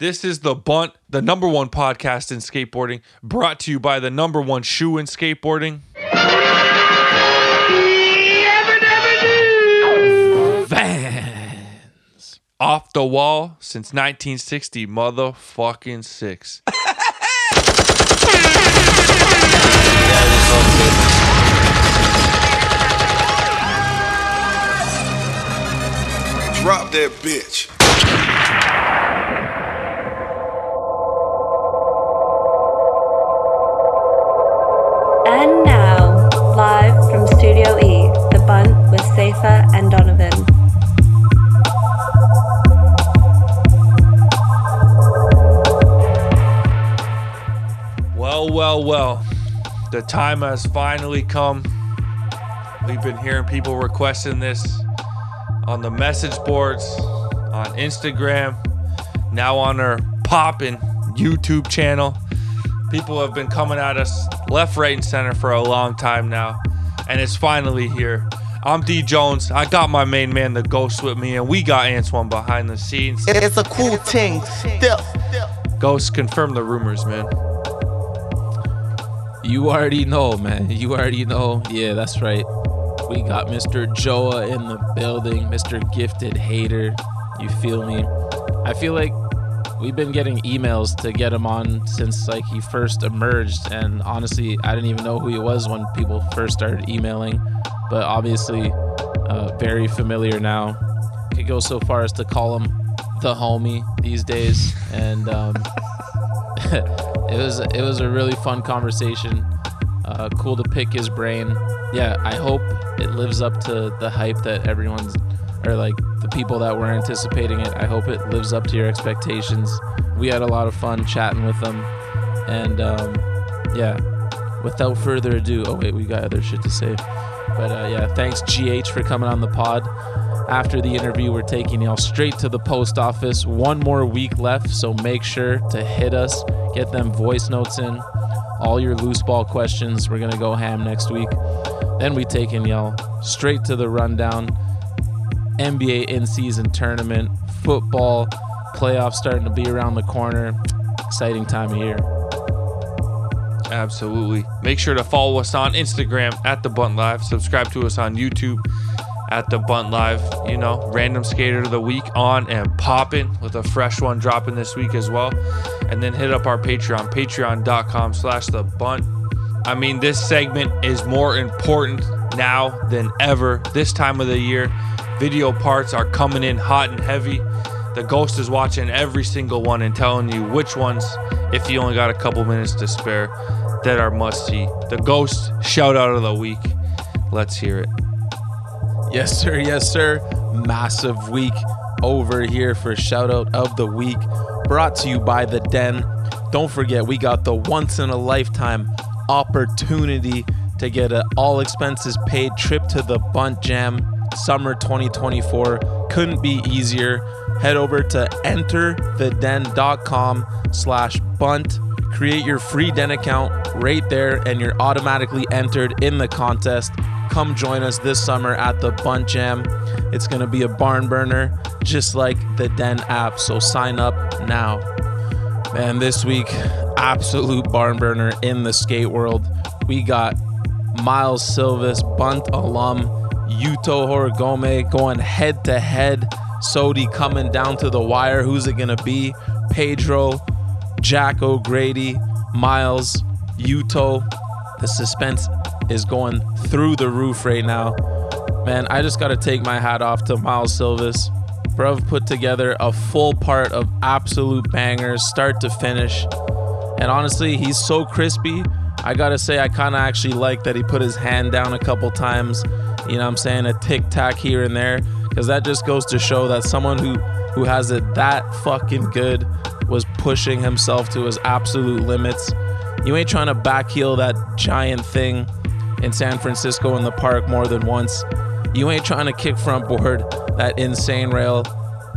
This is the Bunt, the number one podcast in skateboarding, brought to you by the number one shoe in skateboarding. Vans. Off the wall since 1960, motherfucking six. Drop that bitch. And now, live from Studio E, The Bunt with Safer and Donovan. Well, well, well. The time has finally come. We've been hearing people requesting this on the message boards, on Instagram, now on our poppin' YouTube channel. People have been coming at us left, right, and center for a long time now, and it's finally here. I'm D Jones. I got my main man, the Ghost, with me, and we got Antoine behind the scenes. It's a cool thing. Still. Ghost, confirm the rumors, man. You already know, man. You already know. Yeah, that's right. We got Mr. Joa in the building, Mr. Gifted Hater. You feel me? I feel like we've been getting emails to get him on since like he first emerged, and honestly, I didn't even know who he was when people first started emailing. But obviously, uh, very familiar now. Could go so far as to call him the homie these days, and um, it was it was a really fun conversation. Uh, cool to pick his brain. Yeah, I hope it lives up to the hype that everyone's or like the people that were anticipating it. I hope it lives up to your expectations. We had a lot of fun chatting with them, and um, yeah. Without further ado, oh wait, we got other shit to say. But uh, yeah, thanks GH for coming on the pod. After the interview, we're taking y'all straight to the post office. One more week left, so make sure to hit us, get them voice notes in, all your loose ball questions. We're gonna go ham next week. Then we taking y'all straight to the rundown. NBA in season tournament, football, playoffs starting to be around the corner. Exciting time of year. Absolutely. Make sure to follow us on Instagram at the Bunt Live. Subscribe to us on YouTube at the Bunt Live. You know, random skater of the week on and popping with a fresh one dropping this week as well. And then hit up our Patreon, patreon.com slash the bunt. I mean, this segment is more important now than ever. This time of the year, video parts are coming in hot and heavy. The ghost is watching every single one and telling you which ones, if you only got a couple minutes to spare, that are must see. The ghost shout out of the week. Let's hear it. Yes, sir. Yes, sir. Massive week over here for shout out of the week. Brought to you by The Den. Don't forget, we got the once in a lifetime opportunity to get an all expenses paid trip to the Bunt Jam summer 2024. Couldn't be easier. Head over to entertheden.com slash bunt. Create your free Den account right there, and you're automatically entered in the contest. Come join us this summer at the Bunt Jam. It's going to be a barn burner, just like the Den app. So sign up now. And this week, absolute barn burner in the skate world. We got Miles Silvis, Bunt alum, Yuto Horigome going head to head. SOTY coming down to the wire. Who's it going to be? Pedro, Jack O'Grady, Miles, Yuto. The suspense is going through the roof right now. Man, I just got to take my hat off to Miles Silvis. Bruv put together a full part of absolute bangers, start to finish. And honestly, he's so crispy. I gotta say, I kind of actually like that he put his hand down a couple times. You know what I'm saying? A tic tac here and there. Because that just goes to show that someone who, who has it that fucking good was pushing himself to his absolute limits. You ain't trying to backheel that giant thing in San Francisco in the park more than once. You ain't trying to kick front board that insane rail,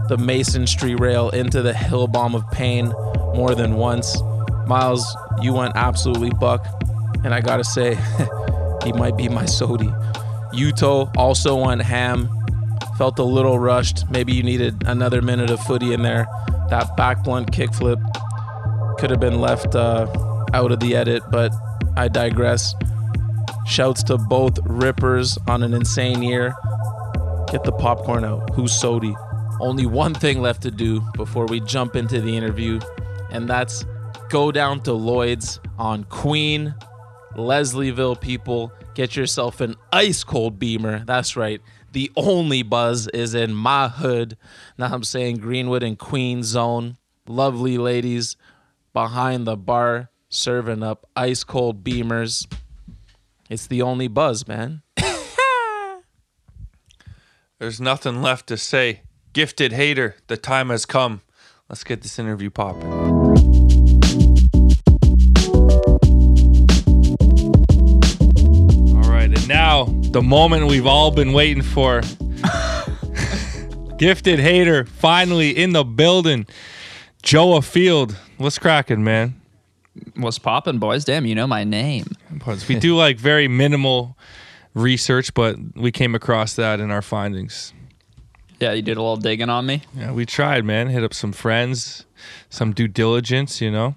the Mason Street rail into the hill bomb of pain more than once. Miles, you went absolutely buck, and I gotta say, he might be my SOTY. Yuto also went ham. Felt a little rushed. Maybe you needed another minute of footy in there. That back blunt kickflip could have been left uh, out of the edit, but I digress. Shouts to both rippers on an insane year. Get the popcorn out. Who's SOTY? Only one thing left to do before we jump into the interview, and that's go down to Lloyd's on Queen, Leslieville, people. Get yourself an ice cold beamer. That's right. The only buzz is in my hood. Now I'm saying Greenwood and Queen Zone. Lovely ladies behind the bar serving up ice cold beamers. It's the only buzz, man. There's nothing left to say. Gifted hater, the time has come. Let's get this interview popping. The moment we've all been waiting for. Gifted hater finally in the building. Joa Field, what's cracking, man? What's poppin', boys? Damn, you know my name. We do like very minimal research, but we came across that in our findings. Yeah, you did a little digging on me. Yeah, we tried, man. Hit up some friends, some due diligence, you know.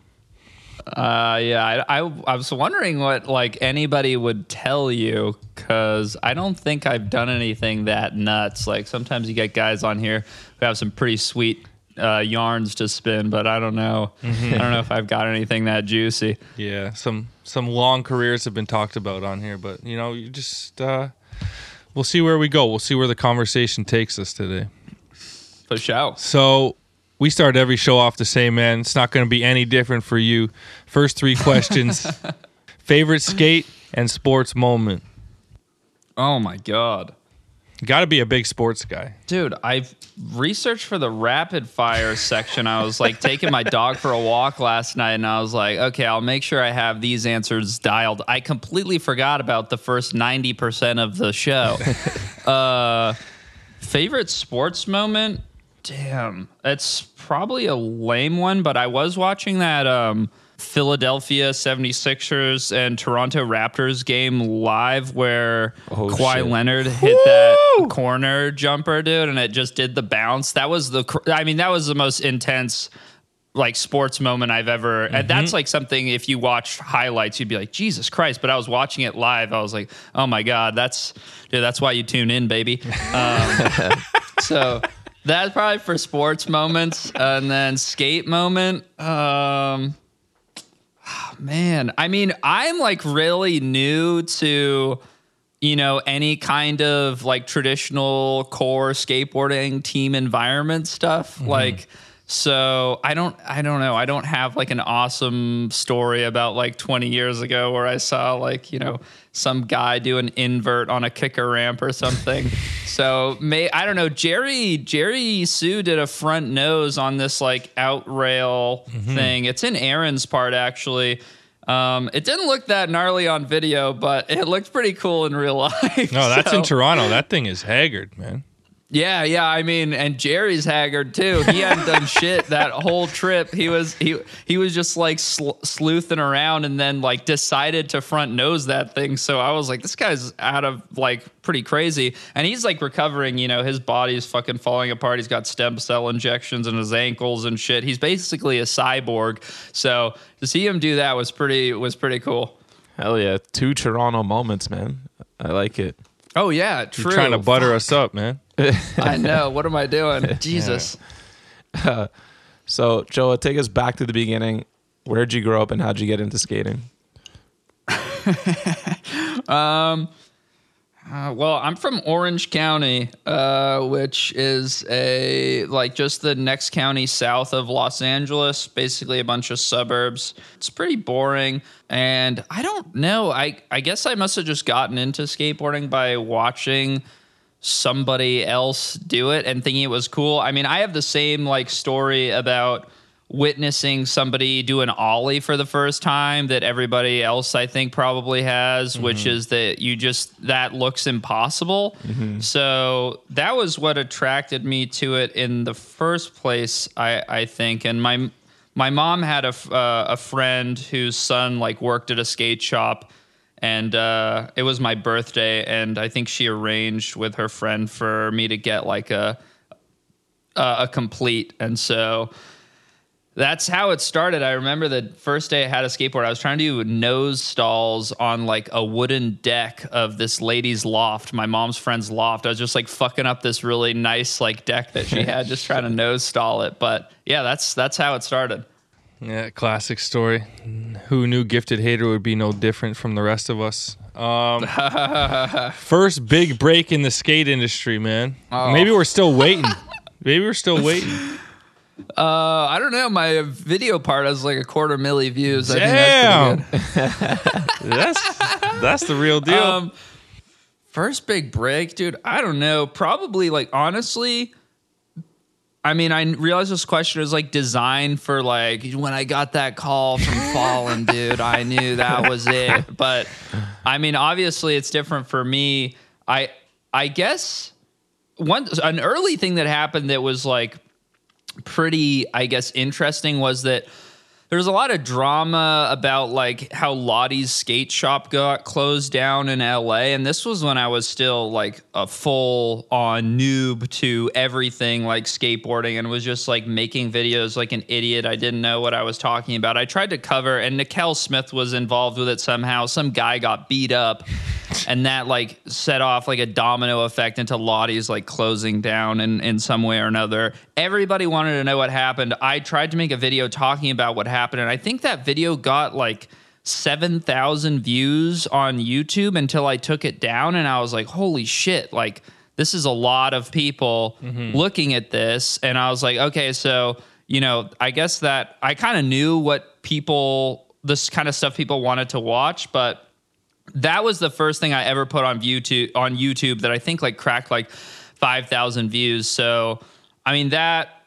Uh, yeah, I, I, I was wondering what like anybody would tell you because I don't think I've done anything that nuts. Like sometimes you get guys on here who have some pretty sweet uh, yarns to spin, but I don't know. I don't know if I've got anything that juicy. Yeah, some some long careers have been talked about on here, but you know, you just uh we'll see where we go. We'll see where the conversation takes us today. For sure. So we start every show off the same, man. It's not going to be any different for you. First three questions: favorite skate and sports moment. Oh my god. Got to be a big sports guy. Dude, I've researched for the rapid fire section. I was like taking my dog for a walk last night and I was like, okay, I'll make sure I have these answers dialed. I completely forgot about the first 90% of the show. uh, favorite sports moment? Damn, it's probably a lame one, but I was watching that um, Philadelphia 76ers and Toronto Raptors game live where Oh, Kawhi shit. Leonard hit that corner jumper, dude, and it just did the bounce. That was the, I mean, that was the most intense like sports moment I've ever. And that's like something if you watch highlights, you'd be like, Jesus Christ. But I was watching it live. I was like, oh my God, that's, dude, that's why you tune in, baby. Um, so that's probably for sports moments. And then skate moment. Um, man, I mean, I'm like really new to you know any kind of like traditional core skateboarding team environment stuff like so i don't i don't know i don't have like an awesome story about like 20 years ago where i saw like you know some guy do an invert on a kicker ramp or something so may i don't know jerry jerry hsu did a front nose on this like out rail thing it's in aaron's part actually um, it didn't look that gnarly on video, but it looked pretty cool in real life. No, that's So- in Toronto. That thing is haggard, man. Yeah, yeah. I mean, and Jerry's haggard too. He hadn't done shit that whole trip. He was he he was just like sl- sleuthing around, and then like decided to front nose that thing. So I was like, this guy's out of like pretty crazy, and he's like recovering. You know, his body's fucking falling apart. He's got stem cell injections in his ankles and shit. He's basically a cyborg. So to see him do that was pretty was pretty cool. Hell yeah. Two Toronto moments, man. I like it. Oh yeah, true. You're trying to butter us up, man. I know. What am I doing? Jesus. So, Joa, take us back to the beginning. Where'd you grow up and how'd you get into skating? Um, Uh, well, I'm from Orange County, uh, which is a like just the next county south of Los Angeles, basically a bunch of suburbs. It's pretty boring, and I don't know. I I guess I must have just gotten into skateboarding by watching somebody else do it and thinking it was cool. I mean, I have the same like story about witnessing somebody do an ollie for the first time that everybody else I think probably has, which is that you just that looks impossible. So that was what attracted me to it in the first place, I I think. And my my mom had a uh, a friend whose son like worked at a skate shop and uh, it was my birthday and i think she arranged with her friend for me to get like a a, a complete and so That's how it started. I remember the first day I had a skateboard, I was trying to do nose stalls on like a wooden deck of this lady's loft, my mom's friend's loft. I was just like fucking up this really nice like deck that she had, just trying to nose stall it. But yeah, that's that's how it started. Yeah, classic story. Who knew Gifted Hater would be no different from the rest of us? Um, first big break in the skate industry, man. Maybe we're still waiting. Maybe we're still waiting. Uh, I don't know. My video part has like a quarter milli views. I think Damn, that's that's that's the real deal. Um, first big break, dude. I don't know. Probably like honestly. I mean, I realize this question is like designed for like when I got that call from Fallen, dude. I knew that was it. But I mean, obviously, it's different for me. I I guess one an early thing that happened that was like pretty, I guess, interesting was that there was a lot of drama about like how Lottie's skate shop got closed down in LA. And this was when I was still like a full on noob to everything like skateboarding and was just like making videos like an idiot. I didn't know what I was talking about. I tried to cover, and Nakel Smith was involved with it somehow. Some guy got beat up. And that like set off like a domino effect into Lottie's like closing down in, in some way or another. Everybody wanted to know what happened. I tried to make a video talking about what happened, and I think that video got like 7,000 views on YouTube until I took it down. And I was like, holy shit, like this is a lot of people mm-hmm. looking at this. And I was like, okay, so, you know, I guess that I kind of knew what people, this kind of stuff people wanted to watch, but that was the first thing I ever put on YouTube on YouTube that I think like cracked like five thousand views. So I mean that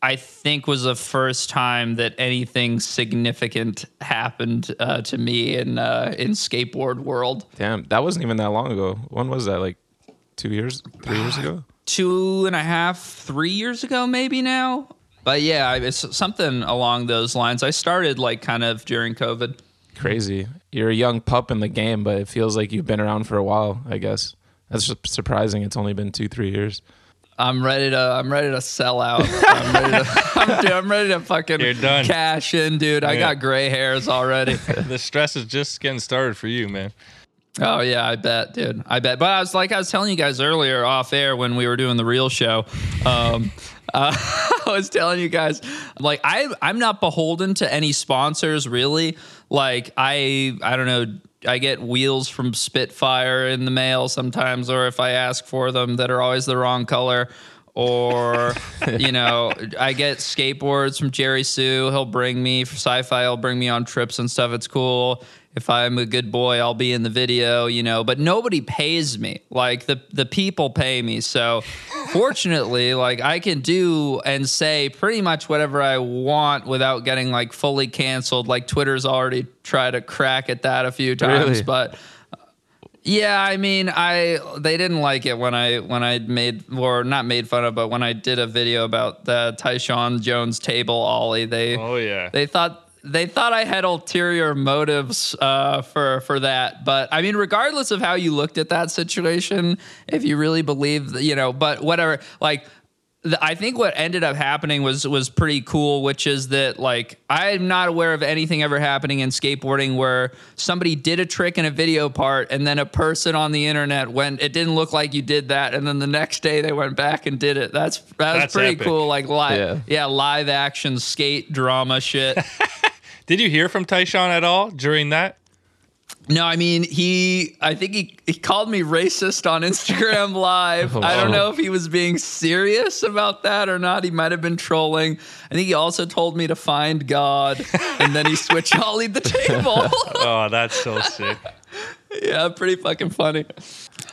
I think was the first time that anything significant happened uh, to me in uh, in skateboard world. Damn, that wasn't even that long ago. When was that? Like two years, three years ago? Two and a half, three years ago, maybe now. But yeah, it's something along those lines. I started like kind of during COVID. Crazy. You're a young pup in the game, but it feels like you've been around for a while. I guess that's just surprising. It's only been two, three years. I'm ready to. I'm ready to sell out. I'm ready to. I'm, dude, I'm ready to fucking You're done. cash in, dude. I got gray hairs already. the stress is just getting started for you, man. oh yeah, I bet, dude. I bet. But I was like, I was telling you guys earlier off air when we were doing the real show. Um, uh, I was telling you guys, like, I I'm not beholden to any sponsors really. Like, I I don't know. I get wheels from Spitfire in the mail sometimes, or if I ask for them, that are always the wrong color. Or, you know, I get skateboards from Jerry Hsu. He'll bring me for sci-fi. He'll bring me on trips and stuff. It's cool. If I'm a good boy, I'll be in the video, you know. But nobody pays me. Like the the people pay me. So, fortunately, like I can do and say pretty much whatever I want without getting like fully canceled. Like Twitter's already tried to crack at that a few times, Really? but yeah, I mean, I they didn't like it when I when I made or not made fun of, but when I did a video about the Tyshawn Jones table ollie, they Oh, yeah. they thought they thought I had ulterior motives uh, for for that. But I mean, regardless of how you looked at that situation, if you really believe, you know, but whatever, like. The- I think what ended up happening was was pretty cool, which is that like I'm not aware of anything ever happening in skateboarding where somebody did a trick in a video part and then a person on the internet went it didn't look like you did that and then the next day they went back and did it. That's that's, That's pretty epic. cool like live Yeah. yeah, live action skate drama shit. Did you hear from Tyshawn at all during that? No, I mean he. I think he, he called me racist on Instagram Live. Oh, I don't know if he was being serious about that or not. He might have been trolling. I think he also told me to find God, and then he switch ollied the table. Oh, that's so sick. yeah, pretty fucking funny.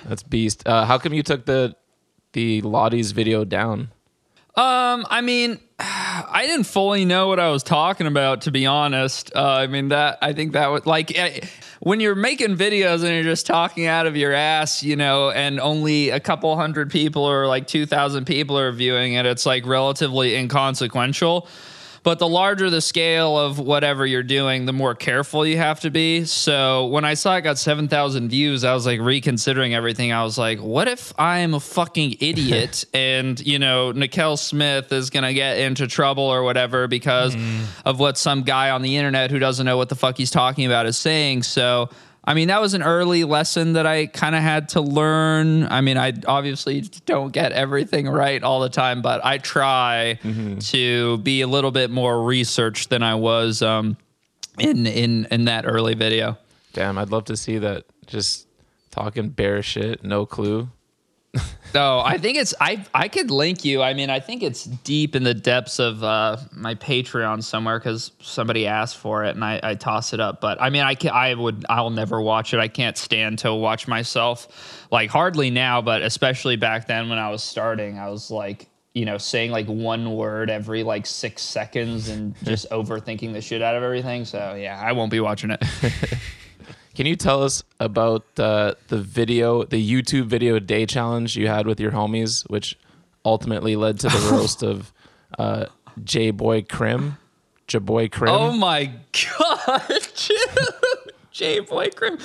That's beast. Uh, how come you took the the Lottie's video down? Um, I mean, I didn't fully know what I was talking about, to be honest. Uh, I mean, that I think that was like eh, when you're making videos and you're just talking out of your ass, you know, and only a couple hundred people or like 2,000 people are viewing it, it's like relatively inconsequential. But the larger the scale of whatever you're doing, the more careful you have to be. So when I saw it got 7,000 views, I was like reconsidering everything. I was like, what if I'm a fucking idiot and, you know, Nakel Smith is going to get into trouble or whatever because mm-hmm. of what some guy on the internet who doesn't know what the fuck he's talking about is saying. So, I mean, that was an early lesson that I kind of had to learn. I mean, I obviously don't get everything right all the time, but I try to be a little bit more researched than I was um, in in in that early video. Damn, I'd love to see that. Just talking bare shit, no clue. No, I think it's I I could link you. I mean, I think it's deep in the depths of uh, my Patreon somewhere because somebody asked for it and I, I toss it up. But I mean, I can, I would I'll never watch it. I can't stand to watch myself. Like hardly now, but especially back then when I was starting, I was like you know saying like one word every like six seconds and just overthinking the shit out of everything. So yeah, I won't be watching it. Can you tell us about uh, the video, the YouTube video day challenge you had with your homies, which ultimately led to the roast of uh, J Boy Krim? J Boy Krim? Oh my god, J Boy Crim.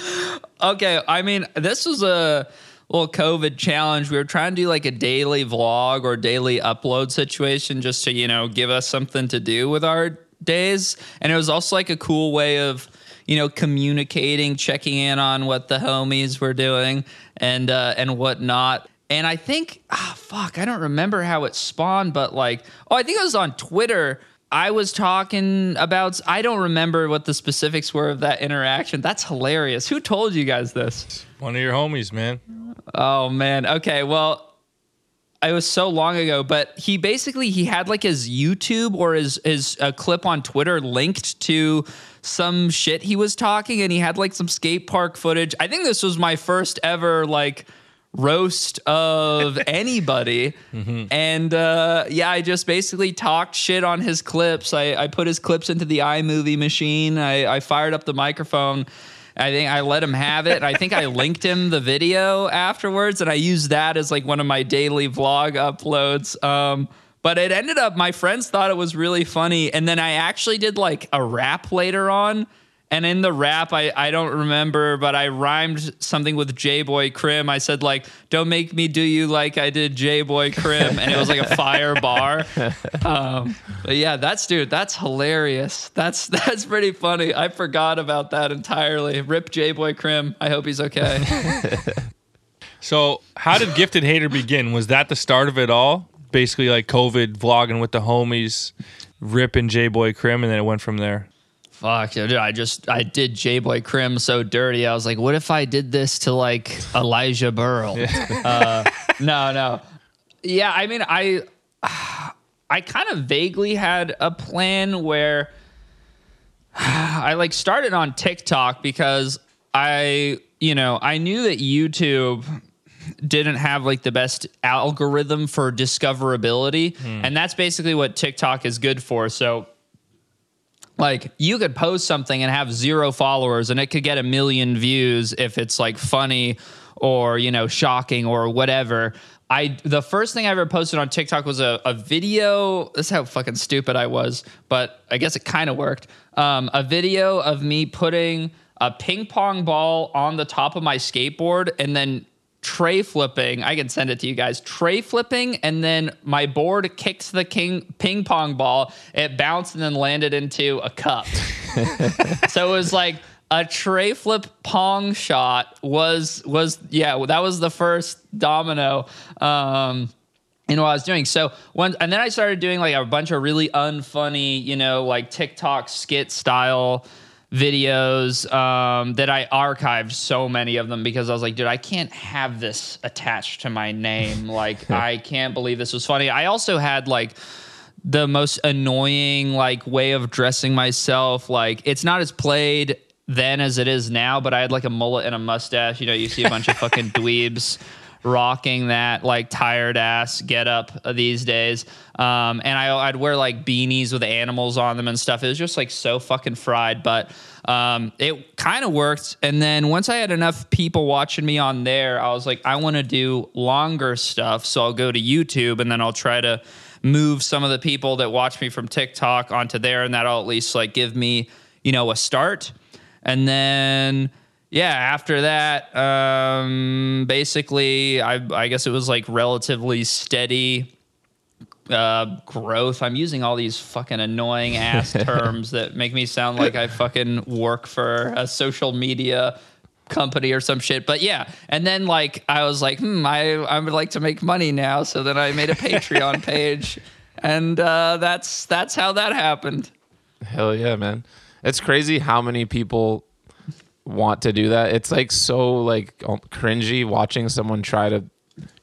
Okay, I mean, this was a little COVID challenge. We were trying to do like a daily vlog or daily upload situation just to, you know, give us something to do with our days. And it was also like a cool way of, you know, communicating, checking in on what the homies were doing and uh and whatnot. And I think, ah, fuck, I don't remember how it spawned, but like, oh, I think it was on Twitter. I was talking about, I don't remember what the specifics were of that interaction. That's hilarious. Who told you guys this? One of your homies, man. Oh, man. Okay. Well, it was so long ago, but he basically he had like his YouTube or his his uh, clip on Twitter linked to some shit he was talking, and he had like some skate park footage. I think this was my first ever like roast of anybody, and uh, yeah, I just basically talked shit on his clips. I, I put his clips into the iMovie machine. I, I fired up the microphone. I think I let him have it. I think I linked him the video afterwards, and I used that as like one of my daily vlog uploads. Um, but it ended up my friends thought it was really funny, and then I actually did like a rap later on. And in the rap, I, I don't remember, but I rhymed something with J Boy Crim. I said like, "Don't make me do you like I did J Boy Crim," and it was like a fire bar. Um, but yeah, that's dude, that's hilarious. That's that's pretty funny. I forgot about that entirely. Rip J Boy Crim. I hope he's okay. So, how did Gifted Hater begin? Was that the start of it all? Basically, like COVID vlogging with the homies, ripping J Boy Crim, and then it went from there. Fuck, dude, I just I did J Boy Crim so dirty. I was like, what if I did this to like Elijah Berle? uh, no, no. Yeah, I mean, I I kind of vaguely had a plan where I like started on TikTok because I, you know, I knew that YouTube didn't have like the best algorithm for discoverability, and that's basically what TikTok is good for. So like you could post something and have zero followers and it could get a million views if it's like funny or you know shocking or whatever. I the first thing i ever posted on tiktok was a, a video. This is how fucking stupid i was but i guess it kind of worked. Um, a video of me putting a ping pong ball on the top of my skateboard and then tray flipping. I can send it to you guys. Tray flipping, and then my board kicks the king ping pong ball. It bounced and then landed into a cup. so it was like a tray flip pong shot was was yeah that was the first domino. Um, in what I was doing. So when and then I started doing like a bunch of really unfunny, you know, like TikTok skit style videos um, that I archived so many of them because I was like, dude, I can't have this attached to my name. Like, I can't believe this was funny. I also had like the most annoying like way of dressing myself. Like, it's not as played then as it is now, but I had like a mullet and a mustache. You know, you see a bunch of fucking dweebs rocking that like tired ass get up these days. Um, and I, I'd wear like beanies with animals on them and stuff. It was just like so fucking fried, but um, it kind of worked. And then once I had enough people watching me on there, I was like, I want to do longer stuff. So I'll go to YouTube and then I'll try to move some of the people that watch me from TikTok onto there, and that'll at least like give me, you know, a start. And then yeah, after that, um, basically, I, I guess it was like relatively steady uh, growth. I'm using all these fucking annoying ass terms that make me sound like I fucking work for a social media company or some shit. But yeah, and then like I was like, hmm, I I would like to make money now. So then I made a Patreon page, and uh, that's that's how that happened. Hell yeah, man. It's crazy how many people want to do that. It's like so like cringy watching someone try to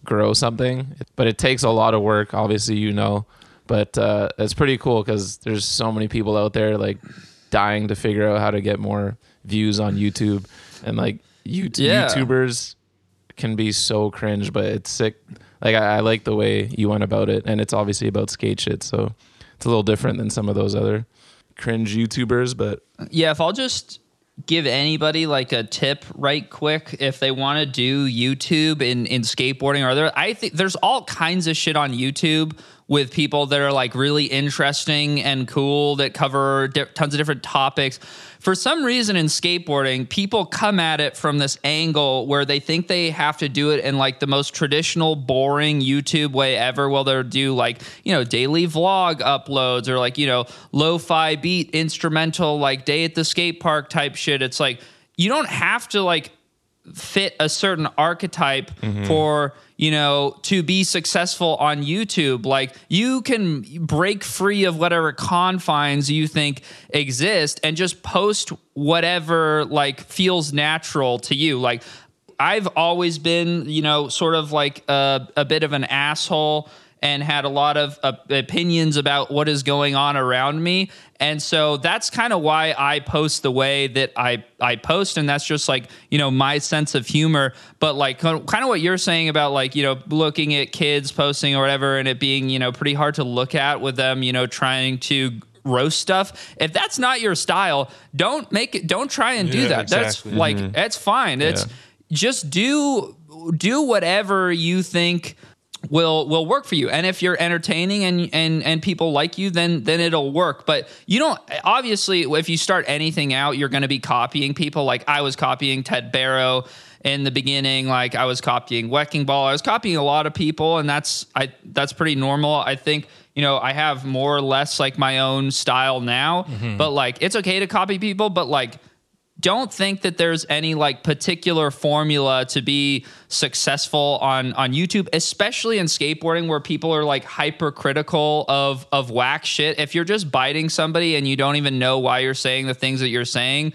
grow something, but it takes a lot of work. Obviously, you know, but uh, it's pretty cool because there's so many people out there like dying to figure out how to get more views on YouTube, and like YouTube Yeah. YouTubers can be so cringe, but it's sick. Like I, I like the way you went about it, and it's obviously about skate shit, so it's a little different than some of those other cringe YouTubers. But Yeah, if I'll just give anybody like a tip right quick if they want to do YouTube in in skateboarding or there I think there's all kinds of shit on YouTube with people that are like really interesting and cool that cover di- tons of different topics. For some reason in skateboarding, people come at it from this angle where they think they have to do it in like the most traditional, boring YouTube way ever. Well, they'll do like, you know, daily vlog uploads or like, you know, lo fi beat instrumental, like day at the skate park type shit. It's like, you don't have to like fit a certain archetype mm-hmm. for you know to be successful on YouTube like you can break free of whatever confines you think exist and just post whatever like feels natural to you. Like I've always been you know sort of like a, a bit of an asshole and had a lot of uh, opinions about what is going on around me. And so that's kind of why I post the way that I, I post. And that's just like, you know, my sense of humor. But like kind of what you're saying about like, you know, looking at kids posting or whatever and it being, you know, pretty hard to look at with them, you know, trying to roast stuff. If that's not your style, don't make it, don't try and do Yeah, that. exactly. That's like, that's fine. It's just do, do whatever you think will will work for you. And if you're entertaining and and and people like you then then it'll work. But you don't obviously if you start anything out you're going to be copying people. Like i was copying ted barrow in the beginning. Like i was copying wrecking ball. I was copying a lot of people and that's i that's pretty normal. I think you know i have more or less like my own style now. Mm-hmm. But like it's okay to copy people but like don't think that there's any like particular formula to be successful on on YouTube, especially in skateboarding where people are like hypercritical of of whack shit. If you're just biting somebody and you don't even know why you're saying the things that you're saying,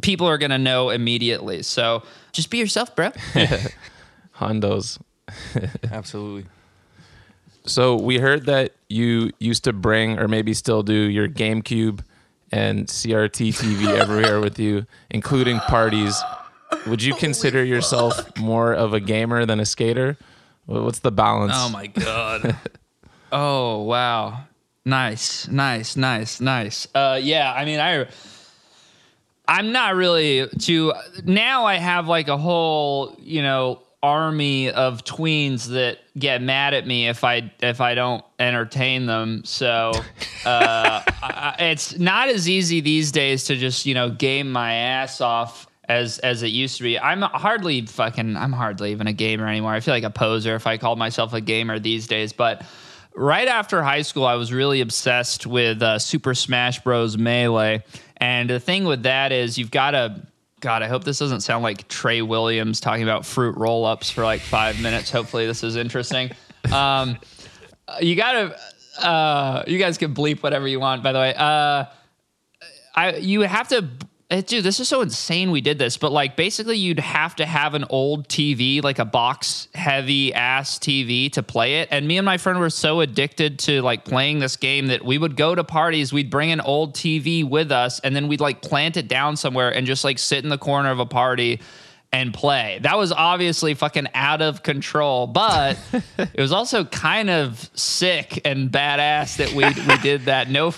people are gonna know immediately. So just be yourself, bro. Hondos. Absolutely. So we heard that you used to bring, or maybe still do, your GameCube and CRT TV everywhere with you, including parties. Would you consider yourself more of a gamer than a skater? What's the balance? Oh my god. oh wow. Nice, nice, nice, nice. Uh yeah, I mean I I'm not really too now I have like a whole, you know, army of tweens that get mad at me if I if I don't entertain them. So uh I, it's not as easy these days to just, you know, game my ass off as as it used to be. I'm hardly fucking I'm hardly even a gamer anymore. I feel like a poser if I called myself a gamer these days, but right after high school, I was really obsessed with uh, Super Smash Bros. Melee. And the thing with that is, you've got to. God, I hope this doesn't sound like Trey Williams talking about fruit roll ups for like five minutes. Hopefully, this is interesting. Um, you gotta. Uh, you guys can bleep whatever you want. By the way, uh, I you have to. Eh, Dude, this is so insane. We did this, but like basically, you'd have to have an old TV, like a box heavy ass TV, to play it. And me and my friend were so addicted to like playing this game that we would go to parties, we'd bring an old TV with us, and then we'd like plant it down somewhere and just like sit in the corner of a party and play. That was obviously fucking out of control, but it was also kind of sick and badass that we we did that. No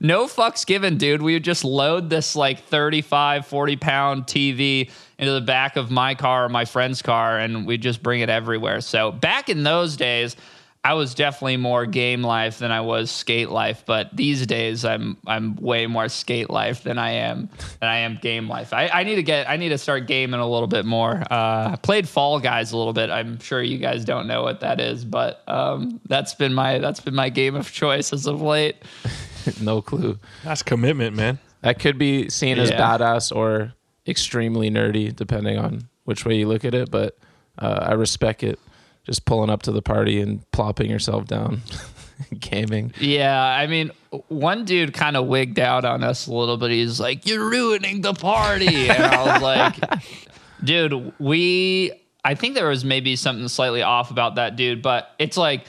no fucks given, dude. We would just load this like 35, 40 pound TV into the back of my car or my friend's car and we'd just bring it everywhere. So back in those days, I was definitely more game life than I was skate life, but these days I'm I'm way more skate life than I am than I am game life. I, I need to get I need to start gaming a little bit more. Uh, I played Fall Guys a little bit. I'm sure you guys don't know what that is, but um, that's been my that's been my game of choice as of late. no clue. That's commitment, man. That could be seen as Yeah. badass or extremely nerdy, depending on which way you look at it. But uh, I respect it. Just pulling up to the party and plopping yourself down, gaming. Yeah, I mean, one dude kind of wigged out on us a little bit. He's like, "You're ruining the party," and I was like, "Dude, we." I think there was maybe something slightly off about that dude, but it's like.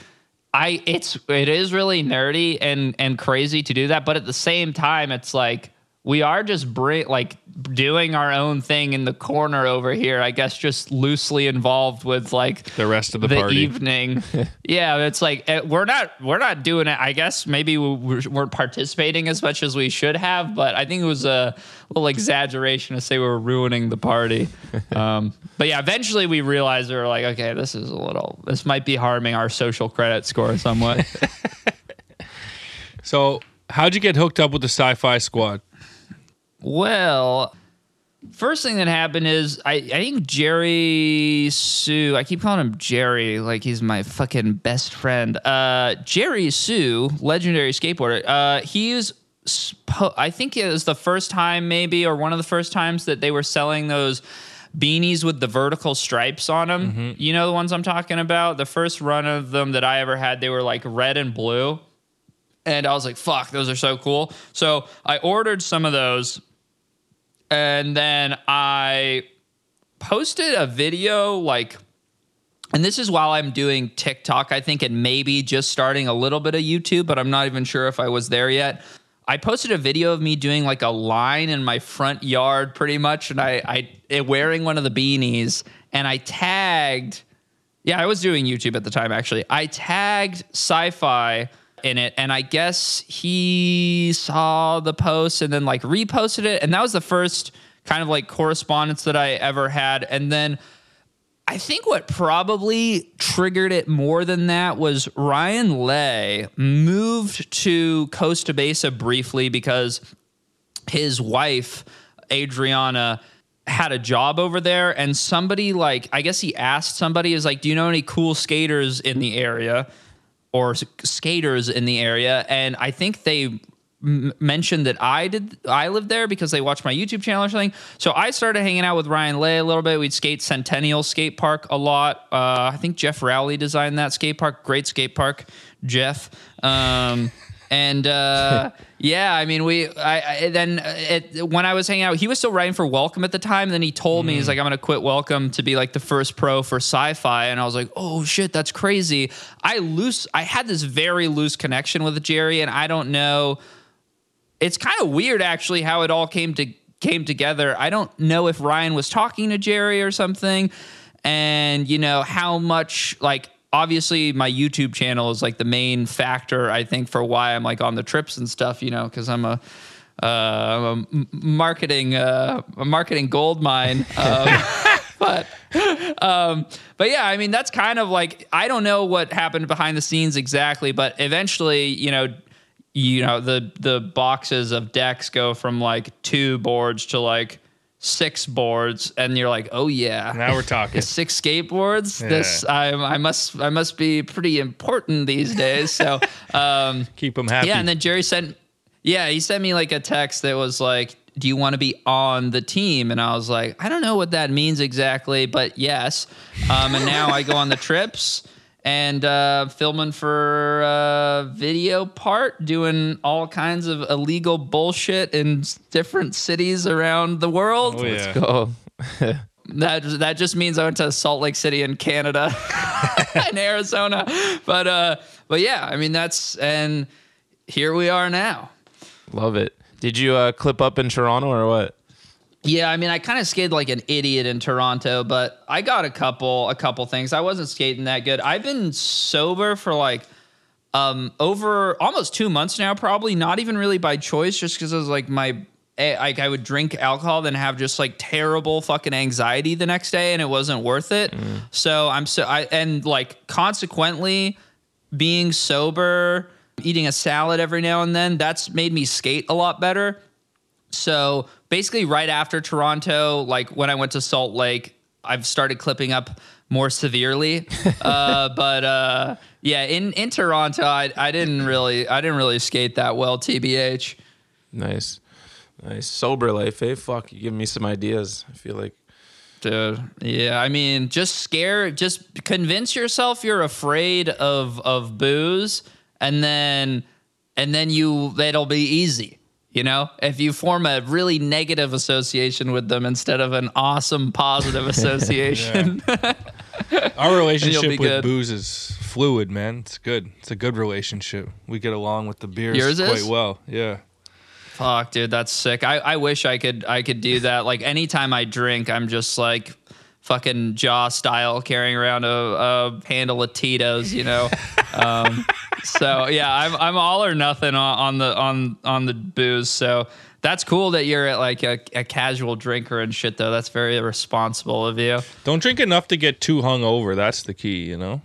I it's it is really nerdy and and crazy to do that, but at the same time, it's like we are just like doing our own thing in the corner over here. I guess just loosely involved with like The rest of the the party. evening. yeah, it's like eh, we're not we're not doing it. I guess maybe we we're- we're participating as much as we should have, but I think it was a little exaggeration to say we were ruining the party. Um, but yeah, eventually we realized we were like, okay, this is a little this might be harming our social credit score somewhat. So, how'd you get hooked up with the Sci-Fi Squad? Well, first thing that happened is I, I think Jerry Hsu, I keep calling him Jerry like he's my fucking best friend. Uh, Jerry Hsu, legendary skateboarder, uh, he's, I think it was the first time maybe, or one of the first times that they were selling those beanies with the vertical stripes on them. You know the ones I'm talking about? The first run of them that I ever had, they were like red and blue. And I was like, fuck, those are so cool. So I ordered some of those and then I posted a video like and this is while I'm doing TikTok, I think, and maybe just starting a little bit of YouTube, but I'm not even sure if I was there yet. I posted a video of me doing like a line in my front yard pretty much, and I, I wearing one of the beanies, and I tagged yeah, I was doing YouTube at the time actually. I tagged sci-fi in it and I guess he saw the post and then like reposted it and that was the first kind of like correspondence that I ever had and then I think what probably triggered it more than that was Ryan Lay moved to Costa Mesa briefly because his wife Adriana had a job over there and somebody like I guess he asked somebody is like do you know any cool skaters in the area or skaters in the area and I think they mentioned that I did I lived there because they watched my YouTube channel or something. So I started hanging out with Ryan Lay a little bit. We'd skate Centennial Skate Park a lot. Uh, I think Jeff Rowley designed that skate park. Great skate park, Jeff. Um, and uh, yeah, I mean, we. I, I then uh, it, when I was hanging out, he was still writing for Welcome at the time. Then he told me he's mm. like, I'm gonna quit Welcome to be like the first pro for Sci-Fi, and I was like, oh shit, that's crazy. I loose. I had this very loose connection with Jerry, and I don't know it's kind of weird actually how it all came to came together. I don't know if Ryan was talking to Jerry or something and you know how much like obviously my YouTube channel is like the main factor I think for why I'm like on the trips and stuff, you know, cuz I'm a uh, I'm a marketing uh, a marketing gold mine. Um, but um, but yeah, I mean that's kind of like I don't know what happened behind the scenes exactly, but eventually, you know, you know the the boxes of decks go from like two boards to like six boards, and you're like, oh yeah, Now we're talking. six skateboards. This I I must I must be pretty important these days. So um, Keep them happy. yeah, and then Jerry sent yeah, he sent me like a text that was like, "Do you want to be on the team?" And I was like, "I don't know what that means exactly, but yes." Um, and now I go on the trips and uh, filming for uh, video part, doing all kinds of illegal bullshit in different cities around the world. oh yeah. Go. That that just means I went to Salt Lake City in Canada and Arizona. But uh but yeah, I mean that's and here we are now. Love it. Did you uh, clip up in Toronto or what? Yeah, I mean I kind of skated like an idiot in Toronto, but I got a couple a couple things. I wasn't skating that good. I've been sober for like um over almost 2 months now probably not even really by choice just cuz it was like my eh, like I would drink alcohol then have just like terrible fucking anxiety the next day and it wasn't worth it. So I'm so I and like consequently being sober, eating a salad every now and then, that's made me skate a lot better. So basically, right after Toronto, like when I went to Salt Lake, I've started clipping up more severely. uh, but uh, yeah, in in Toronto, I, I didn't really I didn't really skate that well. Tbh. Nice. Nice. Sober life, eh? Fuck, you give me some ideas. I feel like Dude, yeah, I mean, just scare, just convince yourself you're afraid of of booze, and then and then you it'll be easy. You know, if you form a really negative association with them instead of an awesome positive association. Our relationship with good. booze is fluid, man. It's good. It's a good relationship. We get along with the beers Yours quite is? well. Yeah. Fuck, dude, that's sick. I, I wish I could I could do that. Like anytime I drink, I'm just like fucking jaw style carrying around a, a handle of Tito's, you know. um, so yeah, I'm I'm all or nothing on, on the on on the booze. So that's cool that you're at like a, a casual drinker and shit though. That's very responsible of you. Don't drink enough to get too hungover. That's the key, you know?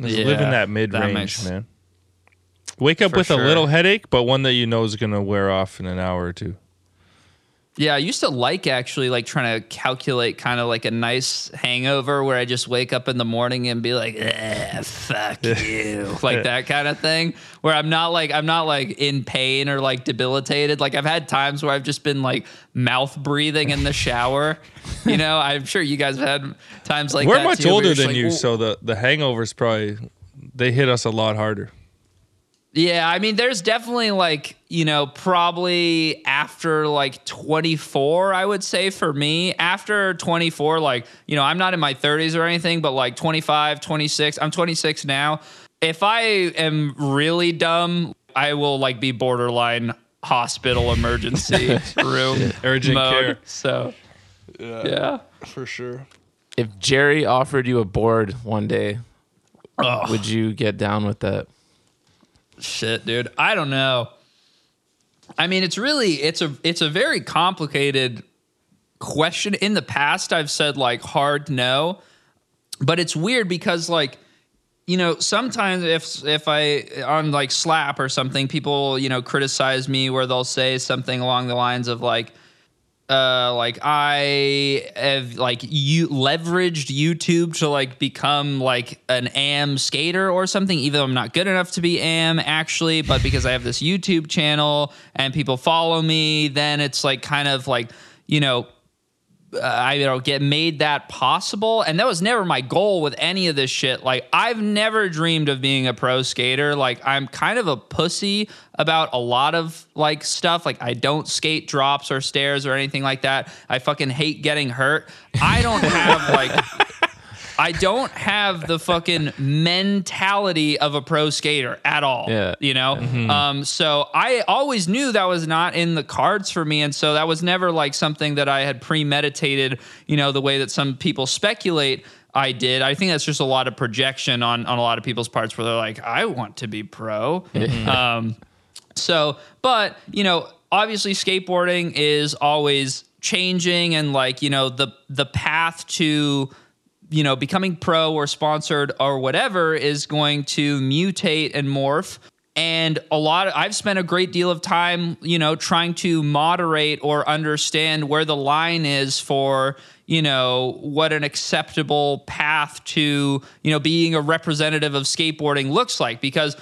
Just live in that mid range, man. Wake up with sure. a little headache, but one that you know is going to wear off in an hour or two. Yeah, I used to like actually like trying to calculate kind of like a nice hangover where I just wake up in the morning and be like, eh, fuck you. like that kind of thing. Where I'm not like I'm not like in pain or like debilitated. Like I've had times where I've just been like mouth breathing in the shower. you know, I'm sure you guys have had times like that. We're much too, older than like, you, so the, the hangovers probably, they hit us a lot harder. Yeah, I mean, there's definitely like, you know, probably after like 24, I would say for me. After 24, like, you know, I'm not in my 30s or anything, but like 25, 26, I'm 26 now. If I am really dumb, I will like be borderline hospital emergency room Urgent mode. care. So, yeah. For sure. if Jerry offered you a board one day, Ugh. would you get down with that? Shit, dude. I don't know. I mean, it's really it's a it's a very complicated question. In the past, I've said like hard no, but it's weird because like you know sometimes if if I on like slap or something, people you know criticize me where they'll say something along the lines of like uh like I have like you leveraged YouTube to like become like an am skater or something even though I'm not good enough to be am actually but because I have this YouTube channel and people follow me then it's like kind of like you know uh, I you know get made that possible. And that was never my goal with any of this shit. Like I've never dreamed of being a pro skater. Like I'm kind of a pussy about a lot of like stuff like I don't skate drops or stairs or anything like that I fucking hate getting hurt I don't have like I don't have the fucking mentality of a pro skater at all. Yeah. You know? Um, so I always knew that was not in the cards for me. And so that was never like something that I had premeditated, you know, the way that some people speculate I did. I think that's just a lot of projection on, on a lot of people's parts where they're like, I want to be pro. um, so, but you know, obviously skateboarding is always changing and like, you know, the the path to you know, becoming pro or sponsored or whatever is going to mutate and morph. And a lot of, I've spent a great deal of time, you know, trying to moderate or understand where the line is for, you know, what an acceptable path to, you know, being a representative of skateboarding looks like. Because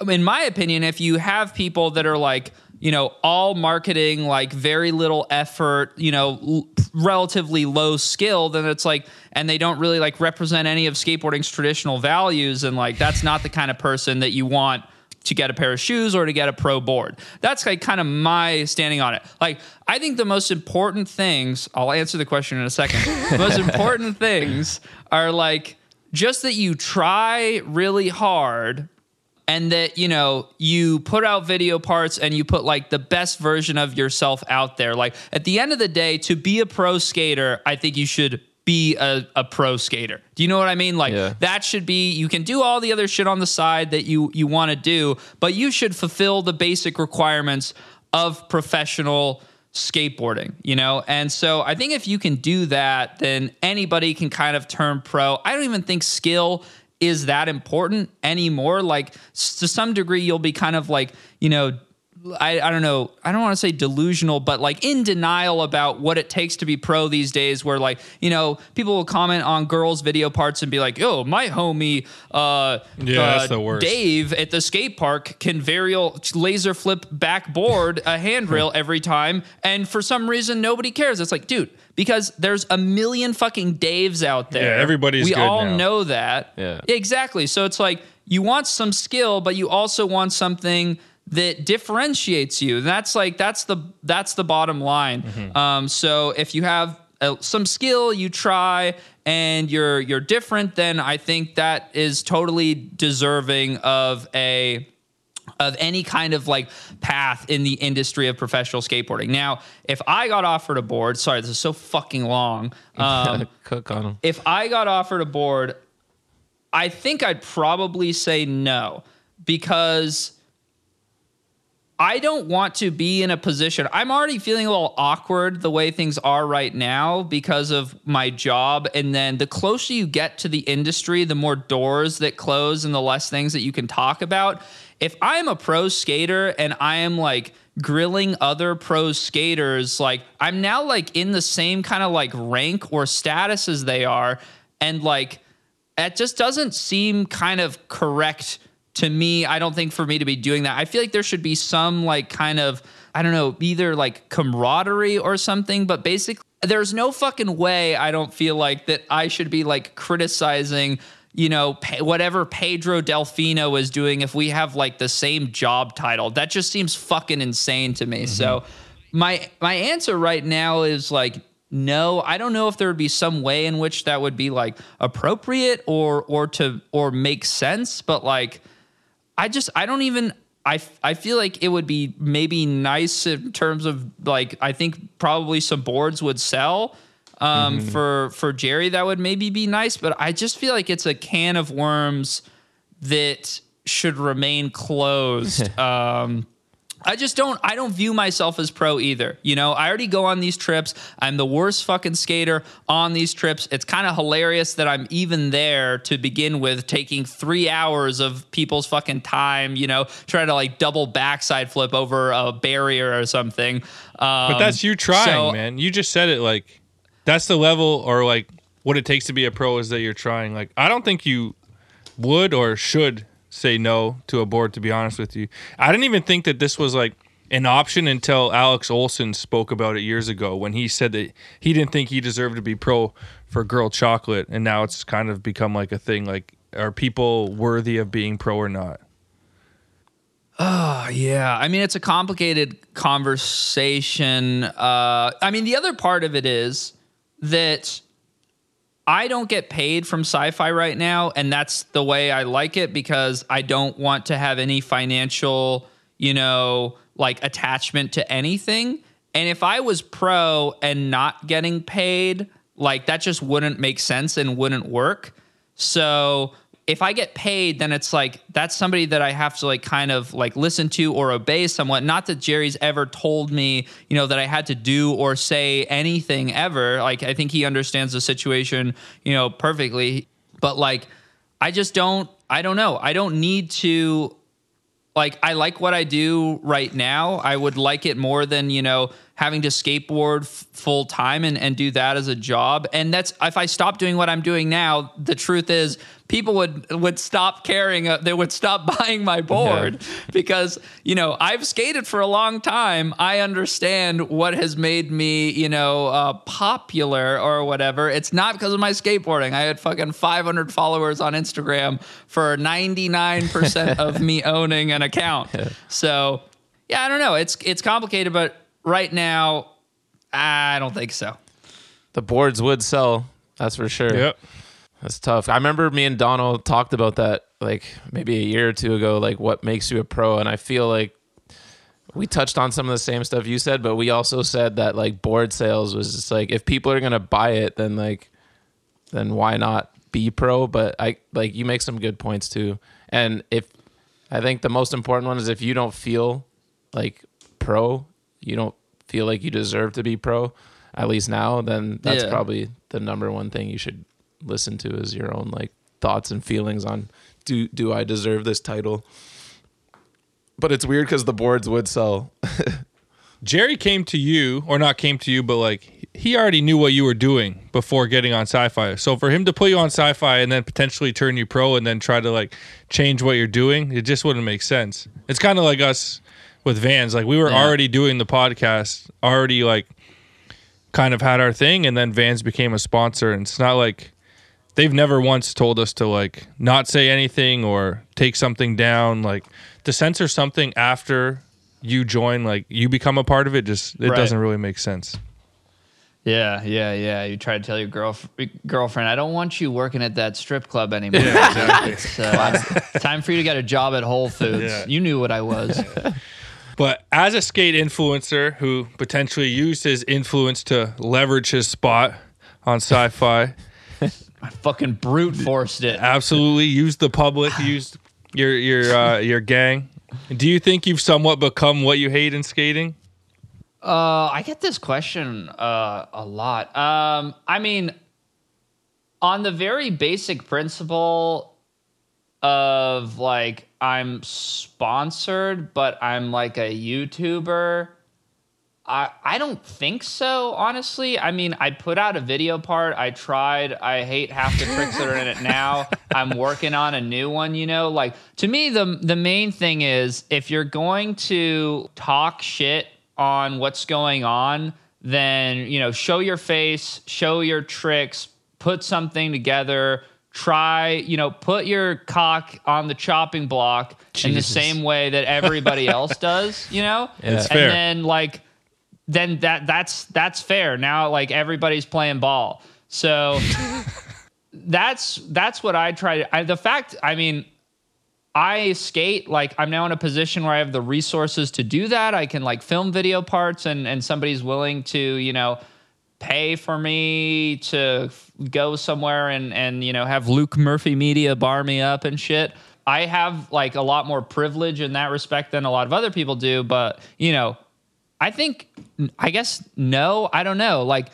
Uh, in my opinion, if you have people that are like, you know, all marketing, like very little effort, you know, l- relatively low skill, then it's like, and they don't really like represent any of skateboarding's traditional values. And like, that's not the kind of person that you want to get a pair of shoes or to get a pro board. That's like kind of my standing on it. Like, I think the most important things, I'll answer the question in a second. the most important things are like just that you try really hard and that you know you put out video parts and you put like the best version of yourself out there like at the end of the day to be a pro skater i think you should be a, a pro skater do you know what i mean like Yeah. that should be you can do all the other shit on the side that you you want to do but you should fulfill the basic requirements of professional skateboarding, you know? And so I think if you can do that, then anybody can kind of turn pro. I don't even think skill is that important anymore. Like to some degree, you'll be kind of like, you know, I, I don't know. I don't want to say delusional, but like in denial about what it takes to be pro these days. Where like you know people will comment on girls' video parts and be like, "Oh, my homie, uh, Yeah, uh, that's the worst. Dave at the skate park can varial laser flip backboard a handrail every time, and for some reason nobody cares." It's like, dude, because there's a million fucking Daves out there. Yeah, everybody's We good all now. know that. Yeah. Exactly. So it's like you want some skill, but you also want something that differentiates you. That's like that's the that's the bottom line. Mm-hmm. Um, so if you have uh, some skill, you try, and you're you're different, then I think that is totally deserving of a of any kind of like path in the industry of professional skateboarding. Now, if I got offered a board, sorry, this is so fucking long. Um, Cook on them. if I got offered a board, I think I'd probably say no because I don't want to be in a position. I'm already feeling a little awkward the way things are right now because of my job. And then the closer you get to the industry, the more doors that close and the less things that you can talk about. If I'm a pro skater and I am like grilling other pro skaters, like I'm now like in the same kind of like rank or status as they are. And like, it just doesn't seem kind of correct to me. I don't think for me to be doing that. I feel like there should be some like kind of I don't know, either like camaraderie or something, but basically there's no fucking way I don't feel like that I should be like criticizing you know whatever Pedro Delfino is doing if we have like the same job title. That just seems fucking insane to me. Mm-hmm. So my my answer right now is like no, I don't know if there would be some way in which that would be like appropriate or or to or make sense, but like I just I don't even I I feel like it would be maybe nice in terms of like I think probably some boards would sell um for for Jerry that would maybe be nice, but I just feel like it's a can of worms that should remain closed. um I just don't I don't view myself as pro either. You know, I already go on these trips. I'm the worst fucking skater on these trips. It's kind of hilarious that I'm even there to begin with taking 3 hours of people's fucking time, you know, trying to like double backside flip over a barrier or something. Um, But that's you trying, so- man. You just said it like that's the level or like what it takes to be a pro is that you're trying. Like I don't think you would or should say no to a board to be honest with you. I didn't even think that this was like an option until Alex Olson spoke about it years ago when he said that he didn't think he deserved to be pro for girl chocolate and now it's kind of become like a thing like are people worthy of being pro or not? Oh, yeah, I mean it's a complicated conversation. Uh, I mean the other part of it is that I don't get paid from sci-fi right now, and that's the way I like it because I don't want to have any financial, you know, like attachment to anything. And if I was pro and not getting paid, like that just wouldn't make sense and wouldn't work. So if I get paid, then it's like that's somebody that I have to like kind of like listen to or obey somewhat. Not that Jerry's ever told me, you know, that I had to do or say anything ever. Like I think he understands the situation, you know, perfectly. But like I just don't I don't know. I don't need to like I like what I do right now. I would like it more than you know having to skateboard f- full time and, and do that as a job. And that's if I stop doing what I'm doing now, the truth is people would would stop caring. Uh, they would stop buying my board because you know I've skated for a long time. I understand what has made me you know uh, popular or whatever. It's not because of my skateboarding. I had fucking 500 followers on Instagram for 99% of me owning an account. So yeah, I don't know. It's it's complicated, but right now, I don't think so. The boards would sell. That's for sure. Yep. That's tough. I remember me and Donald talked about that like maybe a year or two ago, like what makes you a pro. And I feel like we touched on some of the same stuff you said, but we also said that like board sales was just like if people are gonna buy it, then like then why not be pro? But I like you make some good points too. And if I think the most important one is if you don't feel like pro, you don't feel like you deserve to be pro, at least now, then that's Yeah. probably the number one thing you should listen to is your own like thoughts and feelings on do do I deserve this title. But it's weird because the boards would sell. Jerry came to you, or not came to you, but like he already knew what you were doing before getting on sci-fi. So for him to put you on sci-fi and then potentially turn you pro and then try to like change what you're doing, it just wouldn't make sense. It's kind of like us with Vans. Like we were Yeah. already doing the podcast, already like kind of had our thing, and then Vans became a sponsor. And it's not like they've never once told us to like not say anything or take something down. Like to censor something after you join, like you become a part of it, just it Right. doesn't really make sense. Yeah, yeah, yeah. You try to tell your girl girlfriend, I don't want you working at that strip club anymore. It's uh, time for you to get a job at Whole Foods. Yeah. You knew what I was. But as a skate influencer who potentially used his influence to leverage his spot on sci-fi, I fucking brute forced it. absolutely used the public, used your your uh, your gang. Do you think you've somewhat become what you hate in skating? Uh, I get this question uh, a lot. Um, I mean, on the very basic principle of like I'm sponsored, but I'm like a YouTuber. I I don't think so, honestly. I mean, I put out a video part. I tried. I hate half the tricks that are in it now. I'm working on a new one, you know? Like to me the the main thing is if you're going to talk shit on what's going on, then, you know, show your face, show your tricks, put something together. Try, you know, put your cock on the chopping block in the same way that everybody else does, you know? Fair. And then like then that that's that's fair. Now like everybody's playing ball. So that's that's what I try to I, the fact I mean I skate like I'm now in a position where I have the resources to do that. I can like film video parts and and somebody's willing to, you know, pay for me to go somewhere and and you know have Luke Murphy Media bar me up and shit. I have like a lot more privilege in that respect than a lot of other people do, but you know, I think I guess no, I don't know. Like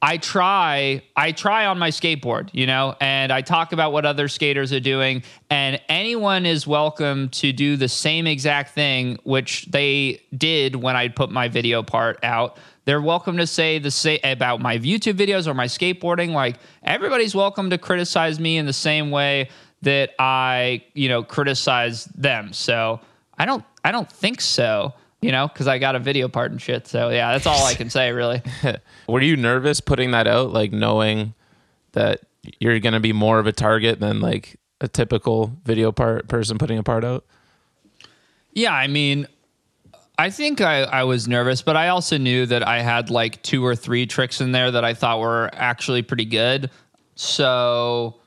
I try I try on my skateboard, you know, and I talk about what other skaters are doing and anyone is welcome to do the same exact thing which they did when I put my video part out. They're welcome to say the say about my YouTube videos or my skateboarding like everybody's welcome to criticize me in the same way that I, you know, criticize them. So, I don't I don't think so, you know, cuz I got a video part and shit. So, yeah, that's all I can say really. Were you nervous putting that out, like knowing that you're gonna be more of a target than like a typical video part person putting a part out? Yeah, I mean, I think I, I was nervous, but I also knew that I had like two or three tricks in there that I thought were actually pretty good. So,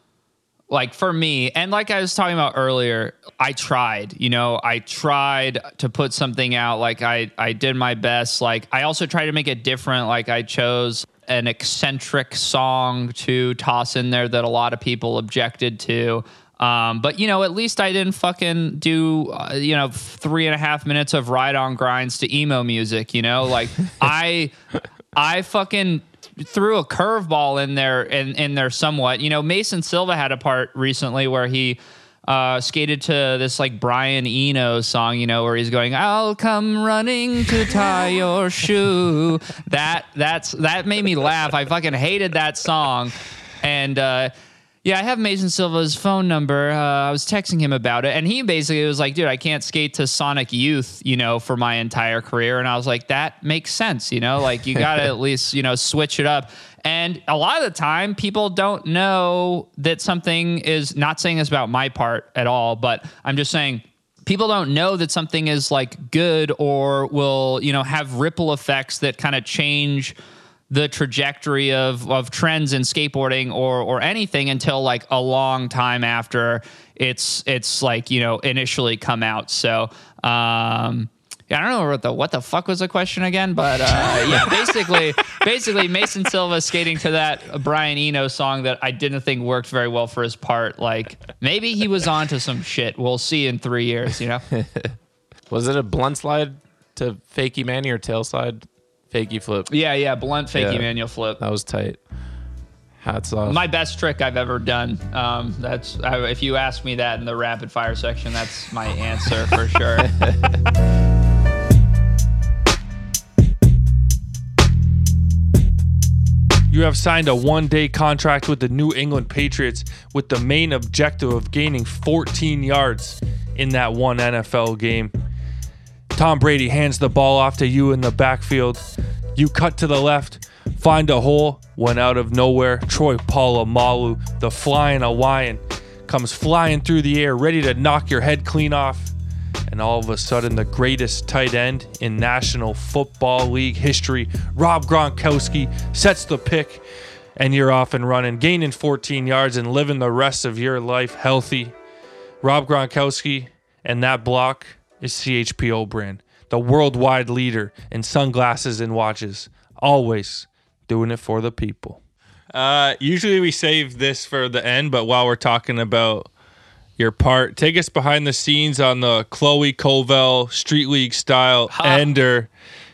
like for me, and like I was talking about earlier, I tried, you know, I tried to put something out. Like I, I did my best. Like I also tried to make it different. Like I chose an eccentric song to toss in there that a lot of people objected to. Um, but you know, at least I didn't fucking do, uh, you know, three and a half minutes of ride on grinds to emo music. You know, like I, I fucking threw a curveball in there in, in there somewhat. You know, Mason Silva had a part recently where he uh, skated to this like Brian Eno song, you know, where he's going, "I'll come running to tie your shoe." That that's that made me laugh. I fucking hated that song, and. uh yeah, I have Mason Silva's phone number. Uh, I was texting him about it, and he basically was like, "Dude, I can't skate to Sonic Youth, you know, for my entire career." And I was like, "That makes sense, you know. Like, you got to at least, you know, switch it up." And a lot of the time, people don't know that something is not saying this about my part at all, but I'm just saying people don't know that something is like good or will you know have ripple effects that kind of change the trajectory of of trends in skateboarding or or anything until like a long time after it's it's like you know initially come out so um yeah, I don't know what the what the fuck was the question again, but uh, yeah, basically, basically Mason Silva skating to that Brian Eno song that I didn't think worked very well for his part. Like maybe he was onto some shit. We'll see in three years, you know. Was it a blunt slide to fakey manny or tail slide fakey flip? Yeah, yeah, blunt fakey Yeah. manual flip. That was tight. Hats off. My best trick I've ever done. Um, that's I, if you ask me that in the rapid fire section, that's my answer for sure. You have signed a one day contract with the New England Patriots with the main objective of gaining 14 yards in that one NFL game. Tom Brady hands the ball off to you in the backfield. You cut to the left, find a hole, when out of nowhere, Troy Polamalu, the flying Hawaiian, comes flying through the air, ready to knock your head clean off. And all of a sudden, the greatest tight end in National Football League history, Rob Gronkowski, sets the pick, and you're off and running, gaining 14 yards and living the rest of your life healthy. Rob Gronkowski and that block is CHPO brand, the worldwide leader in sunglasses and watches, always doing it for the people. Uh, usually we save this for the end, but while we're talking about your part, take us behind the scenes on the Chloe Covell Street League style ender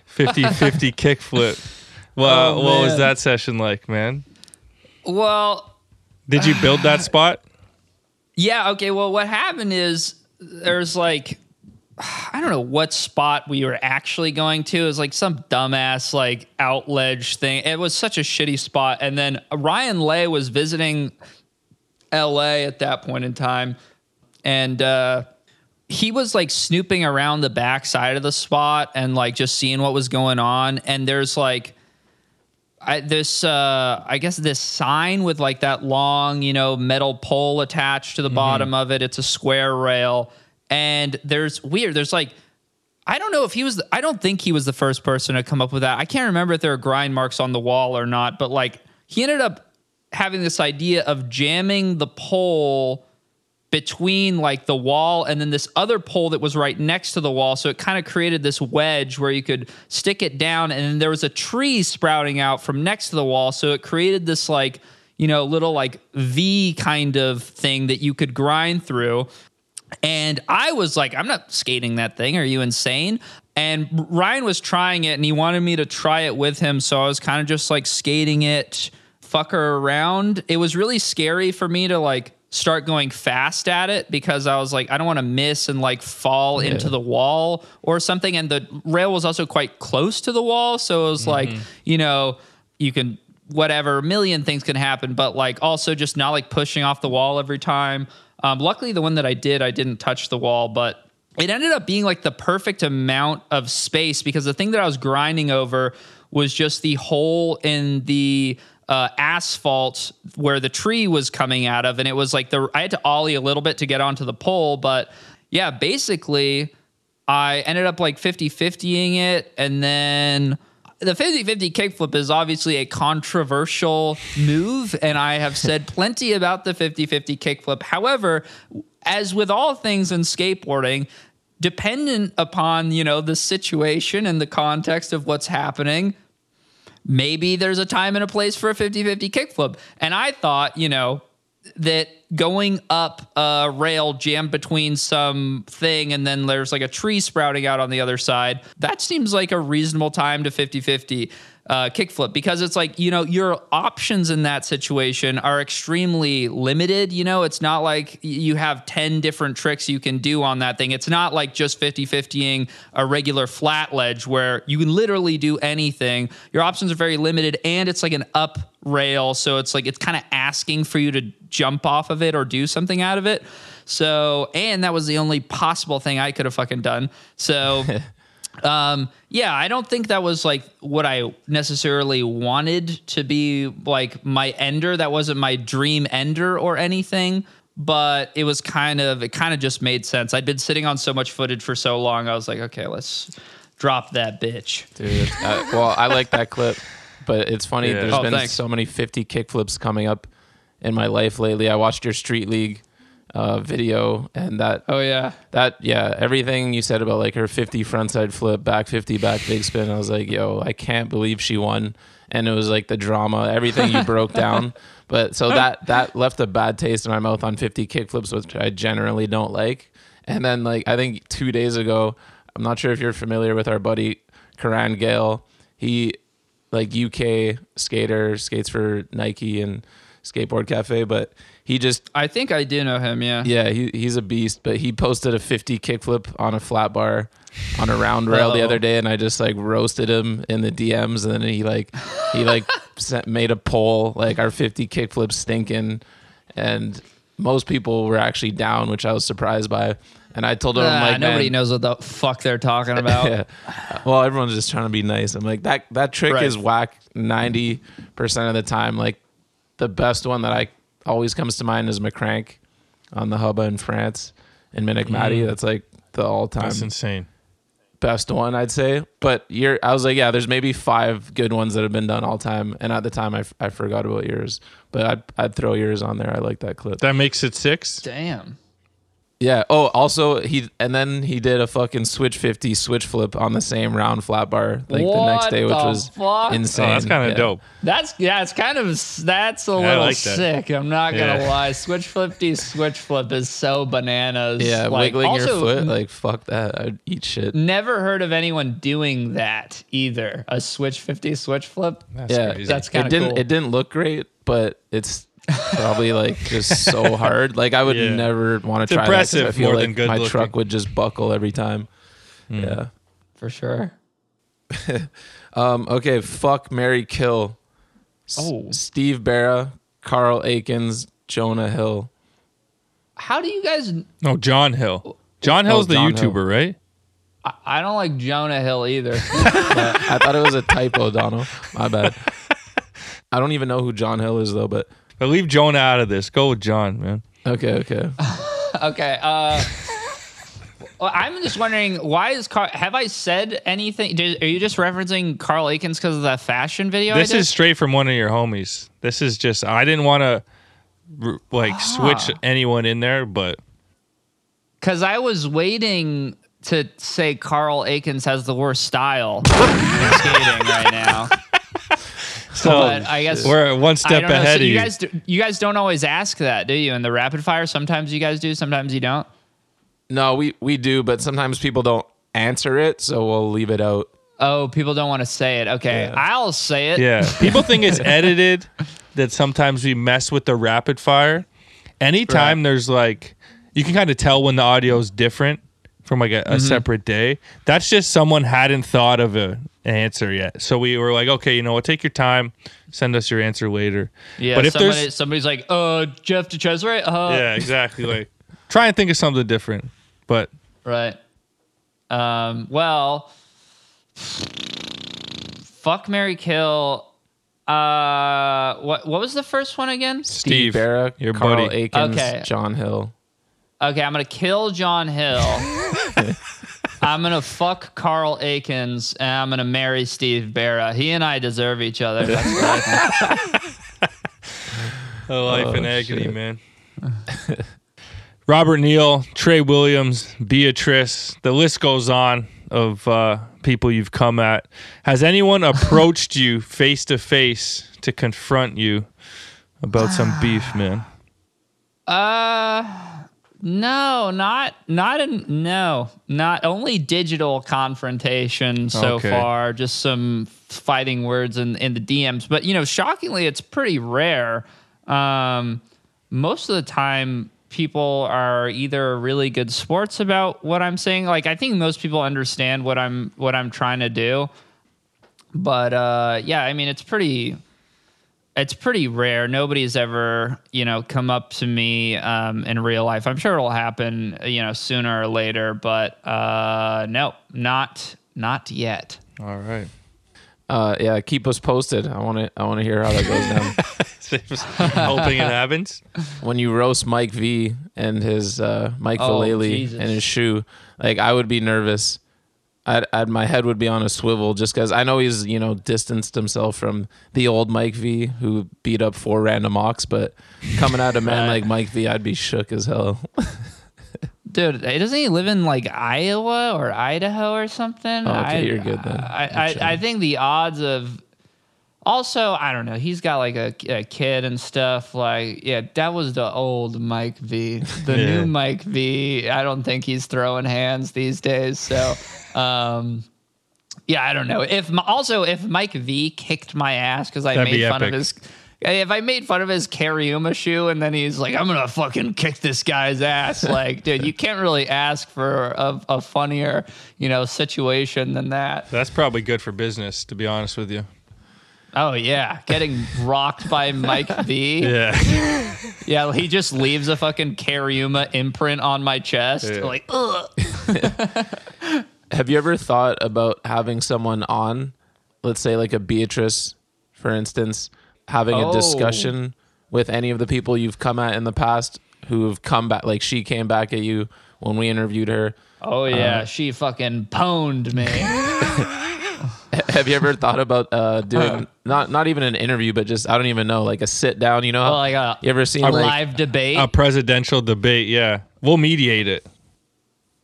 50 50 kickflip. Well, Oh, what was that session like, man? well, Did you build that spot? Yeah, okay. Well, what happened is there's like I don't know what spot we were actually going to. It was like some dumbass like outledge thing. It was such a shitty spot. And then Ryan Lay was visiting LA at that point in time. And uh he was like snooping around the back side of the spot and like just seeing what was going on. And there's like I, this uh I guess this sign with like that long, you know, metal pole attached to the bottom of it. It's a square rail. And there's weird, there's like I don't know if he was the, I don't think he was the first person to come up with that. I can't remember if there are grind marks on the wall or not, but like he ended up having this idea of jamming the pole between like the wall and then this other pole that was right next to the wall. So it kind of created this wedge where you could stick it down and then there was a tree sprouting out from next to the wall. So it created this like, you know, little like V kind of thing that you could grind through. And I was like, I'm not skating that thing. Are you insane? And Ryan was trying it and he wanted me to try it with him. So I was kind of just like skating it, fucker around. It was really scary for me to like start going fast at it because I was like, I don't want to miss and like fall into the wall or something. And the rail was also quite close to the wall. So it was like, mm-hmm. you know, you can whatever, a million things can happen, but like also just not like pushing off the wall every time. Um, luckily, the one that I did, I didn't touch the wall, but it ended up being like the perfect amount of space because the thing that I was grinding over was just the hole in the uh, asphalt where the tree was coming out of, and it was like the I had to ollie a little bit to get onto the pole, but yeah, basically I ended up like 50 50ing it. And then the 50 50 kickflip is obviously a controversial move. And I have said plenty about the 50 50 kickflip. However, as with all things in skateboarding, dependent upon, you know, the situation and the context of what's happening, maybe there's a time and a place for a 50 50 kickflip. And I thought, you know, that going up a rail jammed between some thing and then there's like a tree sprouting out on the other side, that seems like a reasonable time to 50 50 uh, kickflip because it's like, you know, your options in that situation are extremely limited. You know, it's not like you have 10 different tricks you can do on that thing. It's not like just 50 50ing a regular flat ledge where you can literally do anything. Your options are very limited and it's like an up rail. So it's like, it's kind of asking for you to jump off of it or do something out of it. So, and that was the only possible thing I could have fucking done. So, um, yeah, I don't think that was like what I necessarily wanted to be like my ender. That wasn't my dream ender or anything, but it was kind of, it kind of just made sense. I'd been sitting on so much footage for so long. I was like, okay, let's drop that bitch. dude. Uh, well, I like that clip, but it's funny. Yeah. There's Oh, been thanks. so many 50 kickflips coming up in my life lately. I watched your Street League uh, video, and that Oh, yeah. that yeah, everything you said about like her 50 frontside flip, back 50, back big spin. I was like, yo, I can't believe she won. And it was like the drama, everything you broke down. But so that that left a bad taste in my mouth on 50 kickflips, which I generally don't like. And then like I think two days ago, I'm not sure if you're familiar with our buddy Karan Gale. He like UK skater, skates for Nike and Skateboard Cafe, but he just I think I do know him. Yeah. yeah, he, he's a beast. But he posted a 50 kickflip on a flat bar on a round rail the other day, and I just like roasted him in the DMs, and then he like he like sent, made a poll like our 50 kickflips stinking, and most people were actually down, which I was surprised by. And I told him Ah, like nobody man, knows what the fuck they're talking about. yeah. Well, everyone's just trying to be nice. I'm like that that trick Right. is whack 90% of the time. Like the best one that I always comes to mind is McCrank on the Hubba in France in Minnick mm. Matty. That's like the all-time That's insane. best one, I'd say. But you're I was like, yeah, there's maybe five good ones that have been done all time. And at the time I, f- I forgot about yours. But I'd I'd throw yours on there. I like that clip. That makes it six. Damn. Yeah. Oh, also he and then he did a fucking switch fifty switch flip on the same round flat bar like the next day, which was fuck? insane. Oh, that's kind of Yeah. dope. That's yeah, it's kind of that's a I little like that. sick. I'm not gonna Yeah. lie. Switch flipty switch flip is so bananas. Yeah, Like, wiggling your also, foot, like fuck that. I'd eat shit. Never heard of anyone doing that either. A switch 50 switch flip. That's yeah, crazy. That's it kind of it didn't cool. it didn't look great, but it's probably like just so hard. Like I would Yeah. never want to try that 'cause I feel more like than good my looking. truck would just buckle every time. Yeah. for sure. Um. Okay. Fuck Marry Kill. S- Oh. Steve Berra, Carl Aikens, Jonah Hill. How do you guys? No, John Hill. John Hill's the Oh, John Hill. YouTuber, right? I, I don't like Jonah Hill either. I thought it was a typo, Dono. My bad. I don't even know who John Hill is though, but But leave Jonah out of this. Go with John, man. okay, okay. okay. Uh, well, I'm just wondering why is Carl? Have I said anything? Did, are you just referencing Carl Aikens because of that fashion video? This I did? is straight from one of your homies. This is just I didn't want to like switch Ah. anyone in there, but Because I was waiting to say Carl Aikens has the worst style in skating right now. So But I guess we're one step ahead So of you you. guys, do, you guys don't always ask that, do you? In the rapid fire, sometimes you guys do, sometimes you don't. No, we we do, but sometimes people don't answer it, so we'll leave it out. Oh, people don't want to say it. Okay, Yeah. I'll say it. yeah, people think it's edited. That sometimes we mess with the rapid fire. Anytime there's like, you can kind of tell when the audio is different from like a, a Mm-hmm. separate day. That's just someone hadn't thought of a, an answer yet. So we were like, okay, you know what? Take your time. Send us your answer later. Yeah, but if somebody, there's somebody's like, "Uh, Jeff DeCesare," uh, yeah, exactly. Like, try and think of something different. But right. Um, well, fuck Marry Kill. Uh, what what was the first one again? Steve, Berra, your Carl buddy. Aikens, Okay. John Hill. Okay, I'm gonna kill John Hill. I'm gonna fuck Carl Aikens, and I'm gonna marry Steve Berra. He and I deserve each other. That's what I think. A life Oh, in agony, shit. man. Robert Neal, Trey Williams, Beatrice. The list goes on of uh, people you've come at. Has anyone approached you face to face to confront you about some beef, man? Uh, no, not not in no, not only digital confrontation so Okay. far. Just some fighting words in in the DMs, but you know, shockingly, it's pretty rare. Um, most of the time, people are either really good sports about what I'm saying. Like, I think most people understand what I'm what I'm trying to do. But uh, yeah, I mean, it's pretty it's pretty rare. Nobody's ever, you know, come up to me um, in real life. I'm sure it'll happen, you know, sooner or later, but uh, no, not not yet. All right. Uh, yeah, keep us posted. I want to. I want to hear how that goes down. Hoping it happens. when you roast Mike V and his uh, Mike Oh, Vallely and his shoe, like I would be nervous. I'd, I'd my head would be on a swivel just because I know he's you know distanced himself from the old Mike V who beat up four random ox, but coming out a man like Mike V, I'd be shook as hell. Dude, doesn't he live in like Iowa or Idaho or something? Oh, okay, I, you're good then. I, I. I think the odds of also, I don't know. He's got like a, a kid and stuff. Like, yeah, that was the old Mike V. The Yeah. new Mike V. I don't think he's throwing hands these days. So, um, Yeah, I don't know. If also if Mike V kicked my ass because I That'd made be fun epic. of his. If I made fun of his Kariuma shoe and then he's like, I'm gonna fucking kick this guy's ass. Like, dude, you can't really ask for a, a funnier, you know, situation than that. That's probably good for business, to be honest with you. Oh yeah, getting rocked by Mike V. Yeah. Yeah, he just leaves a fucking Kariuma imprint on my chest. Yeah. Like, ugh. Have you ever thought about having someone on, let's say like a Beatrice, for instance, having a Oh. discussion with any of the people you've come at in the past who've come back, like she came back at you when we interviewed her? Oh yeah, um, she fucking pwned me. Have you ever thought about uh, doing not not even an interview, but just I don't even know, like a sit down? You know, Well, like a, you ever seen a like live debate. A presidential debate. Yeah. We'll mediate it.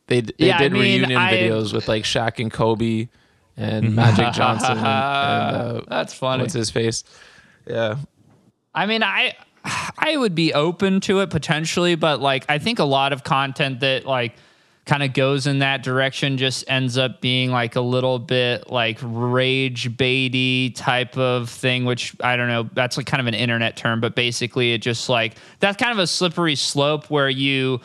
they they Yeah, I did mean, reunion I- videos with like Shaq and Kobe and Magic Johnson and, and uh, That's funny. what's his face? Yeah, I mean, I I would be open to it potentially, but like I think a lot of content that like kind of goes in that direction just ends up being like a little bit like rage baity type of thing, which I don't know, that's like kind of an internet term, but basically it just like that's kind of a slippery slope where you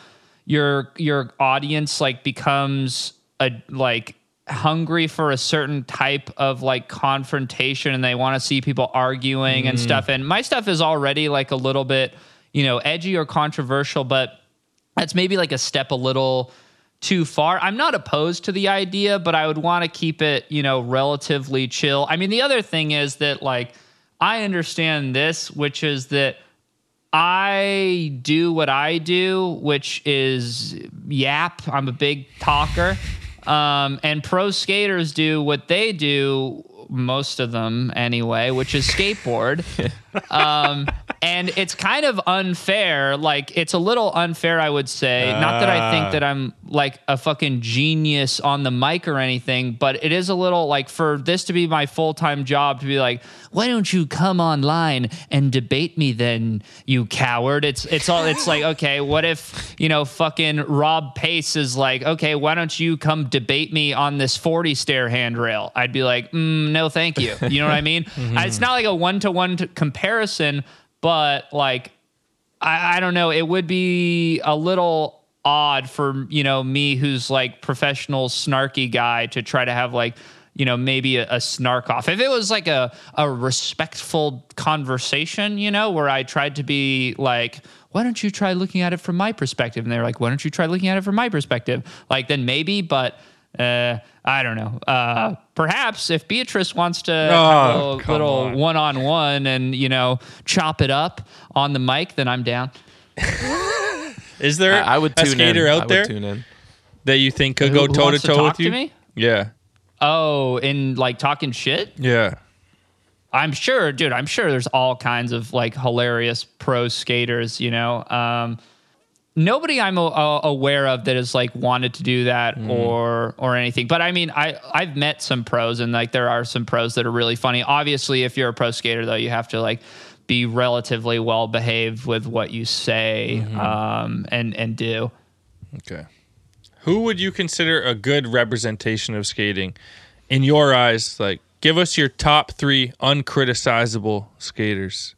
your your audience like becomes a like hungry for a certain type of like confrontation and they want to see people arguing and mm. stuff. And my stuff is already like a little bit you know edgy or controversial but that's maybe like a step a little too far. I'm not opposed to the idea, but I would want to keep it, you know, relatively chill. I mean, the other thing is that like I understand this, which is that I do what I do, which is yap. I'm a big talker. Um, and pro skaters do what they do, most of them anyway, which is skateboard. um, and it's kind of unfair. Like, it's a little unfair, I would say. Not that I think that I'm like a fucking genius on the mic or anything, but it is a little like for this to be my full time job to be like, why don't you come online and debate me then, you coward? It's it's all it's like, okay, what if you know fucking Rob Pace is like, okay, why don't you come debate me on this 40 stair handrail? I'd be like, mm, no, thank you. You know what I mean? It's not like a one to one comparison, but like I, I don't know. It would be a little odd for you know me, who's like professional snarky guy, to try to have like you know maybe a, a snark off. If it was like a a respectful conversation, you know, where I tried to be like. Why don't you try looking at it from my perspective? And they're like, why don't you try looking at it from my perspective? Like, then maybe, but uh, I don't know. Uh, perhaps if Beatrice wants to have a Oh, little, come little on. one on one and you know chop it up on the mic, then I'm down. Is there I, I would a skater in. out I there tune in. that you think could Who- go toe to wants to toe talk with to you? me? Yeah. Oh, in like talking shit? Yeah. I'm sure, dude. I'm sure there's all kinds of like hilarious pro skaters. You know, um, nobody I'm a, aware of that has like wanted to do that or or anything. But I mean, I I've met some pros and like there are some pros that are really funny. Obviously, if you're a pro skater though, you have to like be relatively well behaved with what you say um, and and do. Okay. Who would you consider a good representation of skating in your eyes? Like, give us your top three uncriticizable skaters.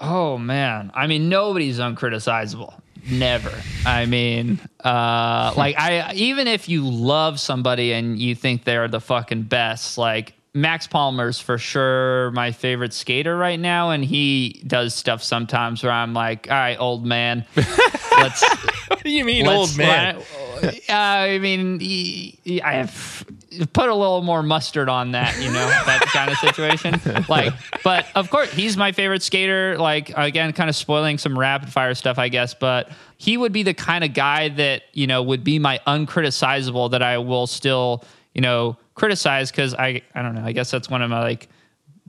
Oh man, I mean nobody's uncriticizable. Never. I mean, uh, like I even if you love somebody and you think they're the fucking best, like Max Palmer's for sure my favorite skater right now, and he does stuff sometimes where I'm like, all right, old man, let's What do you mean, old man? uh, I mean, he- he- I have put a little more mustard on that, you know, that kind of situation. Like, but of course, he's my favorite skater. Like, again, kind of spoiling some rapid fire stuff, I guess. But he would be the kind of guy that you know would be my uncriticizable that I will still, you know, criticize because I, I don't know. I guess that's one of my like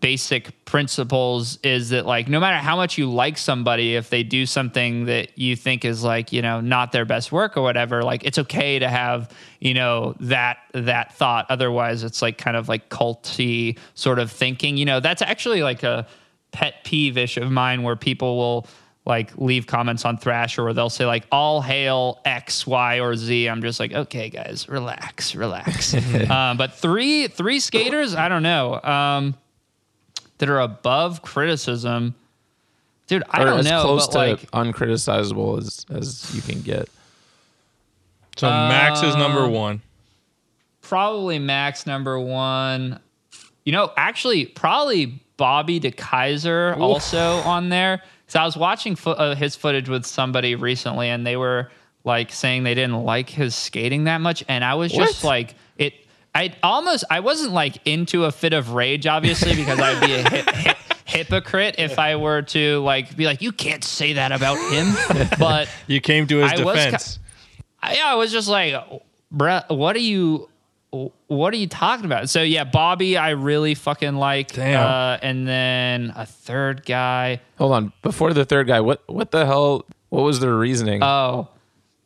basic principles is that like no matter how much you like somebody if they do something that you think is like you know not their best work or whatever like it's okay to have you know that that thought otherwise it's like kind of like culty sort of thinking you know that's actually like a pet peeve-ish of mine where people will like leave comments on Thrasher where they'll say like all hail X, Y, or Z. I'm just like, okay, guys, relax, relax. um, but three three skaters, I don't know, um, that are above criticism. Dude, I or don't as know, close but to like uncriticizable as as you can get. So Max is number Um, one. probably Max number one. You know, actually, probably Bobby DeKeyzer also on there. So I was watching fo- uh, his footage with somebody recently, and they were like saying they didn't like his skating that much, and I was just like, it. I almost, I wasn't like into a fit of rage, obviously, because I'd be a hip, hip, hypocrite if I were to like be like, you can't say that about him, but. You came to his I was ki- defense. I, yeah, I was just like, bruh, what are you, what are you talking about? So yeah, Bobby, I really fucking like. Damn. Uh, and then a third guy. Hold on, before the third guy, what what the hell? What was their reasoning? Oh,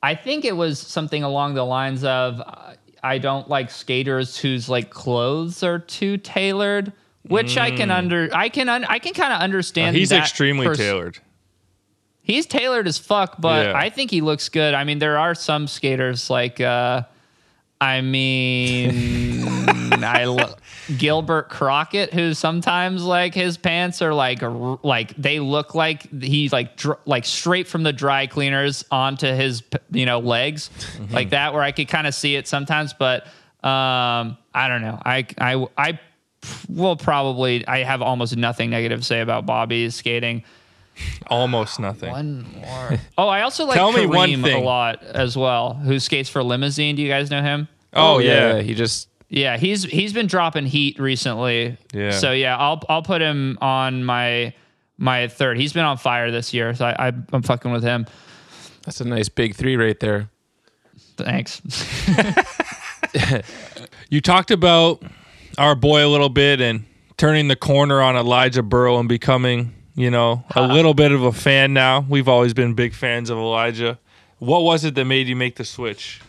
I think it was something along the lines of, uh, I don't like skaters whose like clothes are too tailored. Which I can under, I can, un, I can kind of understand. He's that extremely pers- tailored. He's tailored as fuck, but Yeah. I think he looks good. I mean, there are some skaters like, uh, I mean, I lo- Gilbert Crockett, who sometimes like his pants are like r- like they look like he's like dr- like straight from the dry cleaners onto his you know legs, like that. Where I could kind of see it sometimes, but um, I don't know. I I I will probably I have almost nothing negative to say about Bobby's skating. Almost nothing. One more. Oh, I also like Tell me Kareem one a lot as well, who skates for Limousine. Do you guys know him? Oh, oh yeah. he just Yeah, he's he's been dropping heat recently. Yeah. So yeah, I'll I'll put him on my my third. He's been on fire this year, so I, I I'm fucking with him. that's a nice big three right there. Thanks. You talked about our boy a little bit and turning the corner on Elijah Berle and becoming, you know, a little bit of a fan now. We've always been big fans of Elijah. What was it that made you make the switch?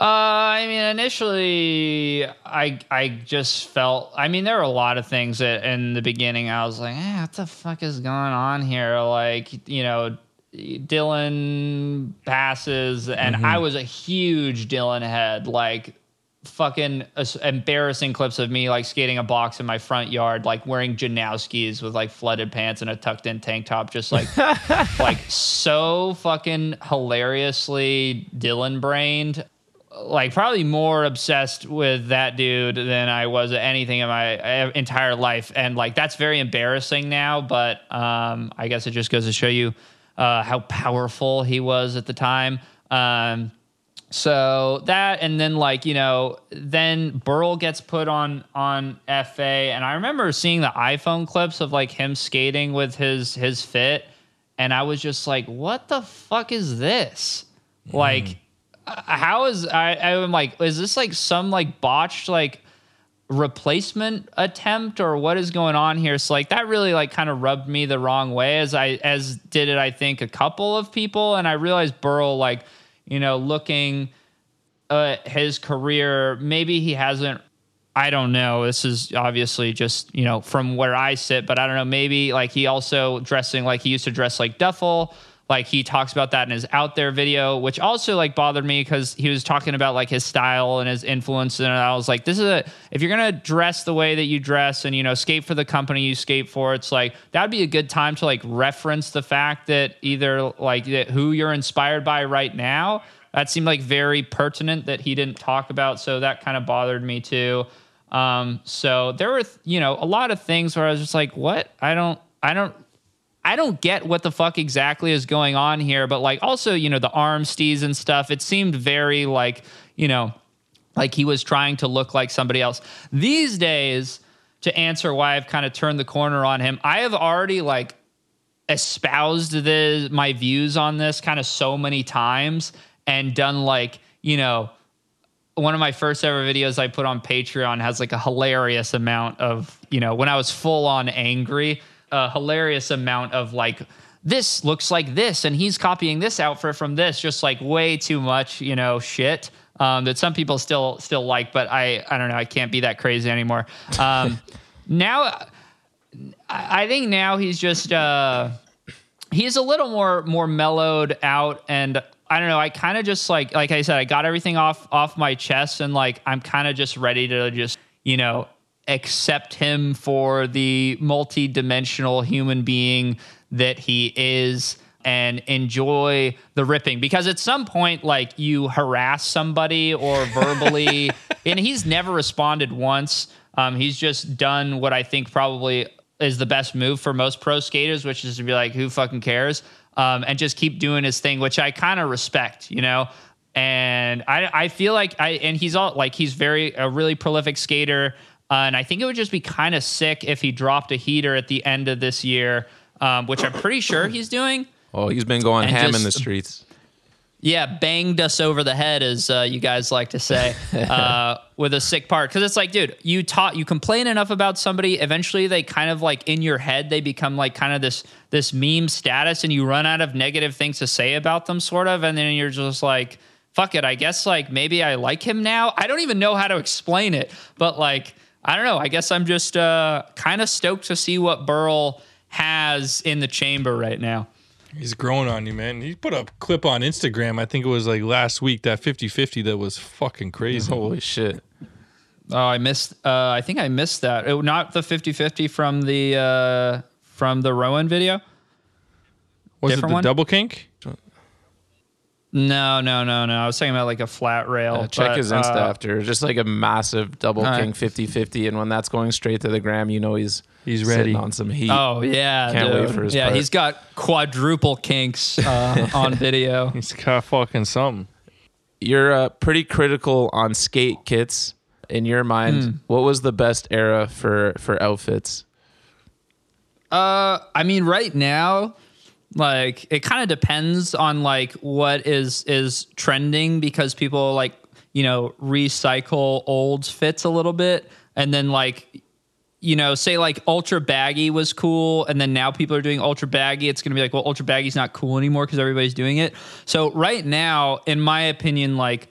Uh, I mean, initially, I I just felt. I mean, there were a lot of things that in the beginning I was like, eh, "What the fuck is going on here?" Like, you know, Dylan passes, and I was a huge Dylan head. Like, fucking embarrassing clips of me like skating a box in my front yard, like wearing Janoskis with like flooded pants and a tucked in tank top, just like like so fucking hilariously Dylan brained. Like probably more obsessed with that dude than I was at anything in my entire life, and like that's very embarrassing now. But um, I guess it just goes to show you uh, how powerful he was at the time. Um, so that and then like you know then Berle gets put on on FA and I remember seeing the iPhone clips of like him skating with his his fit. And I was just like what the fuck is this? Like uh, how is I I'm like is this like some like botched like replacement attempt or what is going on here? So like that really like kind of rubbed me the wrong way as i as did it i think a couple of people. And i realized Berle like you know looking at his career. Maybe he hasn't i don't know. This is obviously just you know from where i sit but i don't know. Maybe like he also dressing like he used to dress like duffel like he talks about that in his out there video which also like bothered me because he was talking about like his style and his influence and i was like this is a if you're gonna dress the way that you dress and you know skate for the company you skate for it's like that would be a good time to like reference the fact that either like that who you're inspired by right now. That seemed like very pertinent that he didn't talk about so that kind of bothered me too. Um so there were you know a lot of things where i was just like what? I don't i don't I don't get what the fuck exactly is going on here, but like also, you know, the arm stees and stuff, it seemed very like, you know, like he was trying to look like somebody else. These days, to answer why I've kind of turned the corner on him, I have already like espoused the my views on this kind of so many times and done like, you know, one of my first ever videos I put on Patreon has like a hilarious amount of, you know, when I was full on angry, a hilarious amount of like, this looks like this, and he's copying this outfit from this, just like way too much, you know, shit. Um, that some people still still like, but I I don't know, I can't be that crazy anymore. Um, now, I think now he's just uh, he's a little more more mellowed out and I don't know. I kind of just like like I said, I got everything off off my chest and like I'm kind of just ready to just you know accept him for the multi-dimensional human being that he is and enjoy the ripping. Because at some point like you harass somebody or verbally and he's never responded once. Um, he's just done what i think probably is the best move for most pro skaters which is to be like who fucking cares? Um, and just keep doing his thing which i kind of respect you know? And I, I feel like I and he's all like he's very a really prolific skater uh, and I think it would just be kind of sick if he dropped a heater at the end of this year, um, which I'm pretty sure he's doing. Oh, he's been going And ham in the streets. Yeah, banged us over the head, as uh, you guys like to say, uh, with a sick part. Because it's like, dude, you taught, you complain enough about somebody, eventually they kind of like in your head, they become like kind of this this meme status, and you run out of negative things to say about them, sort of, and then you're just like, fuck it, I guess like maybe I like him now. I don't even know how to explain it, but like, I don't know. I guess I'm just uh, kind of stoked to see what Berle has in the chamber right now. He's growing on you, man. He put a clip on Instagram. I think it was like last week that 50-50 that was fucking crazy. Holy shit. Oh, I missed. Uh, I think I missed that. It, not the 50-50 from the uh, from the Rowan video. was it the one? double kink? No, no, no, no. I was talking about like a flat rail. Uh, check but, his Insta uh, after. Just like a massive double All right. king 50 50. And when that's going straight to the gram, you know he's He's ready. on some heat. Oh yeah, Can't wait for his Yeah, part. he's got quadruple kinks uh, on video. He's got fucking something. You're uh, pretty critical on skate kits. In your mind, Hmm. what was the best era for, for outfits? Uh, I mean, right now, like it kind of depends on like what is is trending because people like you know recycle old fits a little bit, and then like you know say like ultra baggy was cool, and then now people are doing ultra baggy. It's gonna be like well, ultra baggy's not cool anymore because everybody's doing it. So right now, in my opinion, like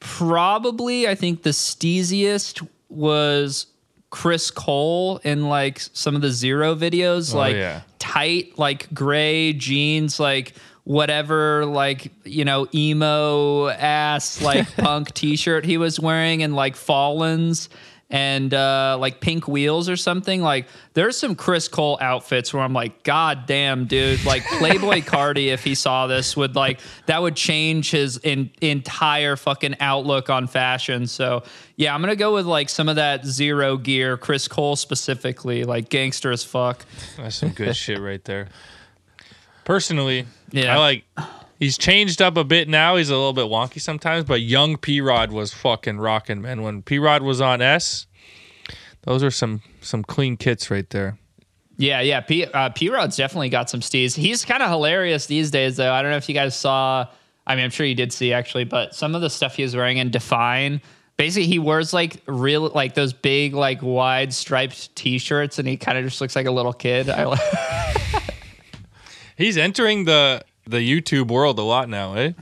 probably I think the steeziest was Chris Cole in like some of the zero videos, Oh, like yeah. tight, like gray jeans, like whatever, like, you know, emo ass, like punk t shirt he was wearing, and like Fallens and uh, like pink wheels or something. Like, there's some Chris Cole outfits where I'm like, God damn, dude. Like, Playboi Carti, if he saw this, would like, that would change his in, entire fucking outlook on fashion. So, yeah, I'm going to go with like some of that zero gear, Chris Cole specifically, like gangster as fuck. That's some good shit right there. Personally, Yeah. I like. He's changed up a bit now. He's a little bit wonky sometimes, but young P Rod was fucking rocking, man. When P Rod was on S, those are some some clean kits right there. Yeah, yeah. P uh, P Rod's definitely got some steez. He's kind of hilarious these days, though. I don't know if you guys saw. I mean, I'm sure you did see actually, but some of the stuff he was wearing in Define. Basically, he wears like real, like those big, like wide striped T-shirts, and he kind of just looks like a little kid. I like. He's entering the the YouTube world a lot now, eh?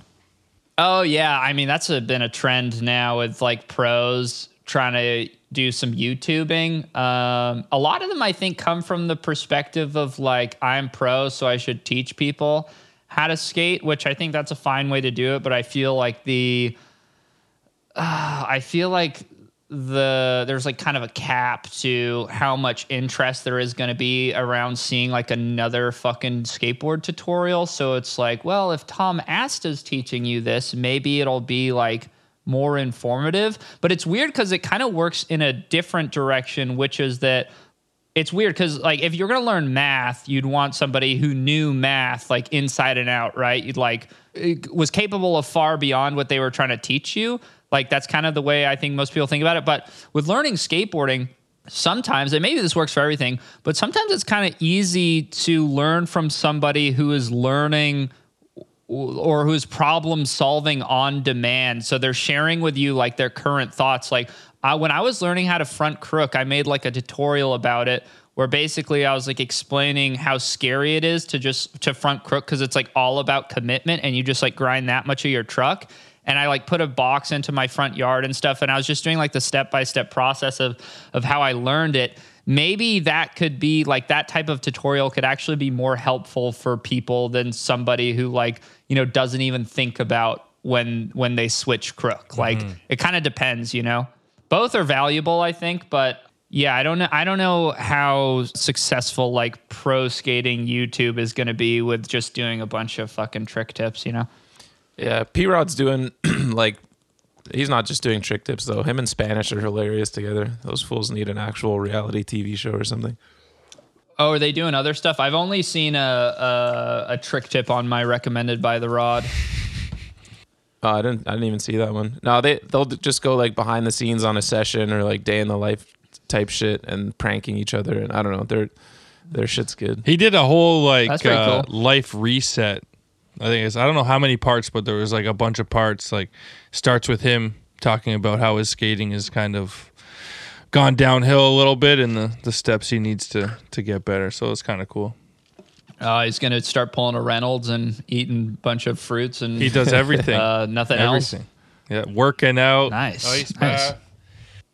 Oh yeah, I mean that's a, been a trend now with like pros trying to do some YouTubing. Um, a lot of them I think come from the perspective of like I'm pro, so I should teach people how to skate, which I think that's a fine way to do it. But I feel like the uh, I feel like the there's like kind of a cap to how much interest there is going to be around seeing like another fucking skateboard tutorial. So it's like, well, if Tom Asta's teaching you this, maybe it'll be like more informative. But it's weird because it kind of works in a different direction, which is that it's weird because like if you're gonna learn math, you'd want somebody who knew math like inside and out, right? You'd like was capable of far beyond what they were trying to teach you. Like that's kind of the way I think most people think about it. But with learning skateboarding, sometimes and maybe this works for everything, but sometimes it's kind of easy to learn from somebody who is learning or who's problem solving on demand. So they're sharing with you like their current thoughts. Like I, when I was learning how to front crook, I made like a tutorial about it where basically I was like explaining how scary it is to just to front crook because it's like all about commitment and you just like grind that much of your truck. And I like put a box into my front yard and stuff. And I was just doing like the step by step process of of how I learned it. maybe that could be like that type of tutorial could actually be more helpful for people than somebody who like you know doesn't even think about when when they switch crook mm-hmm. like it kind of depends you know both are valuable i think but yeah i don't know i don't know how successful like pro skating youtube is going to be with just doing a bunch of fucking trick tips you know Yeah, P Rod's doing like he's not just doing trick tips though. Him and Spanish are hilarious together. Those fools need an actual reality TV show or something. oh are they doing other stuff i've only seen a a, a trick tip on my recommended by the rod Oh, I didn't. I didn't even see that one. No, they they'll just go like behind the scenes on a session or like day in the life type shit and pranking each other. And I don't know. Their their shit's good. He did a whole like uh, cool. life reset. I think it's I don't know how many parts, but there was like a bunch of parts. Like starts with him talking about how his skating is kind of gone downhill a little bit and the, the steps he needs to to get better. So it's kind of cool. uh, he's gonna start pulling a reynolds and eating a bunch of fruits and He does everything. uh, nothing else. Yeah, working out. Nice, Ice nice.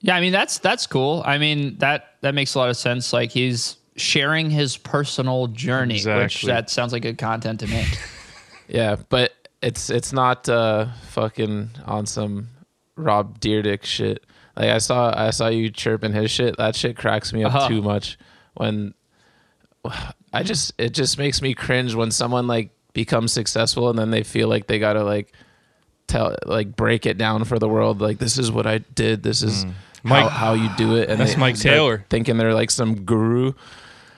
Yeah, I mean that's that's cool. I mean that that makes a lot of sense. Like he's sharing his personal journey, which that sounds like good content to me. Yeah, but it's it's not uh fucking on some Rob Dyrdek shit. Like I saw I saw you chirping his shit. That shit cracks me up Uh-huh. too much. When I just it just makes me cringe when someone like becomes successful and then they feel like they gotta like tell like break it down for the world. Like this is what I did. This is how, Mm. Mike- how you do it. And That's they Mike Taylor. thinking they're like some guru.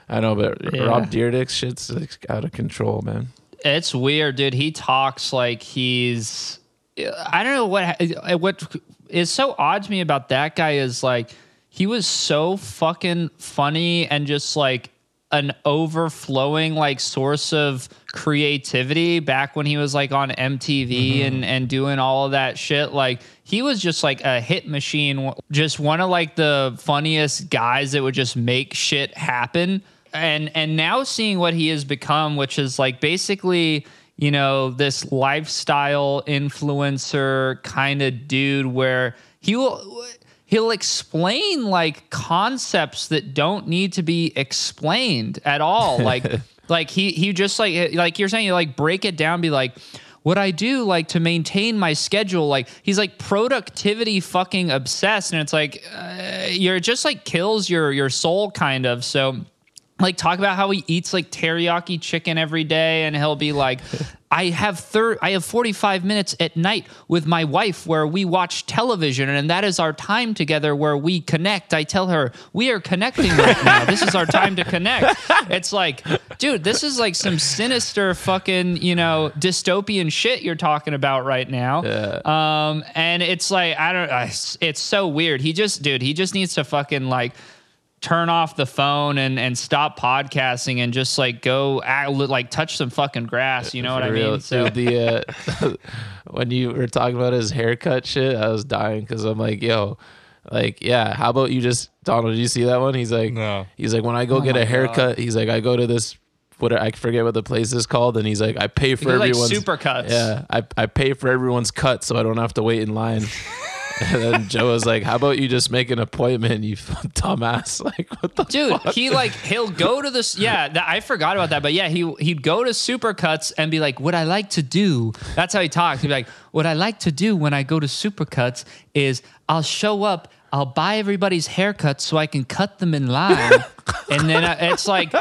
I know, but Yeah. Rob Dyrdek's shit's like, out of control, man. It's weird, dude. He talks like he's I don't know what eh, what is so odd to me about that guy is like he was so fucking funny and just like an overflowing like source of creativity back when he was like on MTV mm-hmm. and and doing all of that shit. Like he was just like a hit machine just one of like the funniest guys that would just make shit happen and and now seeing what he has become which is like basically you know this lifestyle influencer kind of dude where he will he'll explain like concepts that don't need to be explained at all. Like like he he just like like you're saying you like break it down be like what I do like to maintain my schedule like he's like productivity fucking obsessed and it's like uh, you're just like kills your your soul kind of. So like talk about how he eats like teriyaki chicken every day and he'll be like I have thir- I have 45 minutes at night with my wife where we watch television and that is our time together where we connect. I tell her, "We are connecting right now. This is our time to connect." It's like, dude, this is like some sinister fucking, you know, dystopian shit you're talking about right now. Yeah. Um and it's like I don't it's so weird. He just dude, he just needs to fucking like turn off the phone and and stop podcasting and just like go act, like touch some fucking grass. You know what I mean? So Dude, the uh, when you were talking about his haircut shit, I was dying because I'm like, yo, like, yeah, how about you just Donald? Did you see that one? He's like, No. he's like, when I go Oh get a haircut, he's like, I go to this. What I forget what the place is called, and he's like, I pay for They're like everyone's supercuts. Yeah, I, I pay for everyone's cut, so I don't have to wait in line. and then Joe was like, "How about you just make an appointment, you dumbass? Like, what the Dude, fuck? he like he'll go to this. Yeah, that, I forgot about that. But yeah, he he'd go to Supercuts and be like, "What I like to do." That's how he talks. He'd be like, "What I like to do when I go to Supercuts is I'll show up, I'll buy everybody's haircuts so I can cut them in line, and then uh, it's like."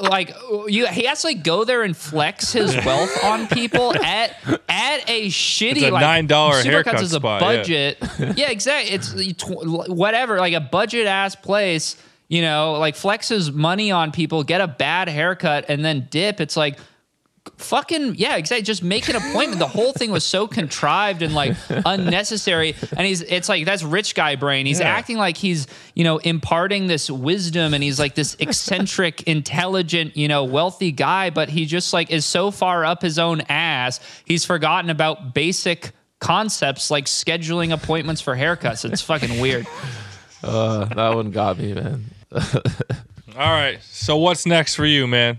Like you, he has to like go there and flex his wealth on people at at a shitty It's a like $9 Supercuts haircut is a spot, yeah. budget budget. yeah, exactly. It's tw- whatever, like a budget ass place. You know, like flexes money on people, get a bad haircut, and then dip. It's like fucking yeah, exactly. Just make an appointment. the whole thing was so contrived and like unnecessary. And he's it's like that's rich guy brain. He's Yeah. acting like he's you know imparting this wisdom, and he's like this eccentric, intelligent, you know, wealthy guy. But he just like is so far up his own ass. He's forgotten about basic concepts like scheduling appointments for haircuts. It's fucking weird. Uh, that one got me, man. All right. So what's next for you, man?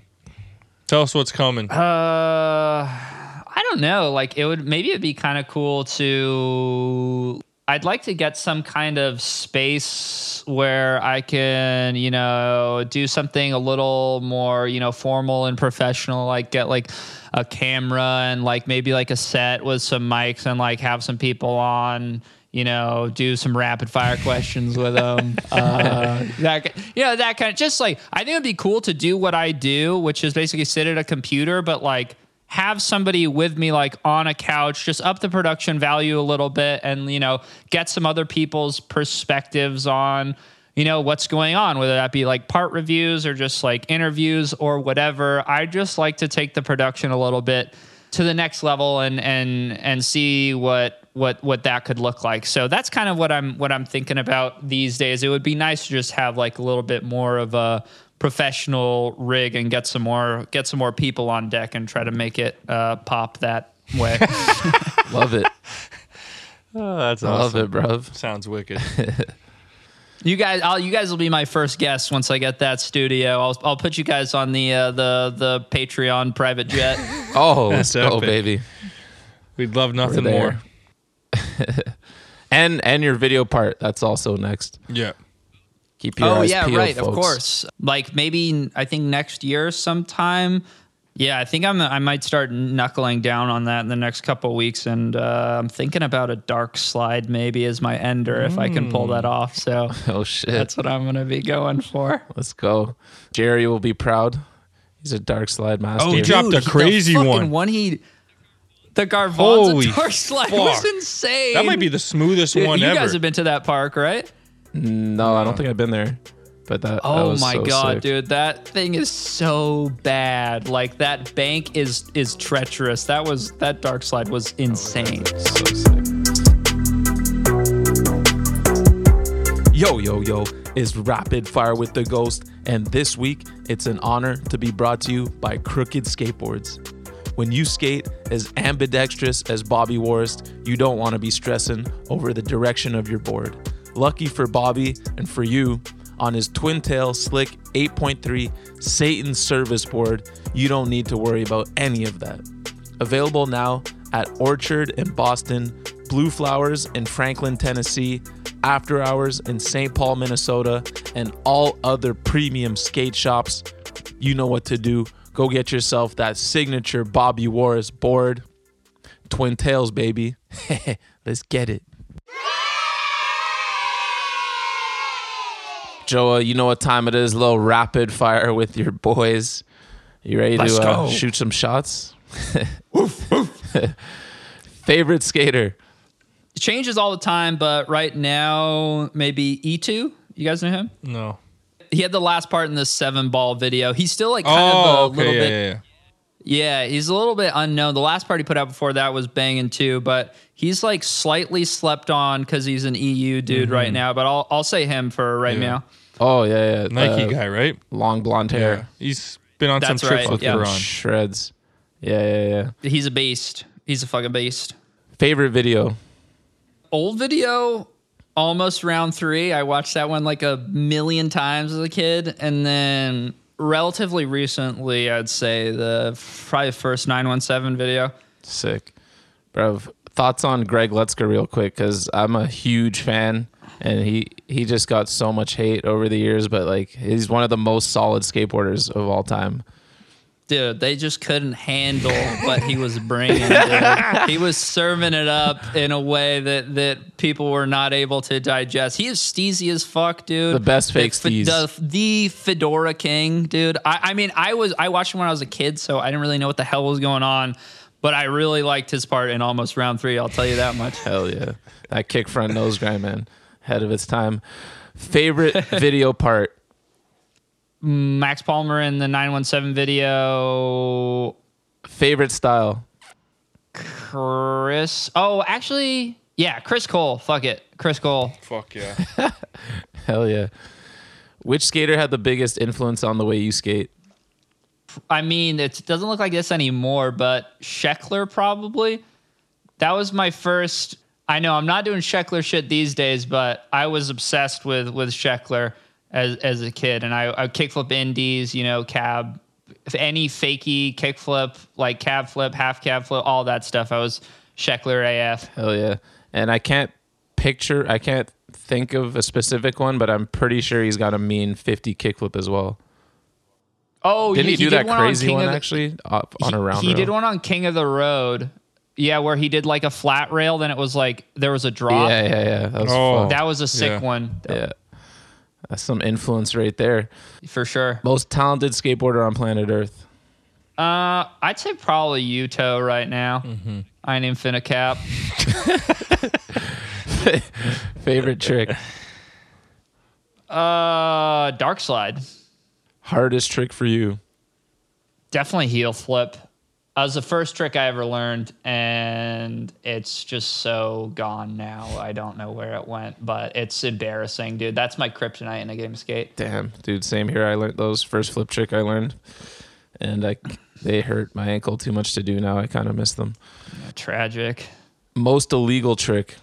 Tell us what's coming. Uh, I don't know. Like it would maybe it'd be kind of cool to. I'd like to get some kind of space where I can, you know, do something a little more, you know, formal and professional, like get like a camera and like maybe like a set with some mics and like have some people on, you know, do some rapid fire questions with them. Uh, that, you know, that kind of just like, I think it'd be cool to do what I do, which is basically sit at a computer, but like, have somebody with me like on a couch just up the production value a little bit and you know get some other people's perspectives on you know what's going on whether that be like part reviews or just like interviews or whatever i just like to take the production a little bit to the next level and and and see what what what that could look like so that's kind of what i'm what i'm thinking about these days it would be nice to just have like a little bit more of a professional rig and get some more get some more people on deck and try to make it uh, pop that way. Love it. Oh, that's I love it, bruv. Sounds wicked. you guys, I'll, you guys will be my first guests once I get that studio. I'll I'll put you guys on the uh, the the Patreon private jet. Oh, let's go, baby. We'd love nothing more. And and your video part. That's also next. Yeah. Keep your oh eyes yeah, peeled, right. folks. Of course. Like maybe I think next year sometime. Yeah, I think I'm. I might start knuckling down on that in the next couple of weeks, and uh, I'm thinking about a dark slide maybe as my ender if I can pull that off. So Oh shit. that's what I'm gonna be going for. Let's go. Jerry will be proud. He's a dark slide master. Oh, he dropped a the crazy fucking one. one he, the Garvanza Holy dark slide was insane. That might be the smoothest Dude, one you ever. guys have been to that park, right? No, I don't think I've been there. But that. that Oh was my so god, sick. dude, that thing is so bad. Like that bank is is treacherous. That was that dark slide was insane. So sick. Yo, yo, yo, is Rapid Fire with the Ghost, and this week it's an honor to be brought to you by Krooked Skateboards. When you skate as ambidextrous as Bobby Worrest, you don't want to be stressing over the direction of your board. Lucky for Bobby and for you, on his twin tail slick 8.3 Satan service board, you don't need to worry about any of that. Available now at Orchard in Boston, Blue Flowers in Franklin, Tennessee, After Hours in St. Paul, Minnesota, and all other premium skate shops. You know what to do. Go get yourself that signature Bobby Worrest board. Twin Tails, baby. Let's get it. Joa, you know what time it is. little rapid fire with your boys. You ready Let's to uh, shoot some shots? woof, woof. Favorite skater? It changes all the time, but right now maybe E2. You guys know him? no. He had the last part in the seven ball video. He's still like kind Oh, of a little. Yeah, bit yeah, yeah. Yeah, he's a little bit unknown. The last part he put out before that was banging too, but he's like slightly slept on because he's an EU dude right now. But I'll I'll say him for right Mm-hmm. Yeah. now. Oh yeah, yeah. Nike uh, guy, right? long blonde hair, He's been on That's some trips right, with yeah. Ron. shreds. Yeah, yeah, yeah. He's a beast. He's a fucking beast. Favorite video? Old video, almost round three. I watched that one like a million times as a kid, and then relatively recently, I'd say the probably first nine one seven video. Sick, bro. Thoughts on Greg Lutzka real quick because I'm a huge fan, and he he just got so much hate over the years, but like he's one of the most solid skateboarders of all time. Dude, they just couldn't handle what he was bringing. Dude. He was serving it up in a way that that people were not able to digest. He is steezy as fuck, dude. The best fake steez. The, the Fedora King, dude. I, I mean, I was I watched him when I was a kid, so I didn't really know what the hell was going on. But I really liked his part in almost round three. I'll tell you that much. Hell yeah, that kick front nose grind, man, ahead of its time. Favorite video part? Max Palmer in the 917 video. Favorite style? Chris. Oh, actually, yeah, Chris Cole. Fuck it. Chris Cole. Fuck yeah. Hell yeah. Which skater had the biggest influence on the way you skate? I mean, it doesn't look like this anymore, but Sheckler probably. That was my first. I know I'm not doing Sheckler shit these days, but I was obsessed with with Sheckler as as a kid, and I, I kickflip indies, you know, cab, if any fakey kickflip, like cab flip, half cab flip, all that stuff. I was Sheckler AF. Hell yeah. And I can't picture. I can't think of a specific one, but I'm pretty sure he's got a mean 50 kickflip as well. Oh, Didn't he, do did that one on crazy King one the- actually up on he, a round? He did one on King of the Road. Yeah, where he did like a flat rail, then it was like there was a drop. Yeah, yeah, yeah. That was Oh. fun. That was a sick Yeah. one yeah. That's some influence right there. for sure. Most talented skateboarder on planet Earth. Uh, I'd say probably Yuto right now. Mm-hmm. I named Finicap. Favorite trick. Uh, Dark Slide. Hardest trick for you. Definitely heel flip. That was the first trick I ever learned, and it's just so gone now. I don't know where it went, but it's embarrassing, dude. That's my kryptonite in a game of skate. Damn, dude. Same here. I learned those first flip trick I learned, and I they hurt my ankle too much to do now. I kind of miss them. Tragic. Most illegal trick.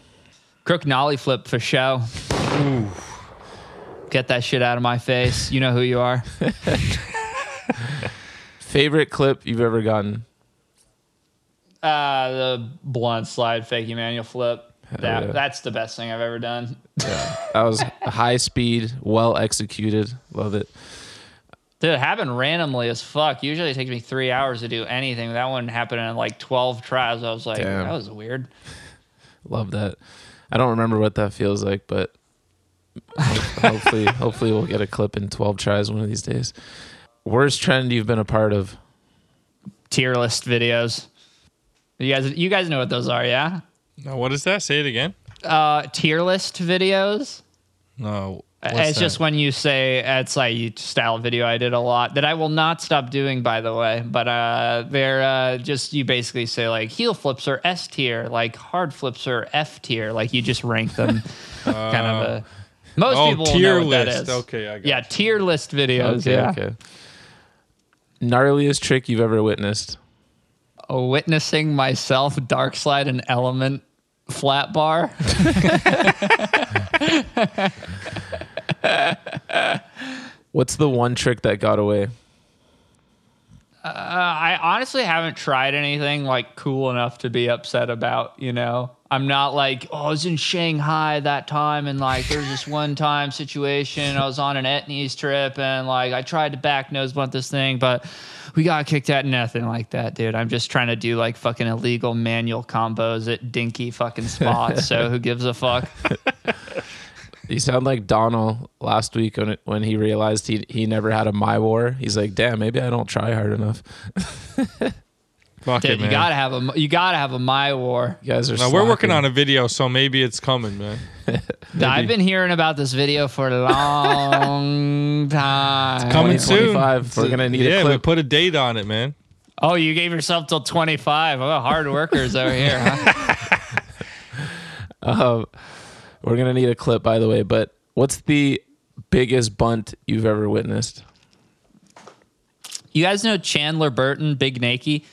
Crook nollie flip for show. Get that shit out of my face. You know who you are. Favorite clip you've ever gotten. Uh, the blunt slide fake manual flip. That yeah. that's the best thing I've ever done. Yeah, That was high speed, well executed. Love it. Dude, it happened randomly as fuck. Usually it takes me three hours to do anything. That one happened in like twelve tries. I was like, Damn. that was weird. Love that. I don't remember what that feels like, but hopefully, hopefully we'll get a clip in 12 tries one of these days. Worst trend you've been a part of? Tier list videos. You guys, you guys know what those are, yeah? Now, what is that? Say it again. Uh, tier list videos. No. it's what's just when you say it's like you style video I did a lot that I will not stop doing by the way. But uh they're uh just you basically say like heel flips are S tier, like hard flips are F tier, like you just rank them kind of a most Oh, people tier know what list. is. Okay, I got Yeah, you. tier list videos. Okay, yeah. okay. Gnarliest trick you've ever witnessed? Witnessing myself dark slide an element flat bar. What's the one trick that got away? Uh, I honestly haven't tried anything like cool enough to be upset about, you know. I'm not like, oh, I was in Shanghai that time and like there's this one time situation. I was on an Etnies trip and like I tried to back nose blunt this thing, but we got kicked out. Nothing like that, dude. I'm just trying to do like fucking illegal manual combos at dinky fucking spots. so who gives a fuck? You sound like Donald last week when it, when he realized he he never had a my war. He's like, damn, maybe I don't try hard enough. Fuck Dude, it, you gotta have a you gotta have a my war. You guys are. Now, we're working on a video, so maybe it's coming, man. I've been hearing about this video for a long time. It's coming soon. We're gonna need yeah, a we clip. put a date on it, man. Oh, you gave yourself till 25. Oh, hard workers over here, huh? Um, we're gonna need a clip, by the way. But what's the biggest bunt you've ever witnessed? You guys know Chandler Burton, Big Nakey?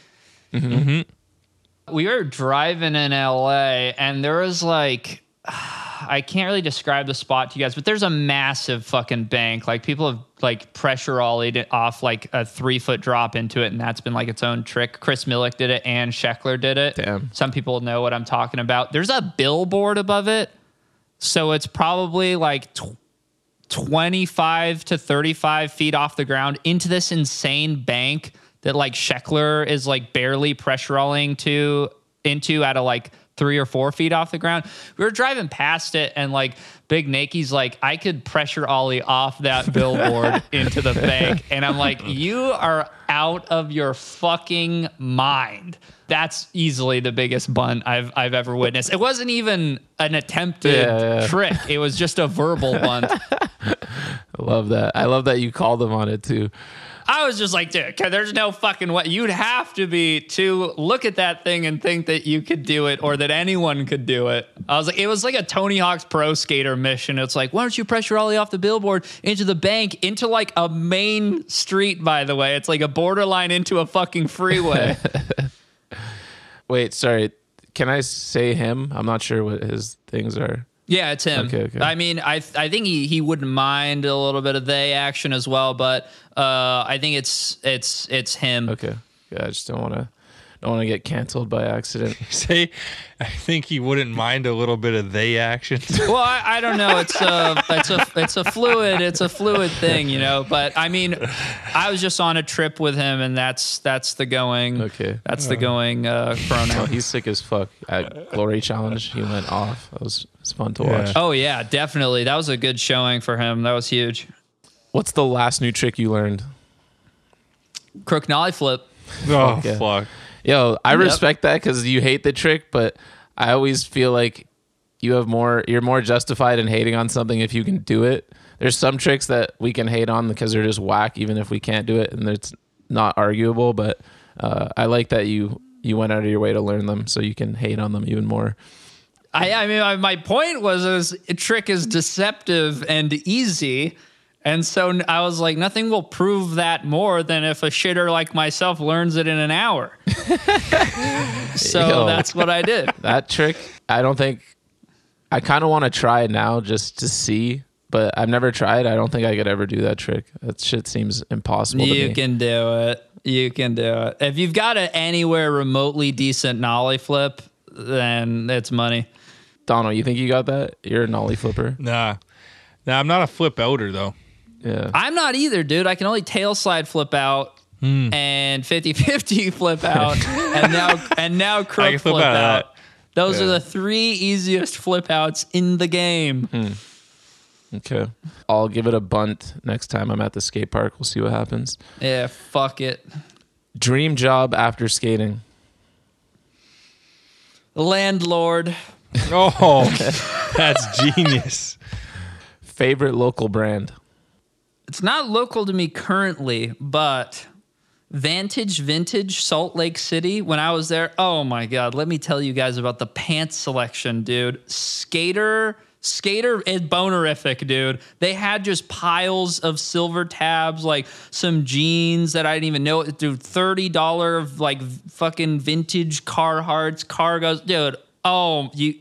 Mm-hmm. Mm-hmm. We were driving in LA and there was like, I can't really describe the spot to you guys, but there's a massive fucking bank. Like people have like pressure ollied it off like a three foot drop into it, and that's been like its own trick. Chris Milic did it and Sheckler did it. Damn. Some people know what I'm talking about. There's a billboard above it. So it's probably like tw- 25 to 35 feet off the ground into this insane bank that like Sheckler is like barely pressure rolling to into at a like three or four feet off the ground. We were driving past it and like Big Nakey's like, I could pressure ollie off that billboard into the bank. And I'm like, you are out of your fucking mind. That's easily the biggest bunt I've I've ever witnessed. It wasn't even an attempted Yeah, yeah. trick. It was just a verbal bunt. I love that. I love that you called them on it too. I was just like, dude, there's no fucking way. You'd have to be to look at that thing and think that you could do it or that anyone could do it. I was like, it was like a Tony Hawk's Pro Skater mission. It's like, why don't you pressure ollie off the billboard into the bank, into like a main street, by the way? It's like a borderline into a fucking freeway. Wait, sorry. Can I say him? I'm not sure what his things are. Yeah, it's him. Okay, okay. I mean, I I think he, he wouldn't mind a little bit of they action as well, but uh, I think it's it's it's him. Okay. Yeah, I just don't want to Don't want to get canceled by accident. Say, I think he wouldn't mind a little bit of they action. Well, I, I don't know. It's a it's a it's a fluid it's a fluid thing, you know. But I mean, I was just on a trip with him, and that's that's the going. Okay. That's the going uh, pronoun. he's sick as fuck. At Glory Challenge, he went off. It was, it was fun to Yeah. watch. Oh yeah, definitely. That was a good showing for him. That was huge. What's the last new trick you learned? Crook nollie flip. oh yeah. fuck! Yo, I Yep. respect that because you hate the trick, but I always feel like you have more. You're more justified in hating on something if you can do it. There's some tricks that we can hate on because they're just whack, even if we can't do it, and it's not arguable. But uh, I like that you you went out of your way to learn them, so you can hate on them even more. I, I mean, my- my point was, is a trick is deceptive and easy, and so I was like, nothing will prove that more than if a shitter like myself learns it in an hour. so Yo. that's what I did. That trick, I don't think. I kind of want to try it now just to see, but I've never tried. I don't think I could ever do that trick. That shit seems impossible to You me. can do it. You can do it. If you've got an anywhere remotely decent nollie flip, then it's money. Donald, you think you got that? You're a nollie flipper. Nah, nah. I'm not a flip outer though. Yeah. I'm not either, dude. I can only tail slide flip out Hmm. and 50-50 flip out and now and now crook flip flip, out out. Those are the three easiest flip outs in the game. Okay. I'll give it a bunt next time I'm at the skate park. We'll see what happens. Yeah, fuck it. Dream job after skating. Landlord. Oh, that's genius. Favorite local brand. It's not local to me currently, but Vantage Vintage Salt Lake City, when I was there, oh my God, let me tell you guys about the pants selection, dude. Skater, skater is bonerific, dude. They had just piles of silver tabs, like some jeans that I didn't even know, dude. $30 like fucking vintage Carhartts, cargos, dude. Oh, you,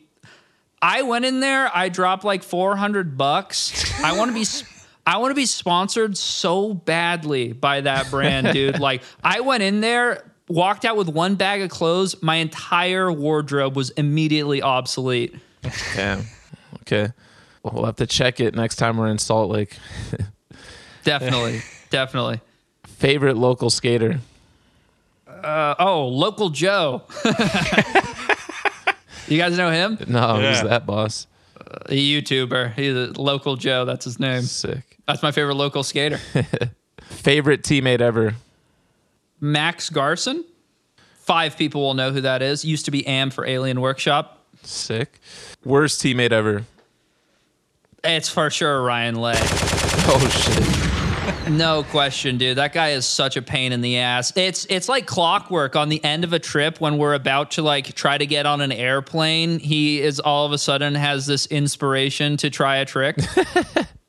I went in there. I dropped like 400 bucks. I want to be. I want to be sponsored so badly by that brand, dude. Like I went in there, walked out with one bag of clothes. My entire wardrobe was immediately obsolete. Damn. Okay. Well, we'll have to check it next time we're in Salt Lake. Definitely, definitely. Favorite local skater. Uh, oh, local Joe. you guys know him? No, who's Yeah. that boss? A YouTuber. He's a local Joe. That's his name. Sick. That's my favorite local skater. Favorite teammate ever. Max Garson. Five people will know who that is. Used to be Am for Alien Workshop. Sick. Worst teammate ever. It's for sure Ryan Lay. Oh shit. No question, dude. That guy is such a pain in the ass. It's it's like clockwork on the end of a trip when we're about to like try to get on an airplane. He is all of a sudden has this inspiration to try a trick.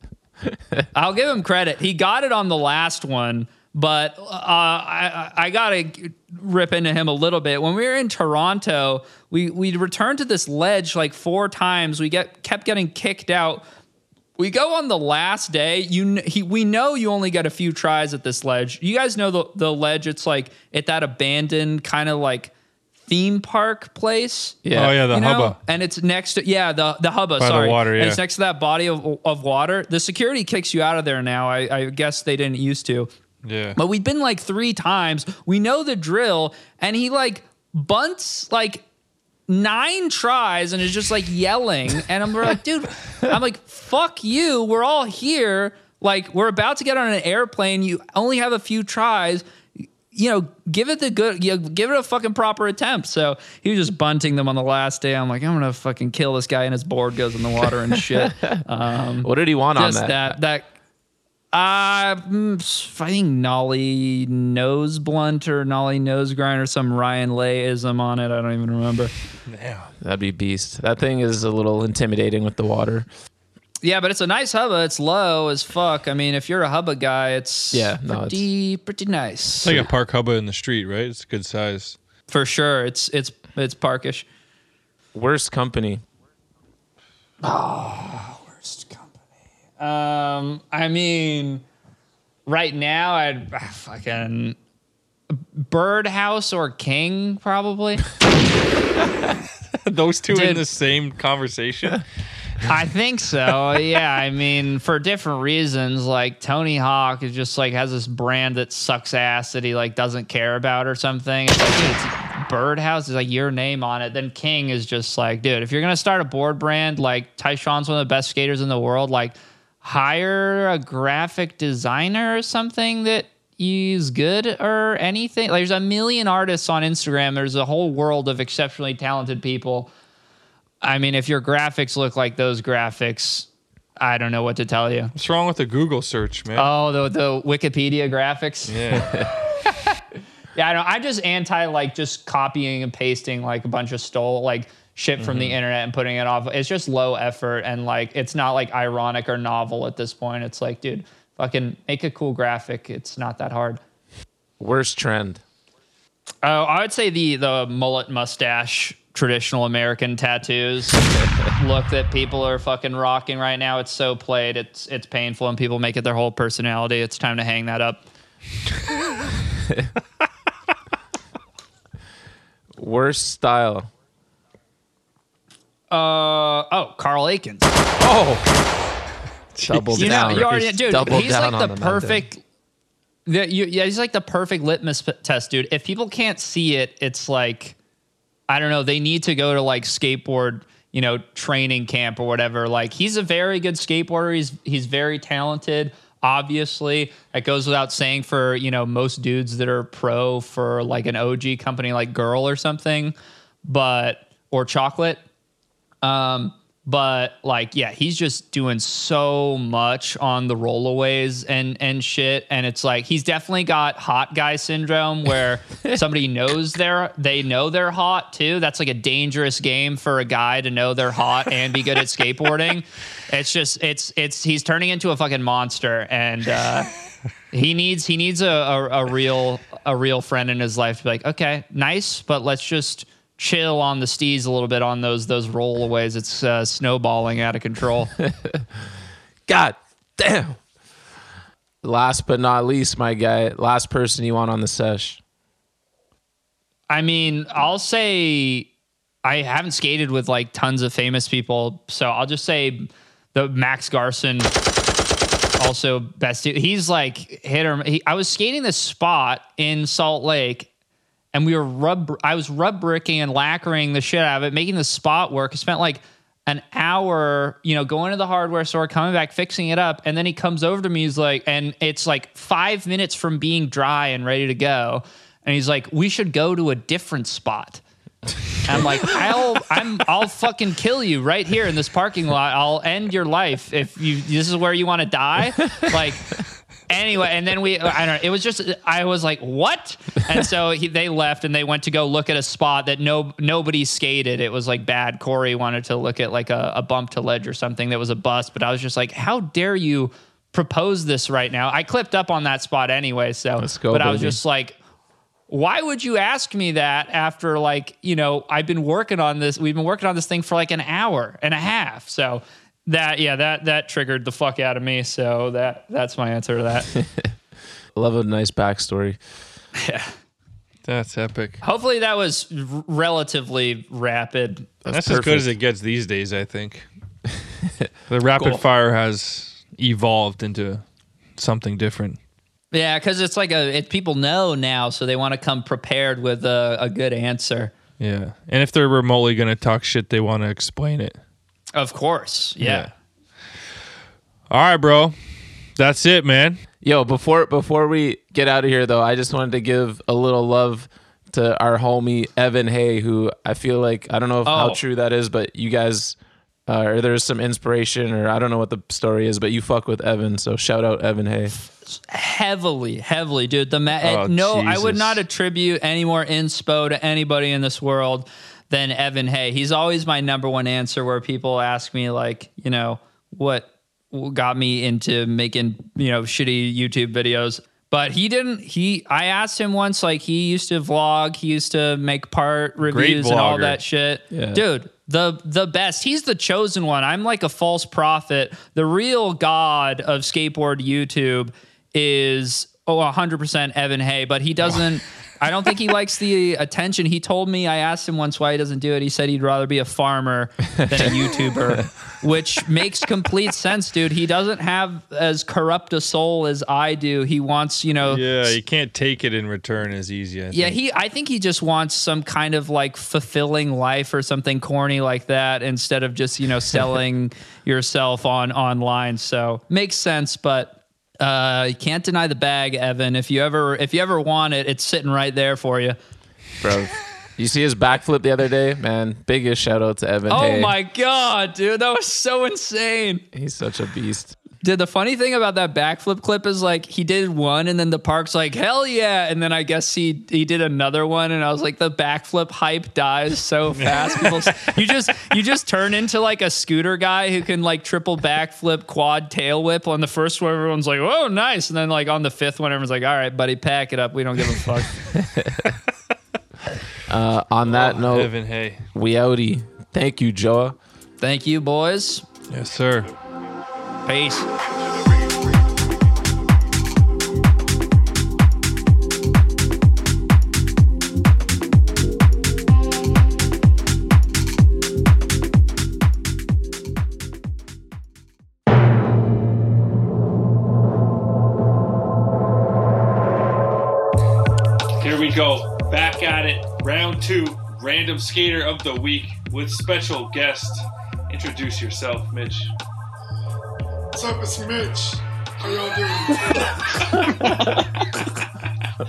I'll give him credit. He got it on the last one, but uh, I I gotta rip into him a little bit. When we were in Toronto, we we returned to this ledge like four times. We get kept getting kicked out. We go on the last day. You he, we know you only get a few tries at this ledge. You guys know the the ledge. It's like at that abandoned kind of like theme park place. Yeah. Oh yeah, the you know? hubba. and it's next to yeah the the hubba. By the sorry, water, And yeah. it's next to that body of of water. The security kicks you out of there now. I, I guess they didn't used to. Yeah. But we've been like three times. We know the drill, and he like bunts like nine tries and is just like yelling. And I'm like, dude, I'm like, fuck you. We're all here. Like, we're about to get on an airplane. You only have a few tries. You know, give it the good, you know, give it a fucking proper attempt. So he was just bunting them on the last day. I'm like, I'm gonna fucking kill this guy, and his board goes in the water and shit. Um, What did he want on just that? that that uh mm, I think nollie nose blunt or nollie nose grind or some Ryan Layism on it. I don't even remember. Yeah, that'd be beast. That thing is a little intimidating with the water. Yeah, but it's a nice hubba. It's low as fuck. I mean, if you're a hubba guy, it's Yeah, no, pretty pretty nice It's like a park hubba in the street, right? It's a good size. for sure. It's it's it's parkish. Worst company. Worst company. Um, I mean, right now I'd ah, fucking Birdhouse or King, probably. Those two in the same conversation. I think so. Yeah, I mean, for different reasons. Like Tony Hawk is just like has this brand that sucks ass that he like doesn't care about or something. It's like, dude, it's Birdhouse is like your name on it. Then King is just like, dude, if you're gonna start a board brand, like Tyshawn's one of the best skaters in the world, like hire a graphic designer or something that is good or anything. Like, there's a million artists on Instagram. There's a whole world of exceptionally talented people. I mean, if your graphics look like those graphics, I don't know what to tell you. What's wrong with the Google search, man? Oh, the the Wikipedia graphics. yeah. Yeah, I don't. I'm just anti like just copying and pasting like a bunch of stole like shit from the mm-hmm. internet and putting it off. It's just low effort and like it's not like ironic or novel at this point. It's like, dude, fucking make a cool graphic. It's not that hard. Worst trend. Oh, I would say the the mullet mustache traditional American tattoos look that people are fucking rocking right now. It's so played. It's it's painful and people make it their whole personality. It's time to hang that up. Worst style. Uh oh, Carl Aikens. Oh, double You know, down. you already, dude, Double he's down like on the them, I think. perfect. The, you, yeah, he's like the perfect litmus test, dude. If people can't see it, it's like, I don't know. They need to go to like skateboard, you know, training camp or whatever. Like, he's a very good skateboarder. He's he's very talented. Obviously, it goes without saying for you know most dudes that are pro for like an OG company like Girl or something, but or Chocolate. Um, but like, yeah, he's just doing so much on the rollaways and and shit. And it's like he's definitely got hot guy syndrome where somebody knows they're they know they're hot too. That's like a dangerous game for a guy to know they're hot and be good at skateboarding. It's just it's it's he's turning into a fucking monster and uh he needs he needs a, a, a real a real friend in his life to be like, okay, nice, but let's just chill on the steez a little bit on those those rollaways. It's uh, snowballing out of control. God damn. Last but not least, my guy. Last person you want on the sesh. I mean, I'll say I haven't skated with like tons of famous people, so I'll just say the Max Garson. Also, best. He's like hit or he, I was skating this spot in Salt Lake, and we were rub. I was rub bricking and lacquering the shit out of it, making the spot work. I spent like an hour, you know, going to the hardware store, coming back, fixing it up, and then he comes over to me. He's like, and it's like five minutes from being dry and ready to go, and he's like, we should go to a different spot. I'm like, I'll, I'm, I'll fucking kill you right here in this parking lot. I'll end your life if you. This is where you want to die. Like, anyway, and then we, I don't know. It was just, I was like, what? And so he, they left and they went to go look at a spot that no nobody skated. It was like bad. Corey wanted to look at like a, a bump to ledge or something that was a bust, but I was just like, how dare you propose this right now? I clipped up on that spot anyway. So, Let's go, but I was just like why would you ask me that after like you know i've been working on this we've been working on this thing for like an hour and a half so that yeah that that triggered the fuck out of me so that that's my answer to that Love a nice backstory. Yeah. That's epic. hopefully that was r- relatively rapid That's, as good as it gets these days, I think. the rapid Cool. fire has evolved into something different. yeah because it's like a it, people know now so they want to come prepared with a, a good answer Yeah. And if they're remotely going to talk shit, they want to explain it. Of course yeah, All right, bro. That's it, man. Yo, before before we get out of here though, I just wanted to give a little love to our homie Evan Hay, who I feel like I don't know if, how Oh. true that is, but you guys uh, or there's some inspiration, or I don't know what the story is, but you fuck with Evan, so shout out Evan Hay. heavily, heavily, dude. The ma- Oh, no, I would not attribute any more inspo to anybody in this world than Evan Hay. He's always my number one answer. Where people ask me like, you know, what got me into making you know shitty YouTube videos. But he didn't. He, I asked him once. Like he used to vlog. He used to make part reviews and all that shit. Yeah. Dude, the the best. He's the chosen one. I'm like a false prophet. The real god of skateboard YouTube is oh 100% Evan Hay, but he doesn't I don't think he likes the attention. He told me I asked him once why he doesn't do it. He said he'd rather be a farmer than a YouTuber, which makes complete sense, dude. He doesn't have as corrupt a soul as I do. He wants, you know, Yeah, you can't take it in return as easy. I yeah, think. he. I think he just wants some kind of like fulfilling life or something corny like that, instead of just you know selling yourself on online. So makes sense, but uh, you can't deny the bag, Evan. If you ever if you ever want it, it's sitting right there for you. bro. You see his backflip the other day, man. Biggest shout out to Evan. Oh Hay. my god, dude, that was so insane. he's such a beast. Dude, the funny thing about that backflip clip is like he did one and then the park's like, hell yeah. And then I guess he he did another one and I was like, the backflip hype dies so fast. People, you just you just turn into like a scooter guy who can like triple backflip, quad tail whip. On the first one, everyone's like, oh nice. And then like on the fifth one, everyone's like, all right, buddy, pack it up. We don't give a fuck. Uh, on that note, Evan Hay. we outie. Thank you, Joa. Thank you, boys. Yes, sir. Peace. Here we go. Back at it. Round two. Random skater of the week with special guest. Introduce yourself, Mitch. What's up? It's Mitch. How y'all doing?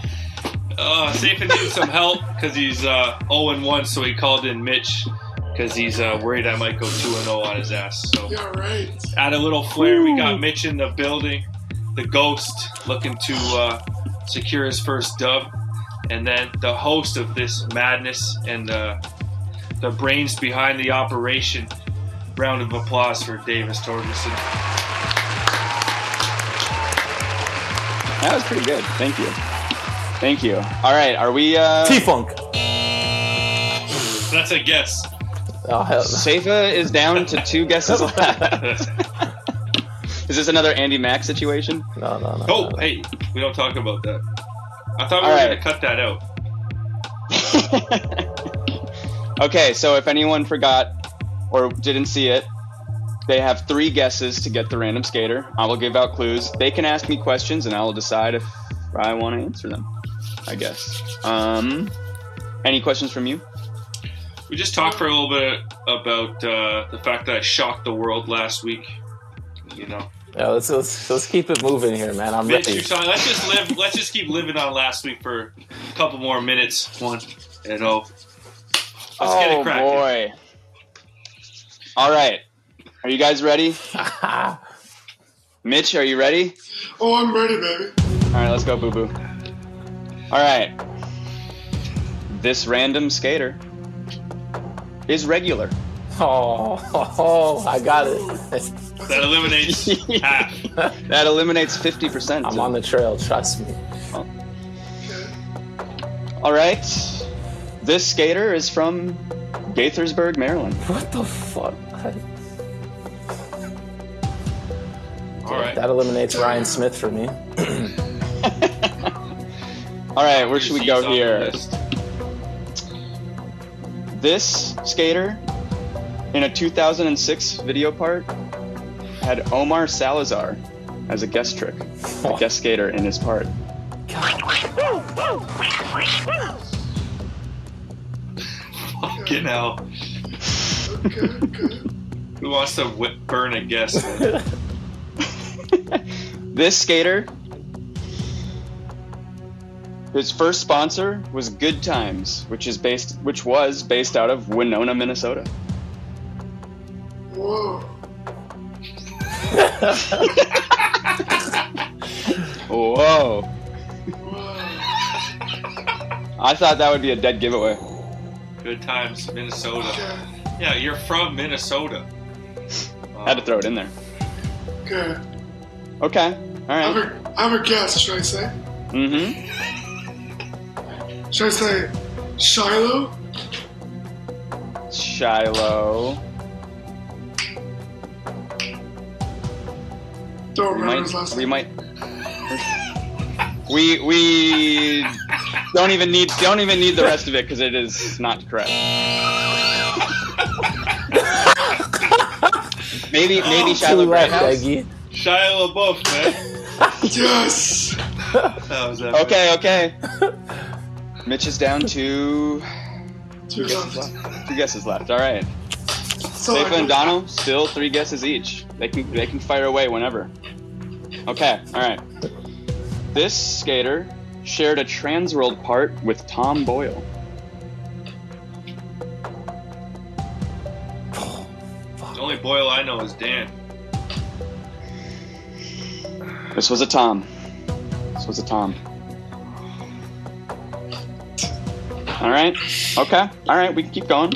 Uh, Safa needed some help because he's uh, 0 1, so he called in Mitch because he's uh, worried I might go 2 0 on his ass. So yeah, right. add a little flair. We got Mitch in the building, the ghost looking to uh, secure his first dub, and then the host of this madness and uh, the brains behind the operation. Round of applause for Davis Torgerson. That was pretty good. Thank you. Thank you. All right, are we uh T-Funk. That's a guess. Oh, hell no. Safa is down to two guesses left. Is this another Andy Mac situation? No, no, no. Oh, no. hey, we don't talk about that. I thought we All were right. going to cut that out. okay, so if anyone forgot or didn't see it, they have three guesses to get the random skater. I will give out clues. They can ask me questions and I will decide if I want to answer them. I guess. Um, any questions from you? We just talked for a little bit about uh, the fact that I shocked the world last week. You know, Yeah, let's, let's let's keep it moving here, man. I'm Mitch, ready. you're. Let's just live. Let's just keep living on last week for a couple more minutes. One, and oh, let's get it oh boy! All right, are you guys ready? Mitch, are you ready? Oh, I'm ready, baby. All right, let's go, boo boo. All right. This random skater is regular. Oh, oh, I got it. That eliminates half. That eliminates 50%. I'm on the trail. Trust me. All right. This skater is from Gaithersburg, Maryland. What the fuck? All right. That eliminates Ryan Smith for me. All right, where should we go here? This skater, in a 2006 video part, had Omar Salazar as a guest trick, a guest skater in his part. Fucking hell. Okay, okay. Who wants to whip, burn a guest? Man? This skater, his first sponsor was Good Times, which is based, which was based out of Winona, Minnesota. Whoa. Whoa! Whoa. I thought that would be a dead giveaway. Good times, Minnesota. Yeah, you're from Minnesota. Had to throw it in there. Okay. Okay. All I have a, I have a guess, should I say? Mm-hmm. Should I say Shiloh? Shiloh. Don't We remember his might. last We might. We we don't even need don't even need the rest of it because it is not correct. maybe maybe Shiloh Two left, Greathouse. Eggy. Shia LaBeouf, man. Yes. That was epic. Okay, okay. Mitch is down to Two left. two guesses left. All right. So Safa and Dono still three guesses each. They can they can fire away whenever. Okay, all right. This skater shared a Transworld part with Tom Boyle. The only Boyle I know is Dan. This was a Tom. This was a Tom. All right. Okay. All right. We can keep going.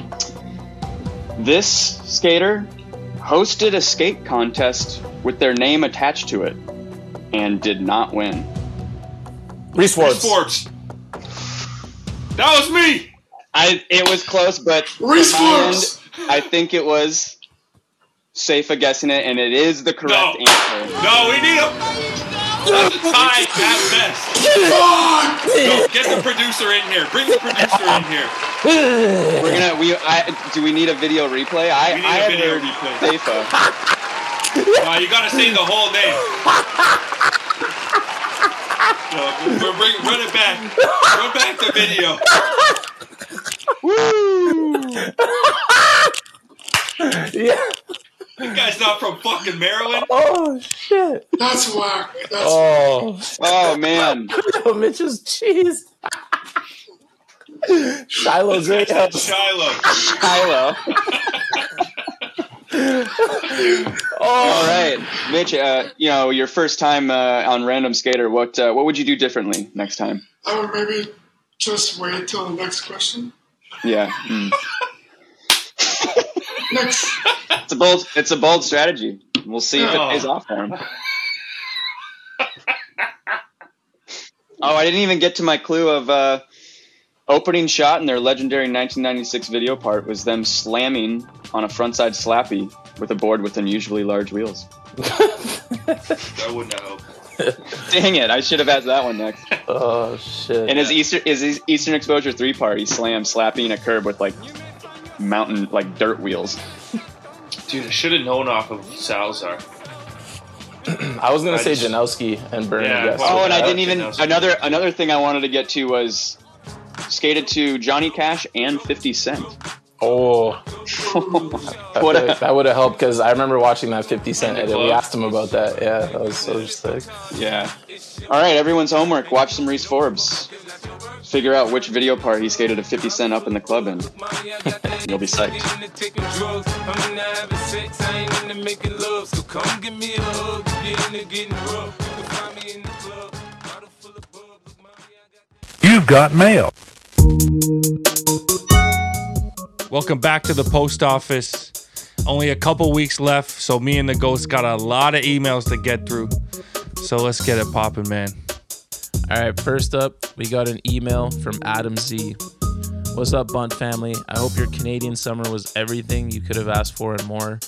This skater hosted a skate contest with their name attached to it and did not win. Reese Forbes. Forbes. That was me. I it was close, but Reese on end, Forbes. I think it was safe at guessing it, and it is the correct No. answer. No, we need him. That's a tie at best. Fuck! No, get the producer in here. Bring the producer in here. We're gonna we I, do we need a video replay? I We need I a video replay. Safa. Uh, you gotta say the whole name. No, we're bring, run it back. Run back the video. Yeah. This guy's not from fucking Maryland. Oh shit. That's whack. That's Oh, Oh man. oh Mitch's cheese. Shiloh's right up. Shiloh. Kylo. All right, Mitch. Uh, you know, your first time uh, on Random Skater. What uh, what would you do differently next time? I would maybe just wait till the next question. Yeah, mm. Next. it's a bold it's a bold strategy. We'll see if it Oh. pays off for him. Oh, I didn't even get to my clue of uh, opening shot in their legendary 1996 video part was them slamming on a frontside slappy with a board with unusually large wheels. That wouldn't have. Dang it! I should have asked that one next. Oh shit. And his Eastern is his Eastern Exposure three part. He slams slapping a curb with like mountain like dirt wheels. Dude, I should have known off of Salazar. I was gonna I say just- Janowski and Bernie. Yeah, well, Oh, and I didn't even Else. another another thing I wanted to get to was skated to Johnny Cash and Fifty Cent. Oh, what a, that would have helped because I remember watching that 50 Cent edit. We asked him about that. Yeah, that was so sick. yeah. All right, everyone's homework. Watch some Reese Forbes. Figure out which video part he skated a 50 Cent up in the club in. You'll be psyched. You've got mail. Welcome back to the post office. Only a couple weeks left, so me and the ghost got a lot of emails to get through. So let's get it popping, man. All right, first up, we got an email from Adam Z. What's up, Bunt family? I hope your Canadian summer was everything you could have asked for and more.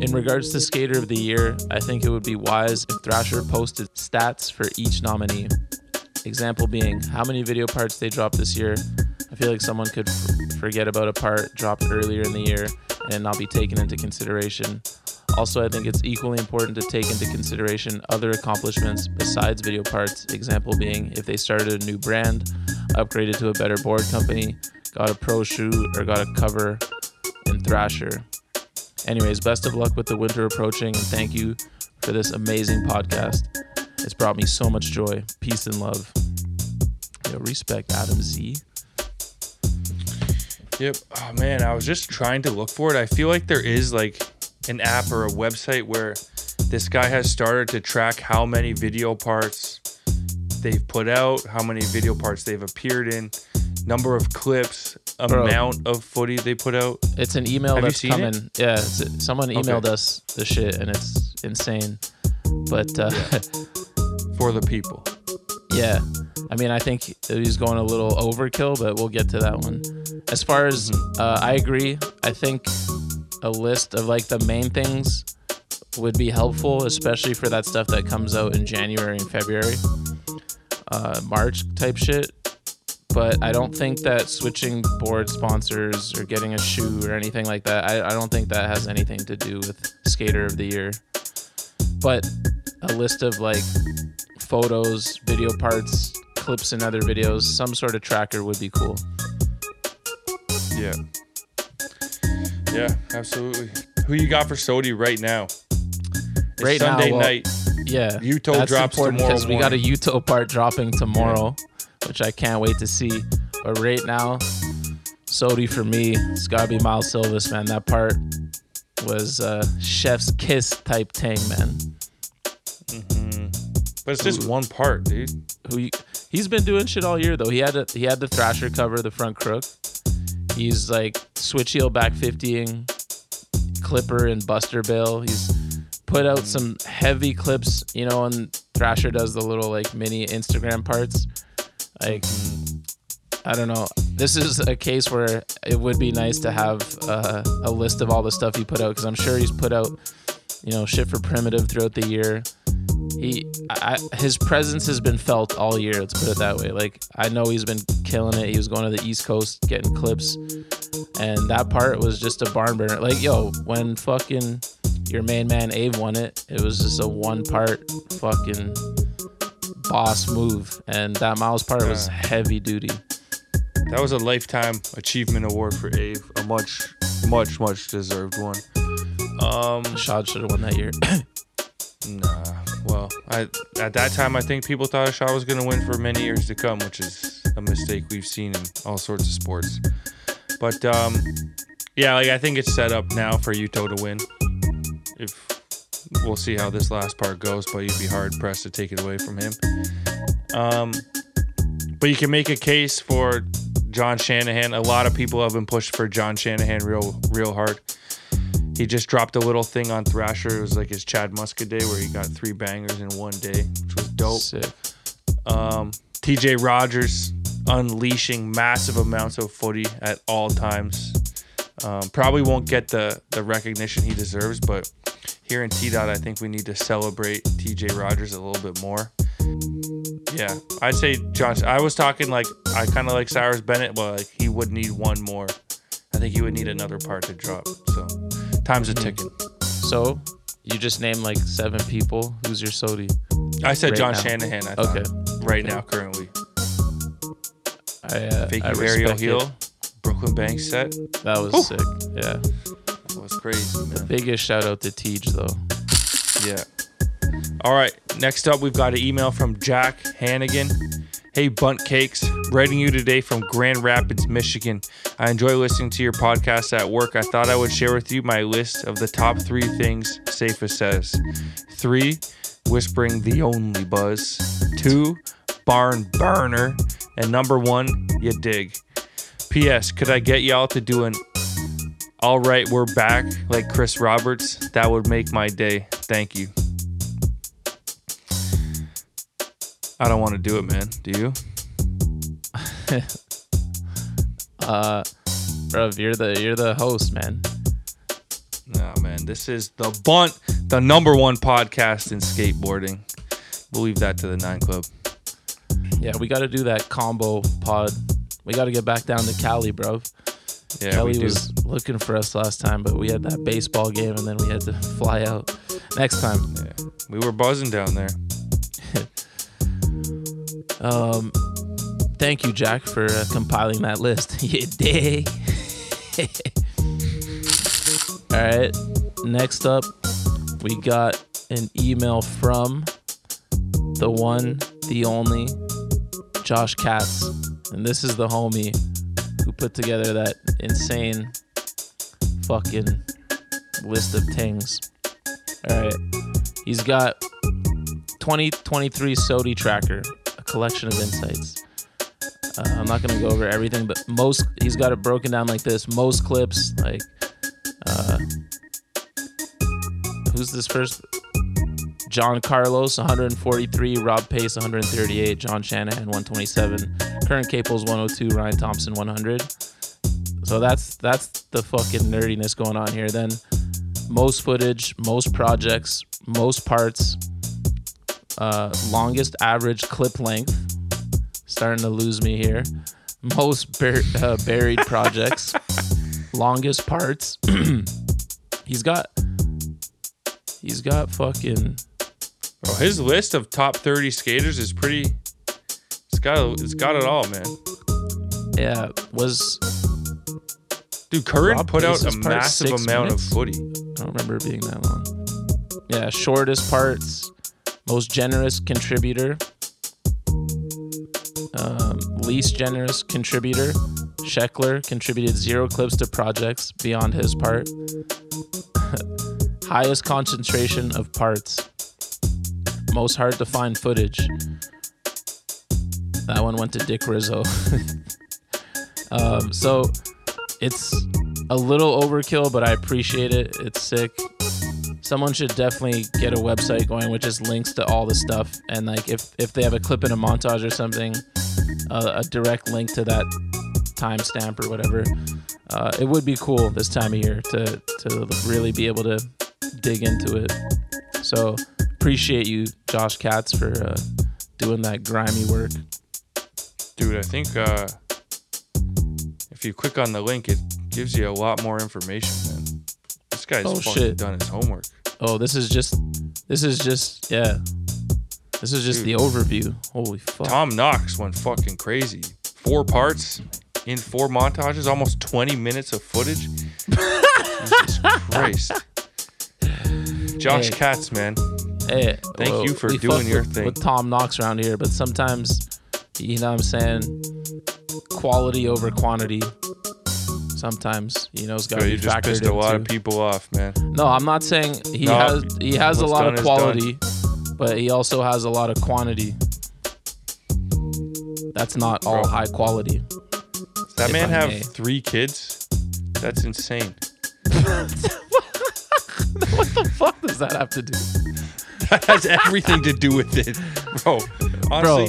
In regards to Skater of the Year, I think it would be wise if Thrasher posted stats for each nominee. Example being how many video parts they dropped this year. I feel like someone could f- forget about a part dropped earlier in the year and not be taken into consideration. Also, I think it's equally important to take into consideration other accomplishments besides video parts. Example being if they started a new brand, upgraded to a better board company, got a pro shoe, or got a cover in Thrasher. Anyways, best of luck with the winter approaching, and thank you for this amazing podcast. It's brought me so much joy, peace, and love. Yo, respect, Adam Z. Yep. Oh man, I was just trying to look for it. I feel like there is like an app or a website where this guy has started to track how many video parts they've put out, how many video parts they've appeared in, number of clips, Bro. amount of footy they put out. It's an email Have that's seen it? coming. Yeah, it's, someone emailed Okay. us the shit, and it's insane. But uh, for the people. Yeah. I mean, I think he's going a little overkill, but we'll get to that one. As far as uh, I agree, I think a list of like the main things would be helpful, especially for that stuff that comes out in January and February, uh, March type shit. but I don't think that switching board sponsors or getting a shoe or anything like that. I, I don't think that has anything to do with Skater of the Year. But a list of like photos, video parts, clips, and other videos, some sort of tracker would be cool. Yeah. Yeah, absolutely. Who you got for SOTY right now? It's Right now, Sunday well, night. Yeah, Yuto that's drops important tomorrow because we got a. Yuto part dropping tomorrow, which I can't wait to see. But right now, SOTY for me, it's gotta be Miles Silvis, man. That part was uh, chef's kiss type thing, man. But it's just one part, dude. Who you, he's been doing shit all year though. He had a, he had the Thrasher cover, the front crook. He's like switch heel back 50ing, Clipper and Buster Bill. He's put out some heavy clips, you know, and Thrasher does the little like mini Instagram parts. Like, I don't know. This is a case where it would be nice to have uh, a list of all the stuff he put out because I'm sure he's put out, you know, shit for primitive throughout the year. He, I, his presence has been felt all year. Let's put it that way. Like I know he's been killing it. He was going to the East Coast getting clips, and that part was just a barn burner. Like yo, when fucking your main man Ave won it, it was just a one part fucking boss move, and that Miles part was heavy duty. That was a lifetime achievement award for Ave. A much, much, much deserved one. Um, Shad should have won that year. nah. Well, I at that time I think people thought Shaw was gonna win for many years to come, which is a mistake we've seen in all sorts of sports. But um, yeah, like I think it's set up now for Yuto to win. If we'll see how this last part goes, but you'd be hard pressed to take it away from him. Um, but you can make a case for John Shanahan. A lot of people have been pushed for John Shanahan real, real hard. He just dropped a little thing on Thrasher. It was like his Chad Muska day where he got three bangers in one day, which was dope. Sick. Um, TJ Rogers unleashing massive amounts of footy at all times. Um, probably won't get the, the recognition he deserves, but here in T Dot, I think we need to celebrate TJ Rogers a little bit more. Yeah, I'd say Josh. I was talking like I kind of like Cyrus Bennett, but like he would need one more. I think you would need another part to drop. So time's a ticking. So you just named like seven people. Who's your SOTY? I said Right John now. Shanahan. I thought, Okay. right now, currently. I, uh, Fakey I respect it. Brooklyn Bank set. That was Whew. sick. Yeah. That was crazy, man. Biggest shout out to Tej though. Yeah. All right. Next up, we've got an email from Jack Hannigan. Hey, Bunt Cakes. Writing you today from Grand Rapids, Michigan. I enjoy listening to your podcast at work. I thought I would share with you my list of the top three things Safa says. Three, whispering the only buzz. Two, barn burner. And number one, you dig. P.S. Could I get y'all to do an all right, we're back like Chris Roberts? That would make my day. Thank you. I don't want to do it, man. Do you? Uh, bro, you're the you're the host, man. No, man. This is the Bunt, the number one podcast in skateboarding. We'll leave that to the Nine Club. Yeah, we got to do that combo pod. We got to get back down to Cali, bro. Yeah, Kelly was looking for us last time, but we had that baseball game, and then we had to fly out. Next time, Yeah. We were buzzing down there. um, thank you, Jack, for uh, compiling that list. you dig? All right. Next up, we got an email from the one, the only, Josh Katz, and this is the homie who put together that insane fucking list of things. All right. He's got 2023 SOTY Tracker, collection of insights. Uh, I'm not gonna go over everything, but most he's got it broken down like this. Most clips, like, uh, who's this first? John Carlos 143, Rob Pace 138, John Shanahan 127, Curren Caples 102, Ryan Thompson 100. So that's that's the fucking nerdiness going on here. Then most footage, most projects, most parts, uh, longest average clip length, starting to lose me here. Most bur- uh, buried projects, longest parts. he's got, he's got fucking. Bro, his list of top 30 skaters is pretty. It's got it's got it all, man. Yeah, was Dude, Curren Rob put out a massive amount minutes? of footy. I don't remember it being that long. Yeah, shortest parts, most generous contributor, um, least generous contributor. Sheckler contributed zero clips to projects beyond his part. Highest concentration of parts. Most hard to find footage. That one went to Dick Rizzo. um, so it's a little overkill, but I appreciate it. It's sick. Someone should definitely get a website going with just links to all the stuff, and like if if they have a clip in a montage or something, uh, a direct link to that timestamp or whatever. Uh, it would be cool this time of year to to really be able to dig into it. So appreciate you, Josh Katz, for uh, doing that grimy work. Dude, I think uh, if you click on the link, it gives you a lot more information, guy's Oh, fucking shit. done his homework. Oh, this is just this is just yeah. This is just Dude. the overview. Holy fuck. Tom Knox went fucking crazy. Four parts in four montages, almost 20 minutes of footage. Jesus Christ. Josh Hey. Katz, man. Hey, Thank well, you for doing your with, thing. with Tom Knox around here, but sometimes, you know what I'm saying, quality over quantity. Mm. Sometimes, you know, it's got So to you be just factored pissed a lot of people off, man. No, I'm not saying he No, has he has a lot of quality, but he also has a lot of quantity. That's not all Bro. high quality. Does that man I have may. three kids? That's insane. what the fuck does that have to do? That has everything to do with it, bro. Honestly,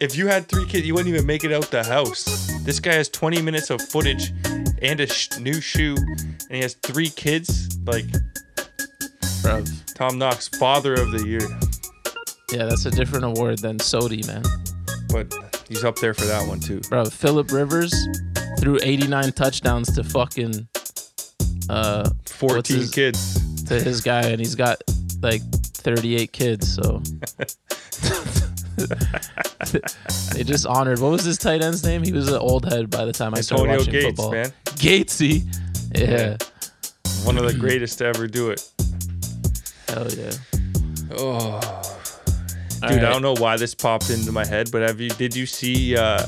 if you had three kids, you wouldn't even make it out the house. This guy has 20 minutes of footage and a sh- new shoe, and he has three kids. Like Bruv. Tom Knox, father of the year, Yeah, that's a different award than SOTY, man. but he's up there for that one too. Bro, Philip Rivers threw 89 touchdowns to fucking uh 14 his- kids. to his guy and he's got like 38 kids, so they just honored what was his tight end's name? He was an old head by the time I started Antonio watching Gates, football. man. Gatesy. Yeah. One of the greatest to ever do it. Hell yeah. Oh, dude, I don't know why this popped into my head, but have you? Did you see uh,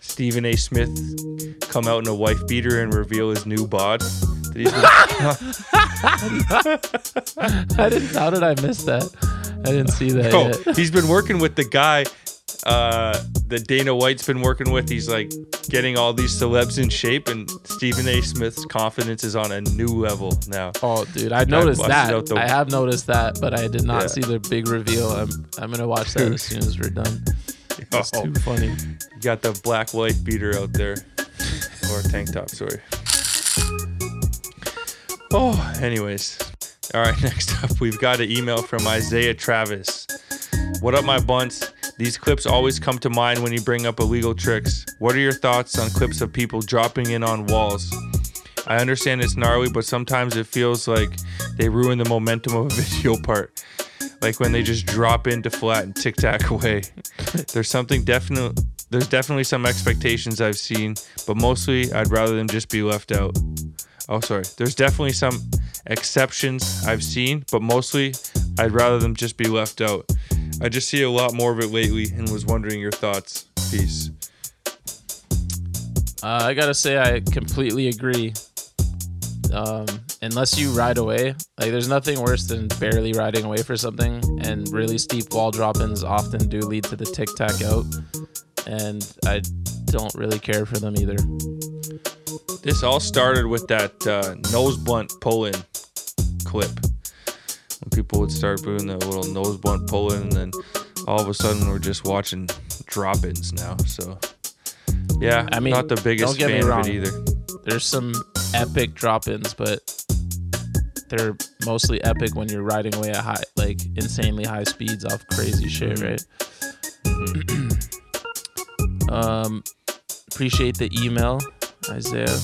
Stephen A. Smith come out in a wife beater and reveal his new bod? That he's been- I didn't how did I miss that? I didn't see that Oh, yet. he's been working with the guy uh, that Dana White's been working with. He's like getting all these celebs in shape, and Stephen A. Smith's confidence is on a new level now. Oh, dude, I noticed that. the- I have noticed that, but I did not Yeah. see the big reveal. I'm I'm gonna watch that as soon as we're done. It's Oh, too funny. you got the black wife beater out there, or tank top, sorry. Oh, anyways. All right, next up, we've got an email from Isaiah Travis. What up, my bunts? These clips always come to mind when you bring up illegal tricks. What are your thoughts on clips of people dropping in on walls? I understand it's gnarly, but sometimes it feels like they ruin the momentum of a video part. Like when they just drop into flat and tic tac away. There's something definite. There's definitely some expectations I've seen, but mostly I'd rather them just be left out. Oh, sorry. There's definitely some exceptions I've seen, but mostly I'd rather them just be left out. I just see a lot more of it lately and was wondering your thoughts. Peace. Uh, I gotta say, I completely agree. Um, unless you ride away, like there's nothing worse than barely riding away for something, and really steep wall drop-ins often do lead to the tic tac out, and I don't really care for them either. This all started with that uh, nose blunt pull in clip. When people would start doing the little nose blunt pull in, and then all of a sudden we're just watching drop ins now. So, yeah, I mean, not the biggest don't get me fan of it either. There's some epic drop-ins, but they're mostly epic when you're riding away at high, like insanely high speeds off crazy shit, Mhm. right? Um, appreciate the email, Isaiah.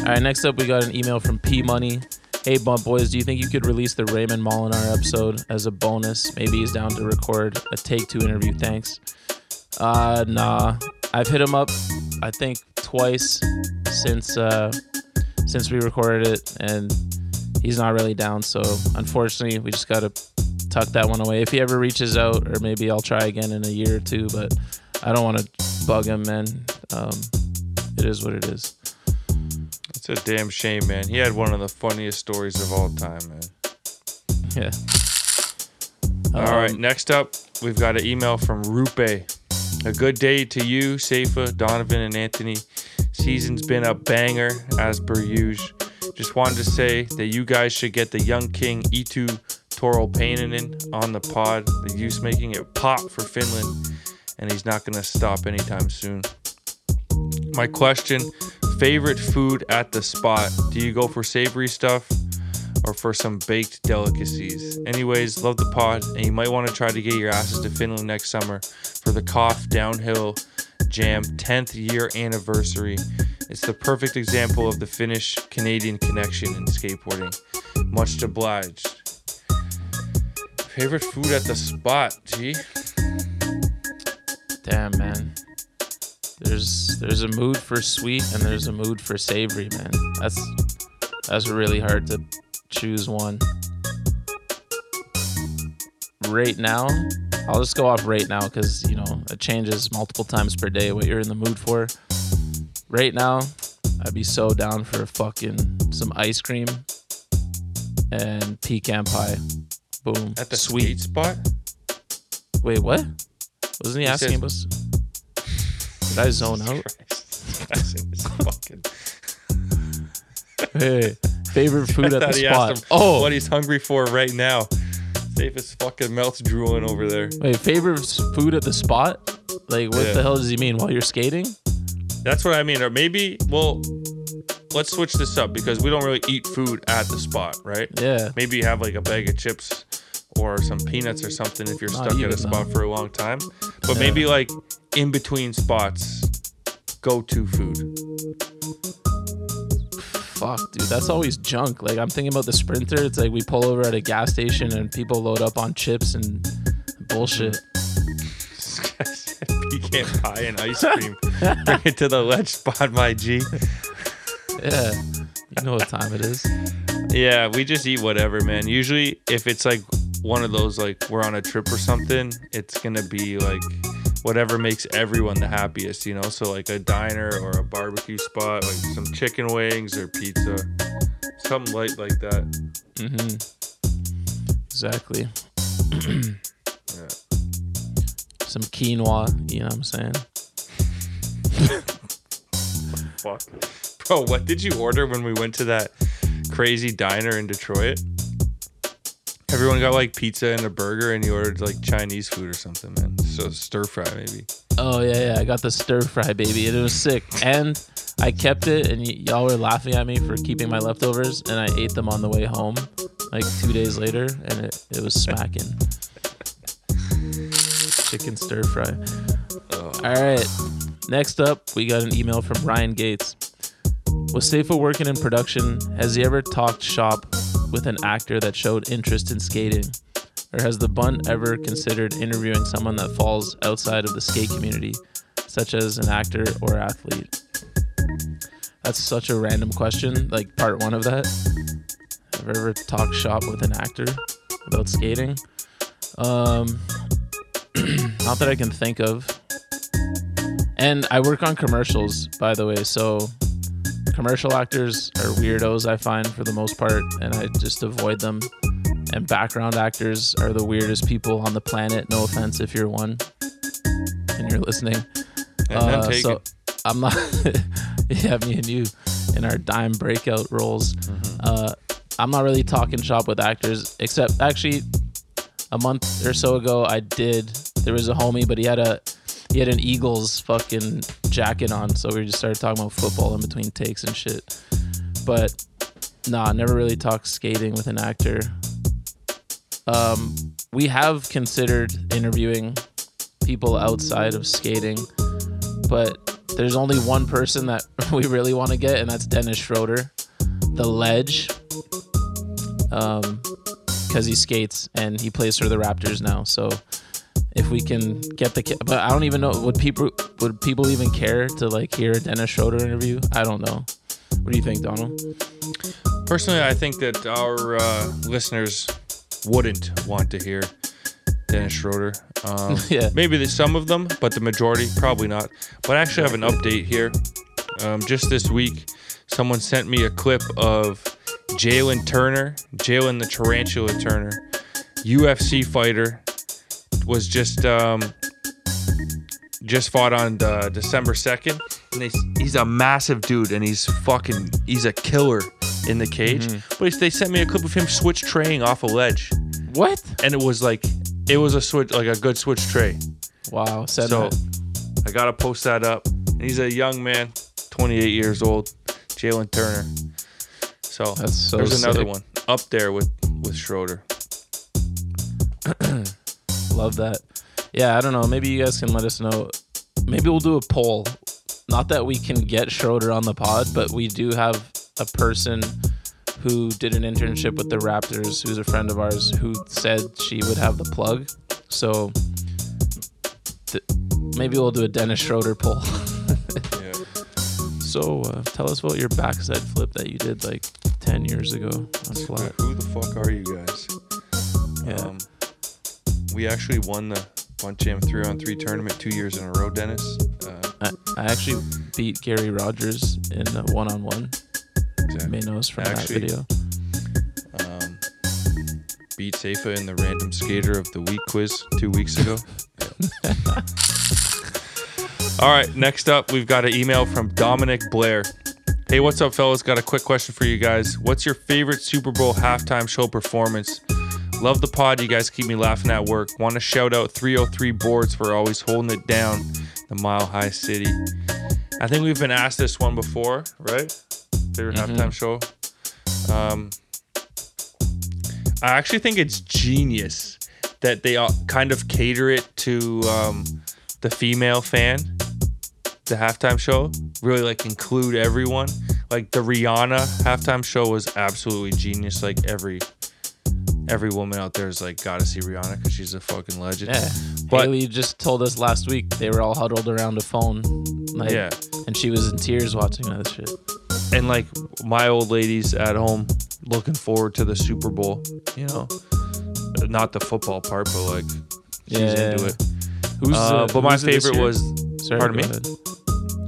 All right, next up, we got an email from P Money. Hey, Bump Boys, do you think you could release the Raymond Molinar episode as a bonus? Maybe he's down to record a take two interview. Thanks. Uh, nah. I've hit him up, I think, twice since uh, since we recorded it, and he's not really down. So unfortunately, we just gotta tuck that one away. If he ever reaches out, or maybe I'll try again in a year or two. But I don't want to bug him, man. Um, it is what it is. It's a damn shame, man. He had one of the funniest stories of all time, man. Yeah. All right, Um, next up, we've got an email from Rupe. A good day to you, Safa, Donovan, and Anthony. Season's been a banger as per usual. Just wanted to say that you guys should get the young king Itu Toro Painanen on the pod. The youth's making it pop for Finland, and he's not going to stop anytime soon. My question favorite food at the spot? Do you go for savory stuff? or for some baked delicacies. Anyways, love the pod, and you might want to try to get your asses to Finland next summer for the Koff Downhill Jam 10th year anniversary. It's the perfect example of the Finnish Canadian connection in skateboarding. Much obliged. Favorite food at the spot, G? Damn, man. There's there's a mood for sweet and there's a mood for savory, man. That's that's really hard to choose one. Right now, I'll just go off right now because you know it changes multiple times per day what you're in the mood for. Right now, I'd be so down for fucking some ice cream and pecan pie. Boom. At the sweet. spot? Wait, what? Wasn't he, He asking says- us? Did I zone out? That's in his fucking. Hey, favorite food at the thought he asked spot. Oh, what he's hungry for right now. Safe as fucking mouth's drooling over there. wait, favorite food at the spot? Like, what Yeah. the hell does he mean? While you're skating? That's what I mean. Or maybe, well, let's switch this up because we don't really eat food at the spot, right? Yeah. Maybe you have like a bag of chips or some peanuts or something if you're Not stuck at even a spot for a long time. But Yeah. maybe like in between spots, go to food. Fuck, dude, that's always junk. Like, I'm thinking about the Sprinter. It's like we pull over at a gas station and people load up on chips and bullshit. Pecan pie and ice cream. Bring it to the ledge spot, my G. Yeah, you know what time it is. Yeah, we just eat whatever, man. Usually, if it's like one of those, like we're on a trip or something, it's gonna be like whatever makes everyone the happiest, you know. So like a diner or a barbecue spot, like some chicken wings or pizza, something light like that. Mm-hmm. Exactly. Yeah. Some quinoa. You know what I'm saying? Fuck, bro. What did you order when we went to that crazy diner in Detroit? Everyone got like pizza and a burger, and you ordered like Chinese food or something, man. So stir fry maybe. Oh yeah, yeah. I got the stir fry, baby, and it was sick. And I kept it, and y- y'all were laughing at me for keeping my leftovers, and I ate them on the way home, like two days later, and it, it was smacking. Chicken stir fry. Oh. All right. Next up, we got an email from Ryan Gates. Was Safa working in production? Has he ever talked shop with an actor that showed interest in skating? Or has the Bunt ever considered interviewing someone that falls outside of the skate community, such as an actor or athlete? That's such a random question, like part one of that. Have I ever talked shop with an actor about skating? Um, not that I can think of. And I work on commercials, by the way, so commercial actors are weirdos, I find, for the most part, and I just avoid them. And background actors are the weirdest people on the planet. No offense if you're one and you're listening. Uh, so I'm not, yeah, me and you in our dime breakout roles. Uh, I'm not really talking shop with actors, except actually a month or so ago, I did. There was a homie, but he had a he had an Eagles fucking jacket on, so we just started talking about football in between takes and shit. But nah, never really talked skating with an actor. Um, we have considered interviewing people outside of skating, but there's only one person that we really want to get, and that's Dennis Schroeder, the ledge. Um, because he skates and he plays for the Raptors now. So if we can get the, but I don't even know would people would people even care to like hear a Dennis Schroeder interview? I don't know. What do you think, Donald? Personally, I think that our uh, listeners wouldn't want to hear Dennis Schroeder. Um, Yeah. Maybe the, some of them, but the majority probably not. But I actually have an update here. Um, just this week, someone sent me a clip of Jalen Turner, Jalen the Tarantula Turner, UFC fighter, was just um, just fought on uh, December second, and they, he's a massive dude, and he's fucking he's a killer in the cage. But they sent me a clip of him switch traying off a ledge, What? and it was like it was a switch like a good switch tray. Wow. So that. I gotta post that up. And he's a young man, 28 years old, Jalen Turner. So, That's so there's another one up there with with Schroeder. Love that. Yeah, I don't know. Maybe you guys can let us know. Maybe we'll do a poll. Not that we can get Schroeder on the pod, but we do have a person who did an internship with the Raptors, who's a friend of ours, who said she would have the plug. So th- maybe we'll do a Dennis Schroeder poll. Yeah. so uh, tell us about your backside flip that you did like 10 years ago on flat. Who the fuck are you guys? Yeah. Um, we actually won the Bunt Jam three on three tournament two years in a row, Dennis. Uh, I, I actually beat Gary Rogers in one on one. May knows from Actually- that video. um, beat Safa in the random skater of the week quiz two weeks ago. All right, next up, we've got an email from Dominic Blair. Hey, what's up, fellas? Got a quick question for you guys. What's your favorite Super Bowl halftime show performance? Love the pod. You guys keep me laughing at work. Want to shout out 303 Boards for always holding it down, the Mile High City. I think we've been asked this one before, right? Favorite halftime show. Um, I actually think it's genius that they kind of cater it to um, the female fan. The halftime show really like include everyone. Like the Rihanna halftime show was absolutely genius. Like every every woman out there is like gotta see Rihanna because she's a fucking legend. Yeah. But- Haley just told us last week they were all huddled around a phone. Like, Yeah. And she was in tears watching that shit. and like my old ladies at home looking forward to the Super Bowl. You know, not the football part, but like she's Yeah. into it. Who's Uh, but my who's it this favorite was Sorry, pardon me? ahead.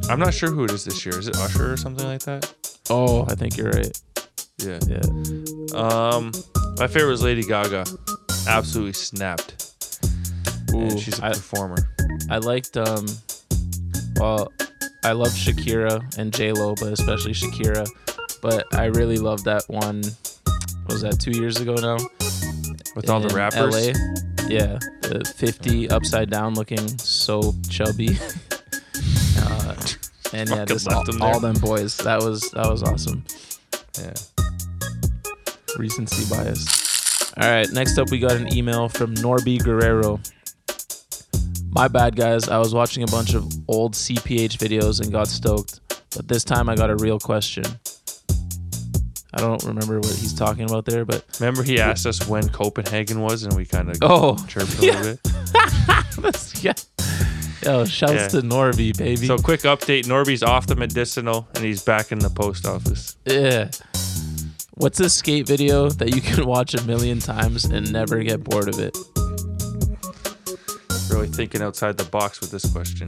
I'm not sure who it is this year. Is it Usher or something like that? Oh, I think you're right. Yeah. Yeah. Um, my favorite was Lady Gaga. Absolutely snapped. and Ooh, she's a I- performer. I liked um well I love Shakira and J Lo, but especially Shakira. But I really love that one what was that two years ago now? With all the rappers. LA. Yeah. The fifty upside down looking so chubby. uh, and yeah, just all, all them boys. That was that was awesome. Yeah. Recency bias. All right, next up we got an email from Norby Guerrero. My bad, guys. I was watching a bunch of old CPH videos and got stoked, but this time I got a real question. I don't remember what he's talking about there, but Remember he asked us when Copenhagen was, and we kind of oh, chirped a little bit. yeah. Yo, shouts Yeah. to Norby, baby. So quick update: Norby's off the medicinal, and he's back in the post office. yeah. What's a skate video that you can watch a million times and never get bored of it? Really thinking outside the box with this question.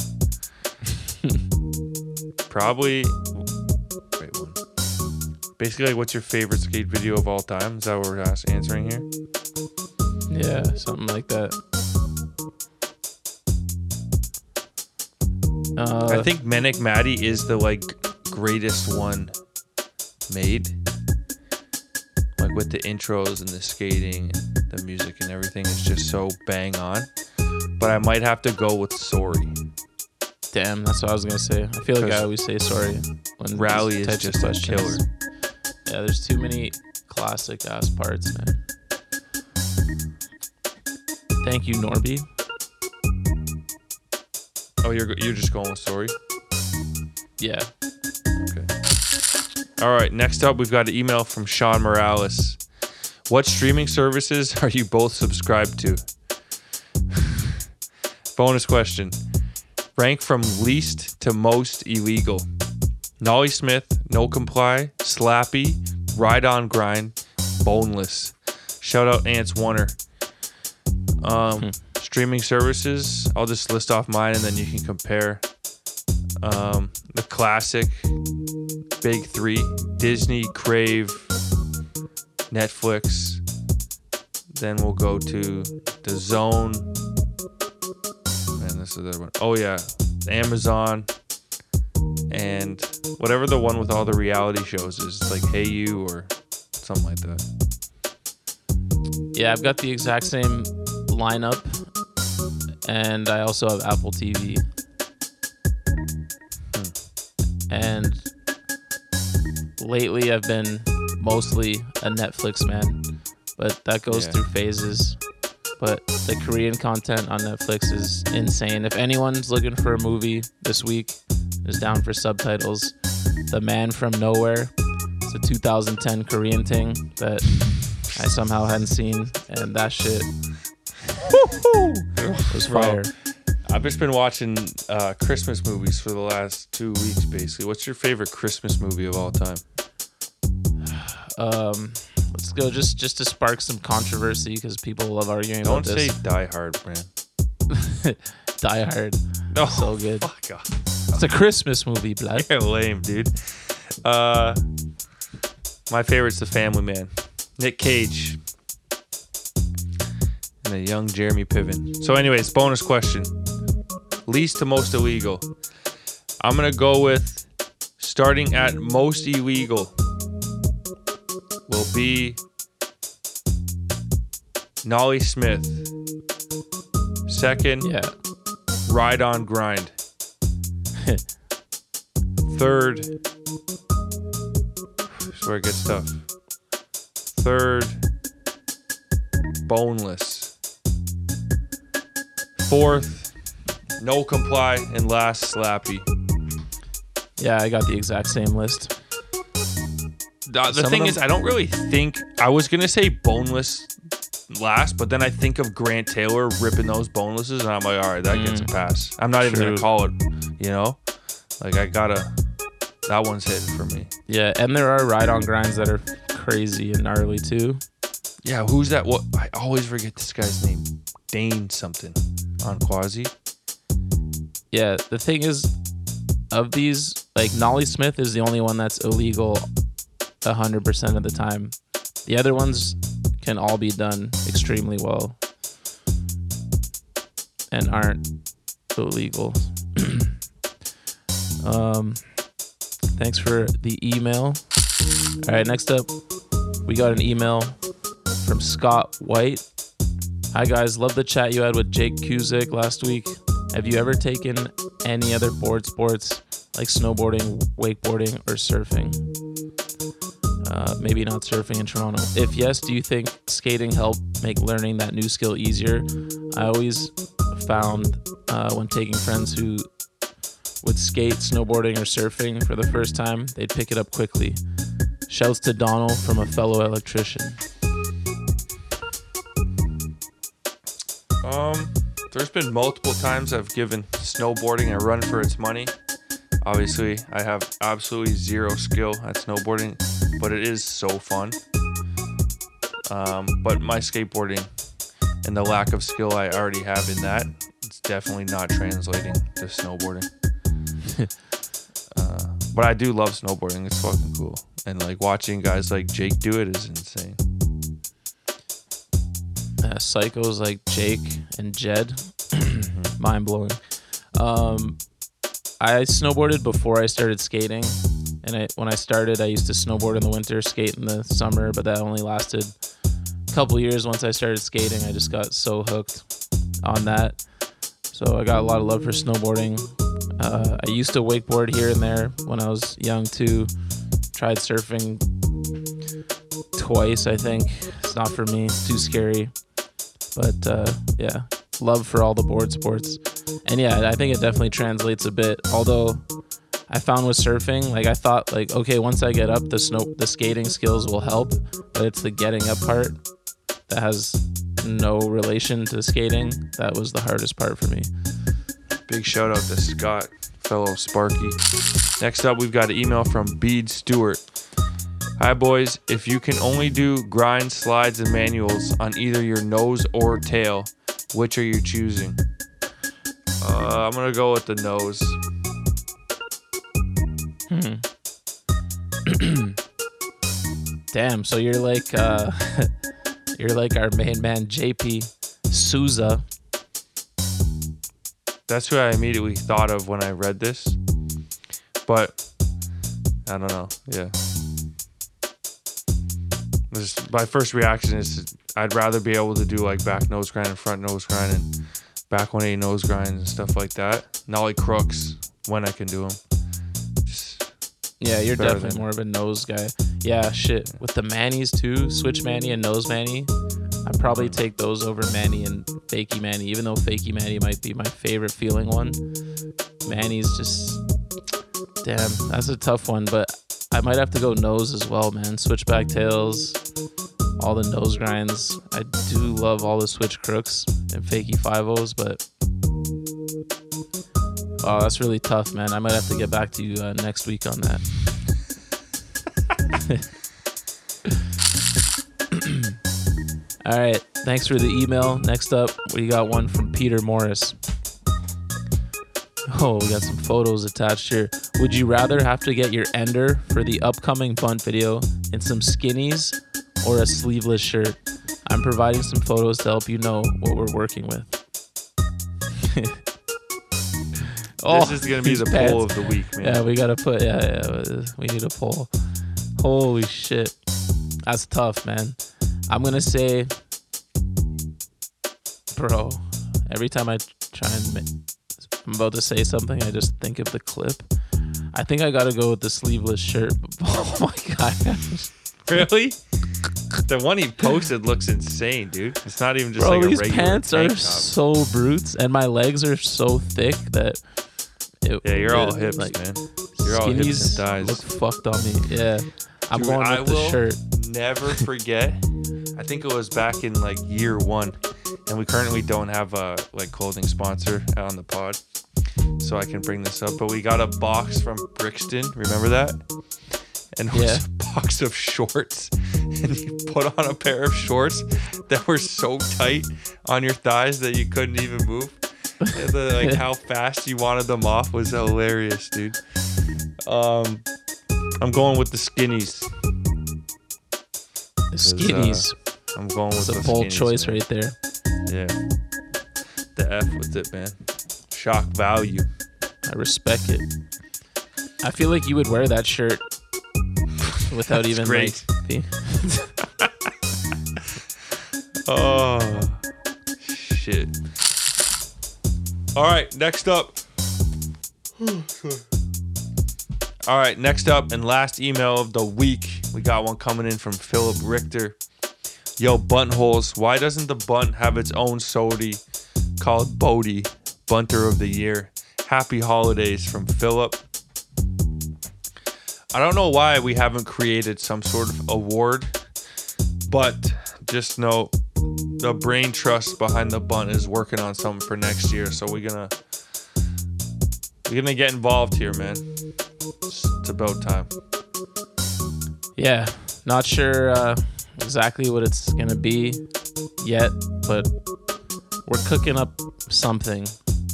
Probably. Wait, one. Basically, like, what's your favorite skate video of all time? Is that what we're answering here? Yeah, something like that. Uh, I think Menikmati is the like greatest one made. With the intros and the skating and the music and everything is just so bang on. But I might have to go with Sorry. Damn, that's what I was gonna say. I feel like I always say sorry when Rally is just a killer. Yeah, there's too many classic ass parts, man. Thank you, Norby. Oh, you're you're just going with sorry. Yeah. All right. Next up, we've got an email from Sean Morales. What streaming services are you both subscribed to? Bonus question. Rank from least to most illegal. Nollie Smith, No Comply, Slappy, Ride On Grind, Boneless. Shout out Ants Warner. Um, streaming services. I'll just list off mine and then you can compare. Um, the classic big three: Disney, Crave, Netflix. Then we'll go to the Zone. Man, this is the other one. Oh yeah, Amazon, and whatever the one with all the reality shows is, like Hayu or something like that. Yeah, I've got the exact same lineup, and I also have Apple TV. Hmm. And lately, I've been mostly a Netflix man, but that goes Yeah. through phases. But the Korean content on Netflix is insane. If anyone's looking for a movie this week, is down for subtitles. The Man from Nowhere. It's a 2010 Korean thing that I somehow hadn't seen, and that shit was fire. I've just been watching uh, Christmas movies for the last two weeks, basically. What's your favorite Christmas movie of all time? Um, let's go just just to spark some controversy because people love arguing Don't about say this. Die Hard, man. Die Hard. No, So good. Fuck off. It's a Christmas movie, blood. You're lame, dude. Uh, my favorite's The Family Man. Nick Cage. And a young Jeremy Piven. So, anyways, bonus question. Least to most illegal. I'm gonna go with starting at most illegal will be Nollie Smith. Second, Yeah. Ride on Grind. Third, this is where it gets tough. Third, Boneless. Fourth, No Comply. And last, Slappy. Yeah, I got the exact same list. The, the Some thing them- is, I don't really think I was gonna say boneless last, but then I think of Grant Taylor ripping those bonelesses, and I'm like, all right, that gets a mm. pass. I'm not even True. gonna call it, you know, like I gotta. That one's hitting for me. Yeah, and there are ride on grinds that are crazy and gnarly too. Yeah, who's that? What? I always forget this guy's name. Dane something on Quasi. Yeah, the thing is, of these, like Nollie Smith is the only one that's illegal 100% of the time. The other ones can all be done extremely well and aren't illegal. um, thanks for the email. All right, next up, we got an email from Scott White. Hi guys, love the chat you had with Jake Kuzyk last week. Have you ever taken any other board sports like snowboarding, wakeboarding, or surfing? Uh, maybe not surfing in Toronto. If yes, do you think skating helped make learning that new skill easier? I always found uh, when taking friends who would skate, snowboarding, or surfing for the first time, they'd pick it up quickly. Shouts to Donald from a fellow electrician. Um, there's been multiple times I've given snowboarding a run for its money. Obviously, I have absolutely zero skill at snowboarding, but it is so fun. Um, but my skateboarding and the lack of skill I already have in that, it's definitely not translating to snowboarding. uh, but I do love snowboarding. It's fucking cool. And like watching guys like Jake do it is insane. Uh, psychos like Jake and Jed. Mind blowing. Um, I snowboarded before I started skating, and I, when I started, I used to snowboard in the winter, skate in the summer, but that only lasted a couple years. Once I started skating, I just got so hooked on that. So I got a lot of love for snowboarding. Uh, I used to wakeboard here and there when I was young too. Tried surfing twice, I think. It's not for me. It's too scary. But uh, yeah, love for all the board sports. And yeah, I think it definitely translates a bit. Although I found with surfing, like I thought, like okay, once I get up, the snow, the skating skills will help, but it's the getting up part that has no relation to skating. That was the hardest part for me. Big shout out to Scott, fellow Sparky. Next up, we've got an email from Bede Stewart. Hi, boys. If you can only do grind, slides, and manuals on either your nose or tail, which are you choosing? Uh, I'm going to go with the nose. Hmm. Damn, so you're like uh you're like our main man JP Souza. That's who I immediately thought of when I read this. But I don't know. Yeah. This, my first reaction is I'd rather be able to do like back nose grind and front nose grind and back 180 nose grind and stuff like that. Not like crooks when I can do them. Just, Yeah, you're definitely than- more of a nose guy. Yeah, shit. With the Manny's too, switch Manny and nose Manny. I'd probably take those over Manny and Fakey Manny, even though Fakey Manny might be my favorite feeling one. Manny's just damn, that's a tough one, but I might have to go nose as well, man. Switchback tails, all the nose grinds. I do love all the switch crooks and fakey five O's, but oh, that's really tough, man. I might have to get back to you uh, next week on that. All right. Thanks for the email. Next up, we got one from Peter Morris. Oh, we got some photos attached here. Would you rather have to get your ender for the upcoming bunt video in some skinnies or a sleeveless shirt? I'm providing some photos to help you know what we're working with. this oh, is going to be the pants. poll of the week, man. Oh, Yeah, we gotta put. Yeah, yeah, we need a poll. Holy shit, that's tough, man. I'm gonna say, bro. Every time I try and, I'm about to say something, I just think of the clip. I think I gotta go with the sleeveless shirt. Oh my god, Really? The one he posted looks insane, dude. It's not even just bro, like a these regular pants tank are top. so brutes, and my legs are so thick that. It, Yeah, you're all it- hips, like, man. You're all hips skinnies and thighs. look fucked on me. Yeah, I'm Dude, going with I the will shirt. never forget. I think it was back in like year one, and we currently don't have a like clothing sponsor on the pod, so I can bring this up. But we got a box from Brixton. Remember that? And it was Yeah. a box of shorts, and you put on a pair of shorts that were so tight on your thighs that you couldn't even move. The, like how fast you wanted them off was hilarious, dude. Um, I'm going with the skinnies. The skinnies. I'm going with It's a the bold skinnies, choice man. right there. Yeah. The F with it, man. Shock value. I respect it. I feel like you would wear that shirt without That's even great. like. Be, Oh, shit. All right, next up. All right, next up and last email of the week. We got one coming in from Philip Richter. Yo, buntholes, why doesn't the bunt have its own SOTY called BOTY, Bunter of the Year? Happy holidays from Philip. I don't know why we haven't created some sort of award, but just know the brain trust behind the bunt is working on something for next year. So we're gonna we're gonna get involved here, man. It's, about time. yeah, not sure uh, exactly what it's gonna be yet, but we're cooking up something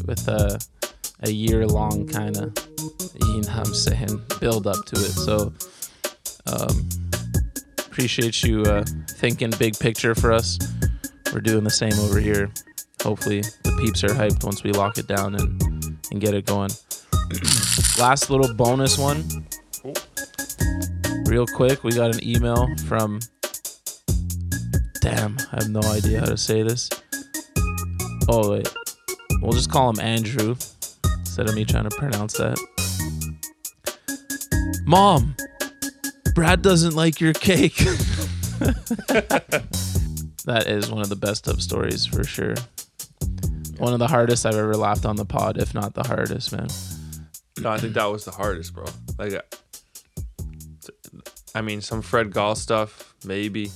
with a a year long kind of, you know, what I'm saying, build up to it. So, um, appreciate you uh, thinking big picture for us. We're doing the same over here. Hopefully, the peeps are hyped once we lock it down and and get it going. Last little bonus one. Real quick, we got an email from. Damn, I have no idea how to say this. Oh wait, we'll just call him Andrew instead of me trying to pronounce that. Mom, Brad doesn't like your cake. that is one of the best of stories for sure. One of the hardest I've ever laughed on the pod, if not the hardest, man. No, I think that was the hardest, bro. Like, uh, I mean, some Fred Gall stuff, maybe.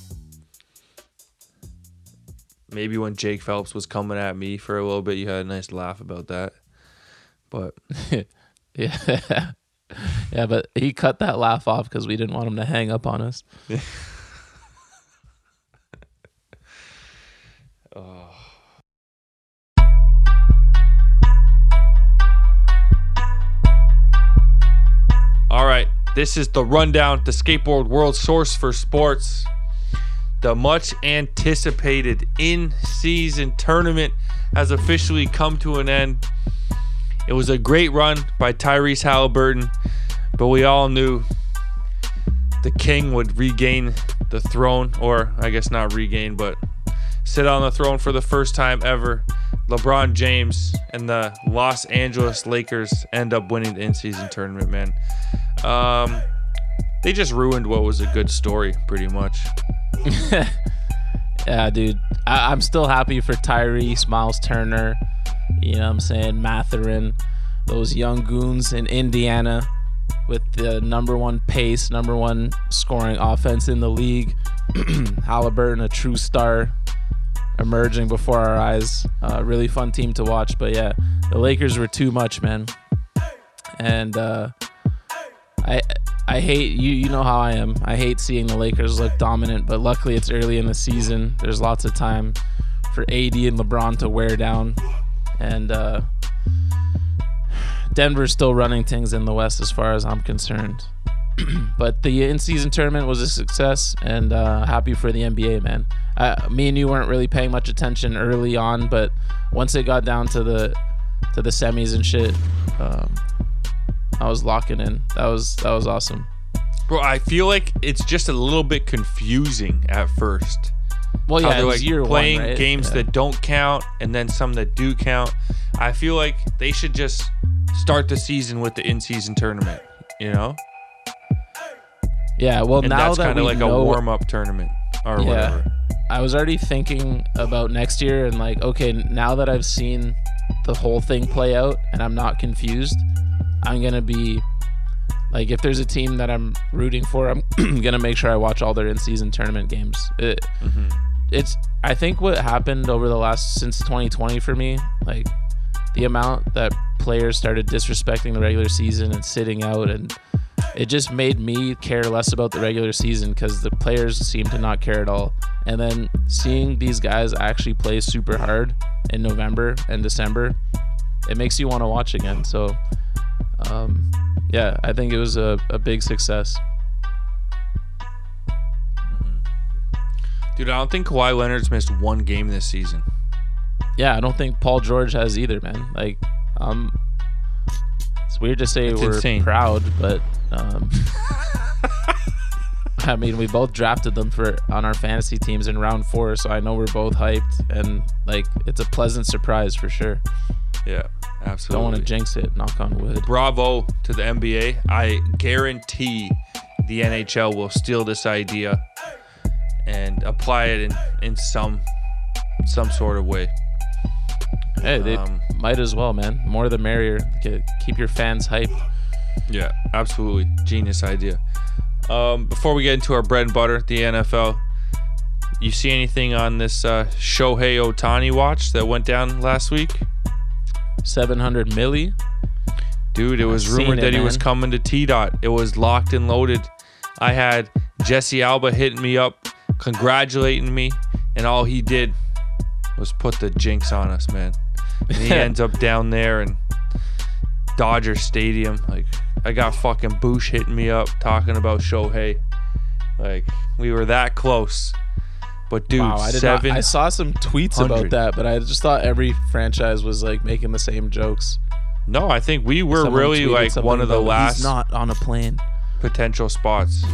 Maybe when Jake Phelps was coming at me for a little bit, you had a nice laugh about that. But Yeah. yeah, but he cut that laugh off because we didn't want him to hang up on us. Oh. All right, this is the rundown, the skateboard world source for sports. The much anticipated in season tournament has officially come to an end. It was a great run by Tyrese Halliburton, but we all knew the king would regain the throne, or I guess not regain, but sit on the throne for the first time ever. LeBron James and the Los Angeles Lakers end up winning the in-season tournament, man. Um, they just ruined what was a good story, pretty much. Yeah, dude. I- I'm still happy for Tyrese, Miles Turner, you know what I'm saying, Mathurin, those young goons in Indiana with the number one pace, number one scoring offense in the league. Halliburton, a true star, emerging before our eyes. Uh, really fun team to watch. But yeah, the Lakers were too much, man. And uh, I I hate you. You know how I am. I hate seeing the Lakers look dominant. But luckily, it's early in the season. There's lots of time for AD and LeBron to wear down, and uh, Denver's still running things in the West as far as I'm concerned. but the in-season tournament was a success, and uh, happy for the NBA, man. Uh, me and you weren't really paying much attention early on, but once it got down to the to the semis and shit, um, I was locking in. That was that was awesome. Bro, I feel like it's just a little bit confusing at first. Well, yeah, they're like playing one, right? games yeah. that don't count and then some that do count. I feel like they should just start the season with the in-season tournament, you know? yeah. Well, And now that's that kind of like know, a warm-up tournament or Yeah. whatever. I was already thinking about next year and like, okay, now that I've seen the whole thing play out and I'm not confused, I'm gonna be like, if there's a team that I'm rooting for, I'm gonna make sure I watch all their in-season tournament games. It, It's, I think what happened over the last since 2020 for me, like the amount that players started disrespecting the regular season and sitting out and it just made me care less about the regular season because the players seem to not care at all. And then seeing these guys actually play super hard in November and December, it makes you want to watch again. So, um, yeah, I think it was a, a big success. Dude, I don't think Kawhi Leonard's missed one game this season. Yeah, I don't think Paul George has either, man. Like, um, it's weird to say It's we're insane. proud, but um, I mean, we both drafted them for on our fantasy teams in round four, so I know we're both hyped, and like, it's a pleasant surprise for sure. Yeah, Don't want to jinx it. Knock on wood. bravo to the NBA. I guarantee the NHL will steal this idea and apply it in, in some some sort of way. Hey, they Um, might as well, man. More the merrier. Get, keep your fans hyped. Yeah, absolutely. Genius idea. Um, before we get into our bread and butter, the NFL, you see anything on this uh, Shohei Ohtani watch that went down last week? 700 milli. Dude, it was I've rumored it, that he was coming to T Dot. It was locked and loaded. I had Jesse Alba hitting me up, congratulating me, and all he did was put the jinx on us, man. And he ends up down there in Dodger Stadium. Like, I got fucking Bush hitting me up talking about Shohei. Like, we were that close. But dude, wow, I did not, seven. I saw some tweets about that, but I just thought every franchise was like making the same jokes. no, I think we were Someone really like one of the last not on a plane. potential spots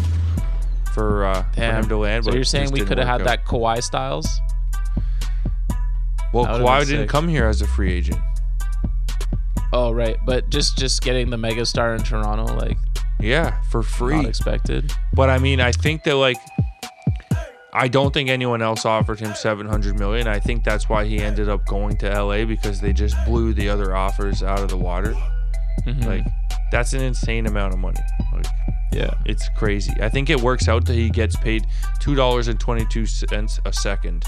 for uh, for him to land. So you're saying we could have had out. that Kawhi Styles? Well, Kawhi didn't sick. come here as a free agent. Oh right, but just just getting the megastar in Toronto, like Yeah, for not free. expected. But I mean, I think that like I don't think anyone else offered him 700 million. I think that's why he ended up going to LA because they just blew the other offers out of the water. Like that's an insane amount of money. Like Yeah. it's crazy. I think it works out that he gets paid two dollars and twenty two cents a second.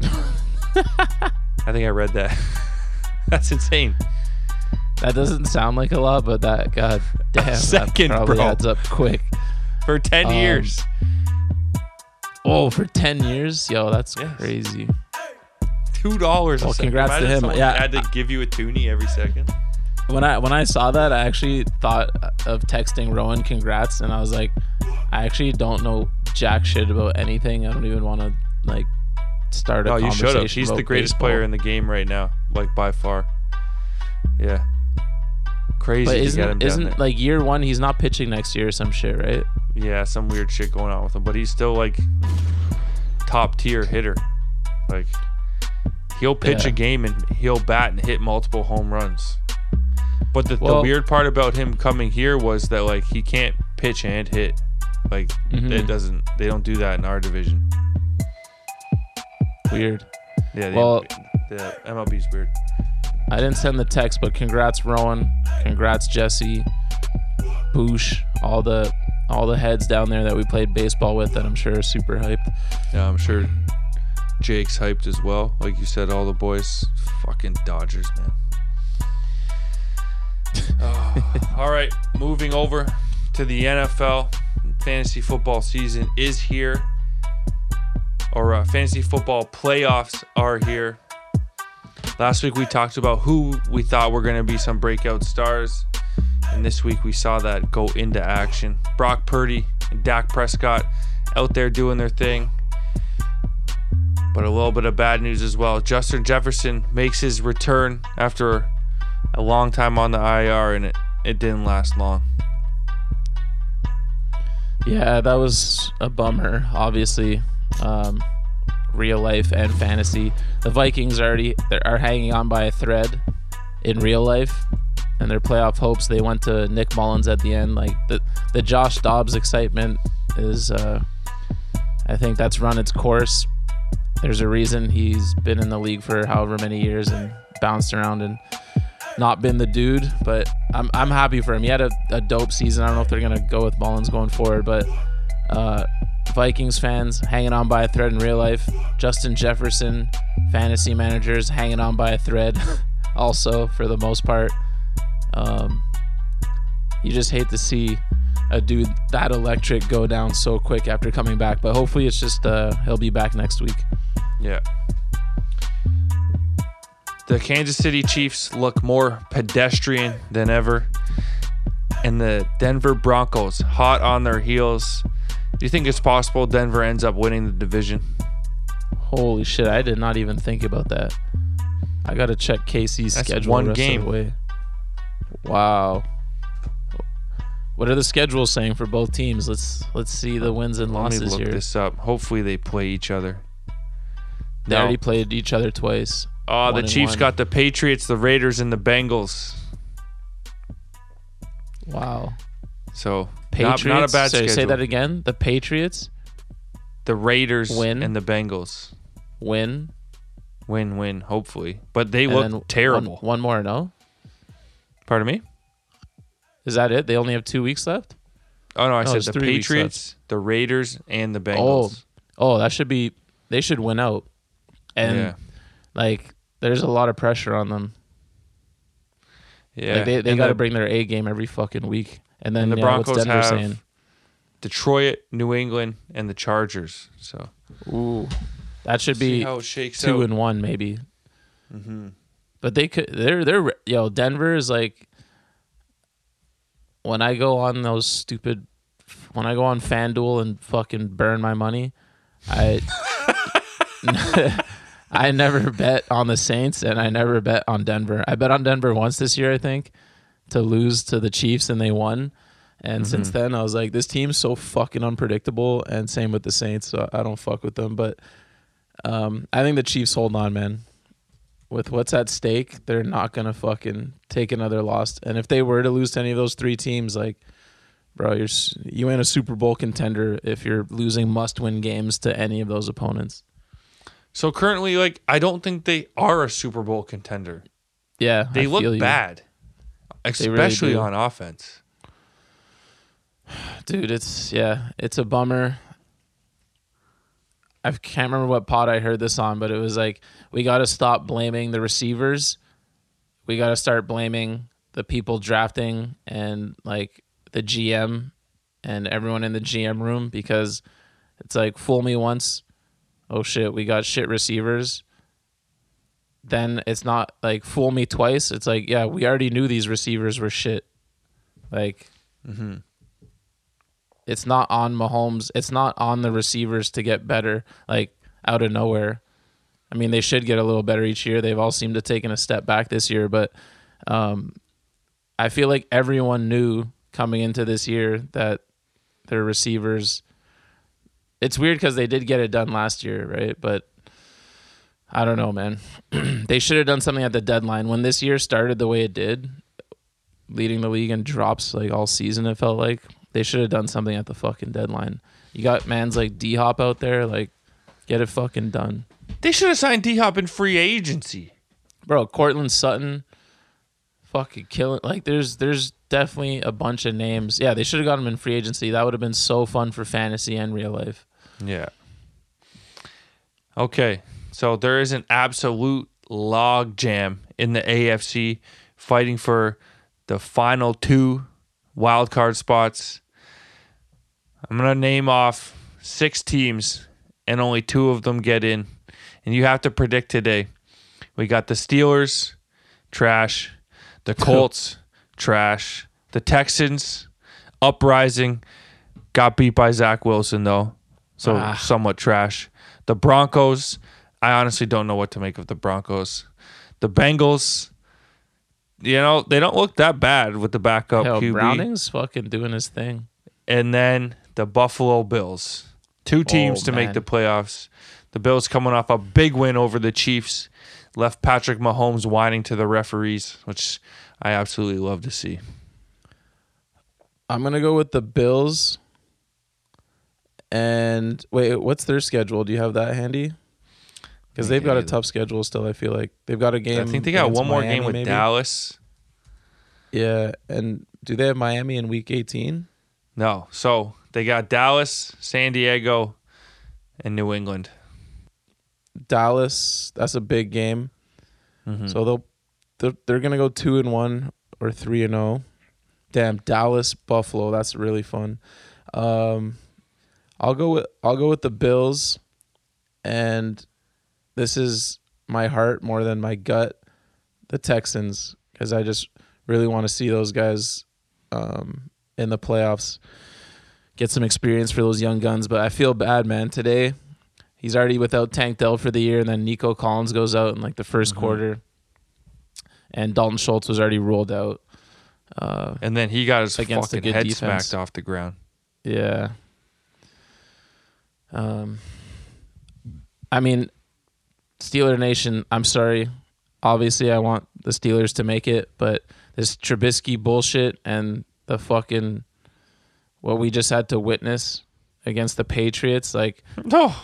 I think I read that. That's insane. That doesn't sound like a lot, but that god damn second, that probably bro. adds up quick. For ten Um, years. Oh, for ten years, yo, that's Yes. crazy. Two dollars. Well, congrats to him. Yeah. had to give you a toonie every second. When I when I saw that, I actually thought of texting Rowan congrats, and I was like, I actually don't know jack shit about anything. I don't even want to like start a No, you should have. the greatest player in the game right now, like by far. Yeah. Crazy But to get him isn't down isn't there. like year one? He's not pitching next year or some shit, right? Yeah, some weird shit going on with him, but he's still like top tier hitter. Like he'll pitch Yeah. a game and he'll bat and hit multiple home runs. But the, the weird part about him coming here was that like he can't pitch and hit. Like Mhm. it doesn't. They don't do that in our division. Weird. Yeah. Well- the MLB's weird. I didn't send the text, but congrats Rowan, congrats Jesse, Boosh, all the all the heads down there that we played baseball with that I'm sure are super hyped. Yeah, I'm sure Jake's hyped as well. Like you said, all the boys, fucking Dodgers, man. Oh, all right, moving over to the NFL. Fantasy football season is here, or uh, fantasy football playoffs are here. Last week we talked about who we thought were going to be some breakout stars, and this week we saw that go into action. Brock Purdy and Dak Prescott out there doing their thing. But a little bit of bad news as well. Justin Jefferson makes his return after a long time on the IR, and it, it didn't last long. Yeah, that was a bummer. Obviously, um, real life and fantasy. The Vikings already are hanging on by a thread in real life, and their playoff hopes. They went to Nick Mullens at the end. Like the the Josh Dobbs excitement is, uh, I think that's run its course. There's a reason he's been in the league for however many years and bounced around and not been the dude, but I'm, I'm happy for him. He had a, a dope season. I don't know if they're to go with Mullens going forward, but uh, Vikings fans hanging on by a thread in real life. Justin Jefferson, fantasy managers hanging on by a thread also for the most part. Um, you just hate to see a dude that electric go down so quick after coming back, but hopefully it's just uh, he'll be back next week. Yeah. The Kansas City Chiefs look more pedestrian than ever. And the Denver Broncos hot on their heels. Do you think it's possible Denver ends up winning the division? Holy shit! I did not even think about that. I gotta check Casey's That's schedule. one game. Wow. What are the schedules saying for both teams? Let's let's see the wins and Let me losses look here. this up. Hopefully they play each other. They No. already played each other twice. Oh, the Chiefs one. got the Patriots, the Raiders, and the Bengals. Wow. So Patriots. not, not a bad Sorry, schedule. say that again. The Patriots The Raiders Win. and the Bengals win. win, win. Hopefully, but they and look terrible. One, one more. No. Pardon me. Is that it? They only have two weeks left. Oh no, I Oh, said the three weeks Patriots, the Raiders, and the oh. Bengals. Oh, that should be. They should win out. And yeah, like, there's a lot of pressure on them. yeah. Like they, they And got to the bring their A game every fucking week. And then And the yeah, what's Broncos Denver have- saying? Detroit, New England, and the Chargers. So Ooh, that should be it shakes two and one maybe. Mm-hmm. But they could. They're they're yo. Denver is like when I go on those stupid. When I go on FanDuel and fucking burn my money, I I never bet on the Saints and I never bet on Denver. I bet on Denver once this year, I think, to lose to the Chiefs and they won. And since then, I was like, this team's so fucking unpredictable. And same with the Saints, so I don't fuck with them. But um, I think the Chiefs hold on, man. With what's at stake, they're not gonna fucking take another loss. And if they were to lose to any of those three teams, like bro, you're you ain't a Super Bowl contender if you're losing must-win games to any of those opponents. So currently, like, I don't think they are a Super Bowl contender. Yeah, They I look bad, really especially do. on offense. dude. It's yeah, it's a bummer. I can't remember what pod I heard this on, but it was like we got to stop blaming the receivers. We got to start blaming the people drafting and like the GM and everyone in the GM room because it's like fool me once, oh shit, we got shit receivers. Then it's not like fool me twice. It's like yeah, we already knew these receivers were shit. Like mm-hmm. It's not on Mahomes. It's not on the receivers to get better, like out of nowhere. I mean, they should get a little better each year. They've all seemed to taken a step back this year, but um, I feel like everyone knew coming into this year that their receivers. It's weird because they did get it done last year, right? But I don't know, man. they should have done something at the deadline when this year started the way it did, leading the league in drops like all season. It felt like they should have done something at the fucking deadline. You got mans like D Hop out there, like get it fucking done, They should have signed D Hop in free agency. bro. Courtland Sutton, fucking killing. Like there's there's definitely a bunch of names. Yeah, they should have got him in free agency. That would have been so fun for fantasy and real life. Yeah. Okay. So there is an absolute log jam in the AFC fighting for the final two wild card spots. I'm going to name off six teams and only two of them get in. And you have to predict today. We got the Steelers, trash. The Colts, trash. The Texans, uprising. Got beat by Zach Wilson, though. So Ah. somewhat trash. The Broncos, I honestly don't know what to make of the Broncos. The Bengals, you know, they don't look that bad with the backup Hell, QB. Browning's fucking doing his thing. And then the Buffalo Bills. Two oh, teams Oh, to make the playoffs. The Bills coming off a big win over the Chiefs. Left Patrick Mahomes whining to the referees, which I absolutely love to see. I'm gonna go with the Bills. And wait, what's their schedule? Do you have that handy? Because they've got a tough schedule still. I feel like they've got a game. I think they got one more Miami, game with maybe. Dallas. Yeah, and do they have Miami in Week 18? No. So they got Dallas, San Diego, and New England. Dallas, that's a big game. Mm-hmm. So they'll they're, they're gonna go two and one or three and zero. Damn, Dallas, Buffalo, that's really fun. Um, I'll go with I'll go with the Bills, and this is my heart more than my gut. The Texans, because I just really want to see those guys um, in the playoffs, get some experience for those young guns. But I feel bad, man. Today, he's already without Tank Dell for the year, and then Nico Collins goes out in like the 1st quarter, and Dalton Schultz was already ruled out. Uh, And then he got his fucking head defense. smacked off the ground. Yeah. Um, I mean, Steeler Nation. I'm sorry. Obviously, I want the Steelers to make it, but this Trubisky bullshit and the fucking what we just had to witness against the Patriots, like No.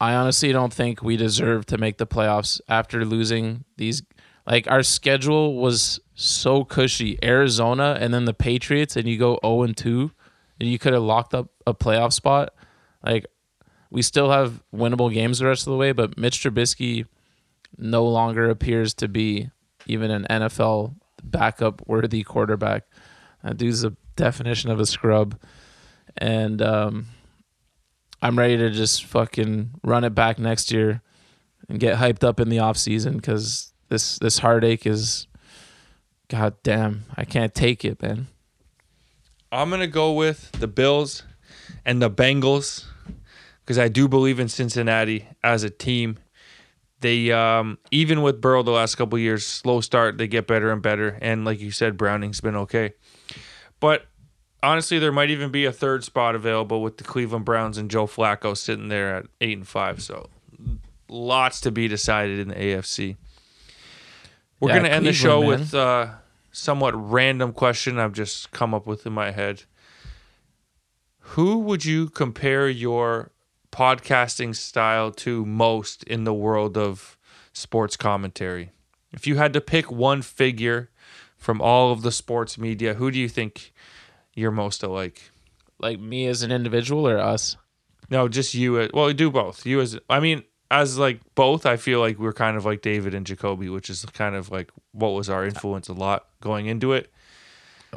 I honestly don't think we deserve to make the playoffs after losing these. Like our schedule was so cushy, Arizona and then the Patriots, and you go zero and two, and you could have locked up a playoff spot. Like we still have winnable games the rest of the way, but Mitch Trubisky no longer appears to be even an NFL backup worthy quarterback. That dude's the definition of a scrub, and um, I'm ready to just fucking run it back next year and get hyped up in the off season because this this heartache is, god damn, I can't take it, man. I'm gonna go with the Bills and the Bengals because I do believe in Cincinnati as a team. They um, even with Burrow the last couple years, slow start, they get better and better. And like you said, Browning's been okay. But honestly, there might even be a third spot available with the Cleveland Browns and Joe Flacco sitting there at eight and five. So lots to be decided in the AFC. We're Yeah, gonna end the show Cleveland, with a uh, somewhat random question I've just come up with in my head. Who would you compare your podcasting style to most in the world of sports commentary? If you had to pick one figure from all of the sports media, who do you think you're most alike? Like me as an individual or us? No, just you. As, well, we do both. You as I mean, as like both. I feel like we're kind of like David and Jacoby, which is kind of like what was our influence a lot going into it.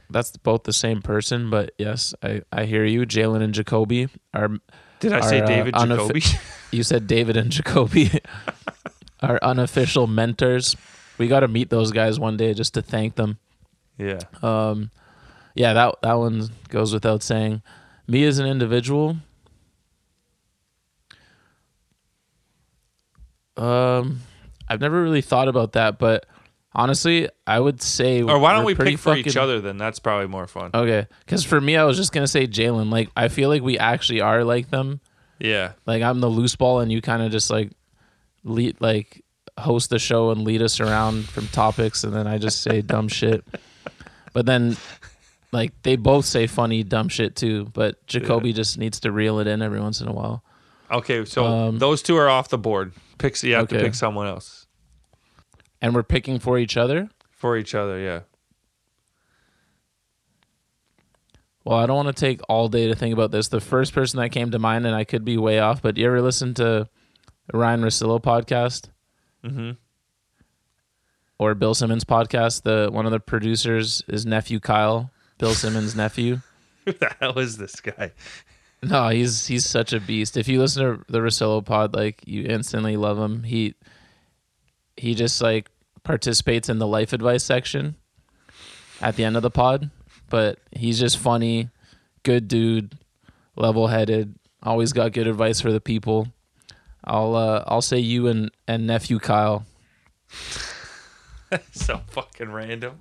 That's both the same person, but yes, I, I hear you. Jalen and Jacoby are. Did I say are, uh, David unoffi- Jacoby? You said David and Jacoby are unofficial mentors. We got to meet those guys one day just to thank them. yeah. Um, yeah, that that one goes without saying. Me as an individual, um, I've never really thought about that, but honestly, I would say. Or why don't we pick for each other then? That's probably more fun. Okay, because for me, I was just gonna say Jalen. Like, I feel like we actually are like them. Yeah. Like, I'm the loose ball, and you kind of just like lead, like host the show and lead us around from topics, and then I just say dumb shit. But then, like, they both say funny dumb shit too. But Jacoby just needs to reel it in every once in a while. Okay, so Um, those two are off the board. Pick. You have to pick someone else And we're picking for each other. for each other. Yeah. Well, I don't want to take all day to think about this. The first person that came to mind, and I could be way off, but you ever listen to Ryen Russillo podcast? Mm-hmm. or Bill Simmons podcast. The one of the producers is nephew Kyle, Bill Simmons' nephew. Who the hell is this guy? No, he's he's such a beast. If you listen to the Russillo pod, like you instantly love him. He he just like participates in the life advice section at the end of the pod, but he's just funny, good dude, level headed, always got good advice for the people. I'll uh, I'll say you and, and nephew Kyle. so fucking random.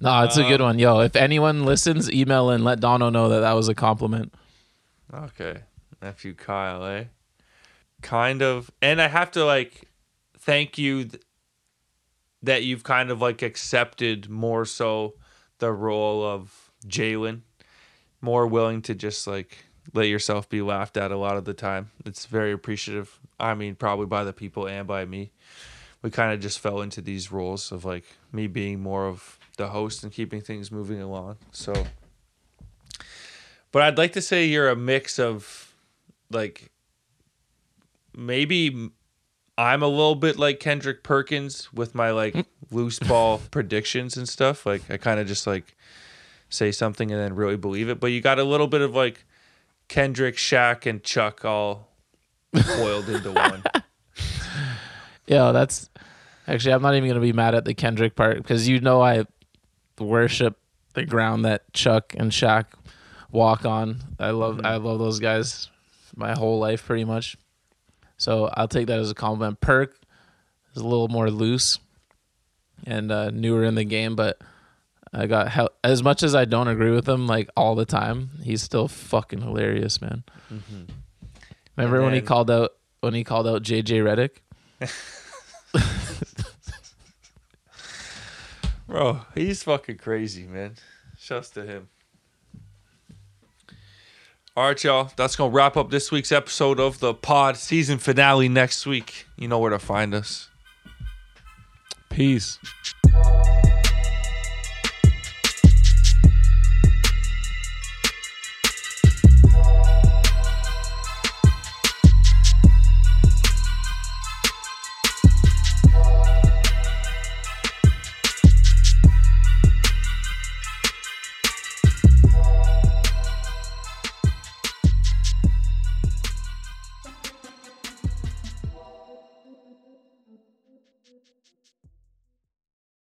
No, it's a good one. Yo, if anyone listens, email and let Dono know that that was a compliment. Okay, nephew Kyle, eh? Kind of, and I have to like thank you th- that you've kind of like accepted more so the role of Jalen, more willing to just like let yourself be laughed at a lot of the time. It's very appreciative. I mean, probably by the people and by me. We kind of just fell into these roles of like me being more of the host and keeping things moving along. So but I'd like to say you're a mix of like maybe I'm a little bit like Kendrick Perkins with my like loose ball predictions and stuff. Like I kind of just like say something and then really believe it. But you got a little bit of like Kendrick, Shaq, and Chuck all boiled into one. Yeah, that's actually I'm not even gonna be mad at the Kendrick part because you know I worship the ground that Chuck and Shaq walk on. I love I love those guys my whole life pretty much. So I'll take that as a compliment. Perk is a little more loose and uh, newer in the game, but I got hel- as much as I don't agree with him like all the time. He's still fucking hilarious, man. Mm-hmm. Remember And when he called out when he called out JJ Redick? Bro, he's fucking crazy, man. Shouts to him. All right, y'all. That's going to wrap up this week's episode of the pod season finale next week. You know where to find us. Peace.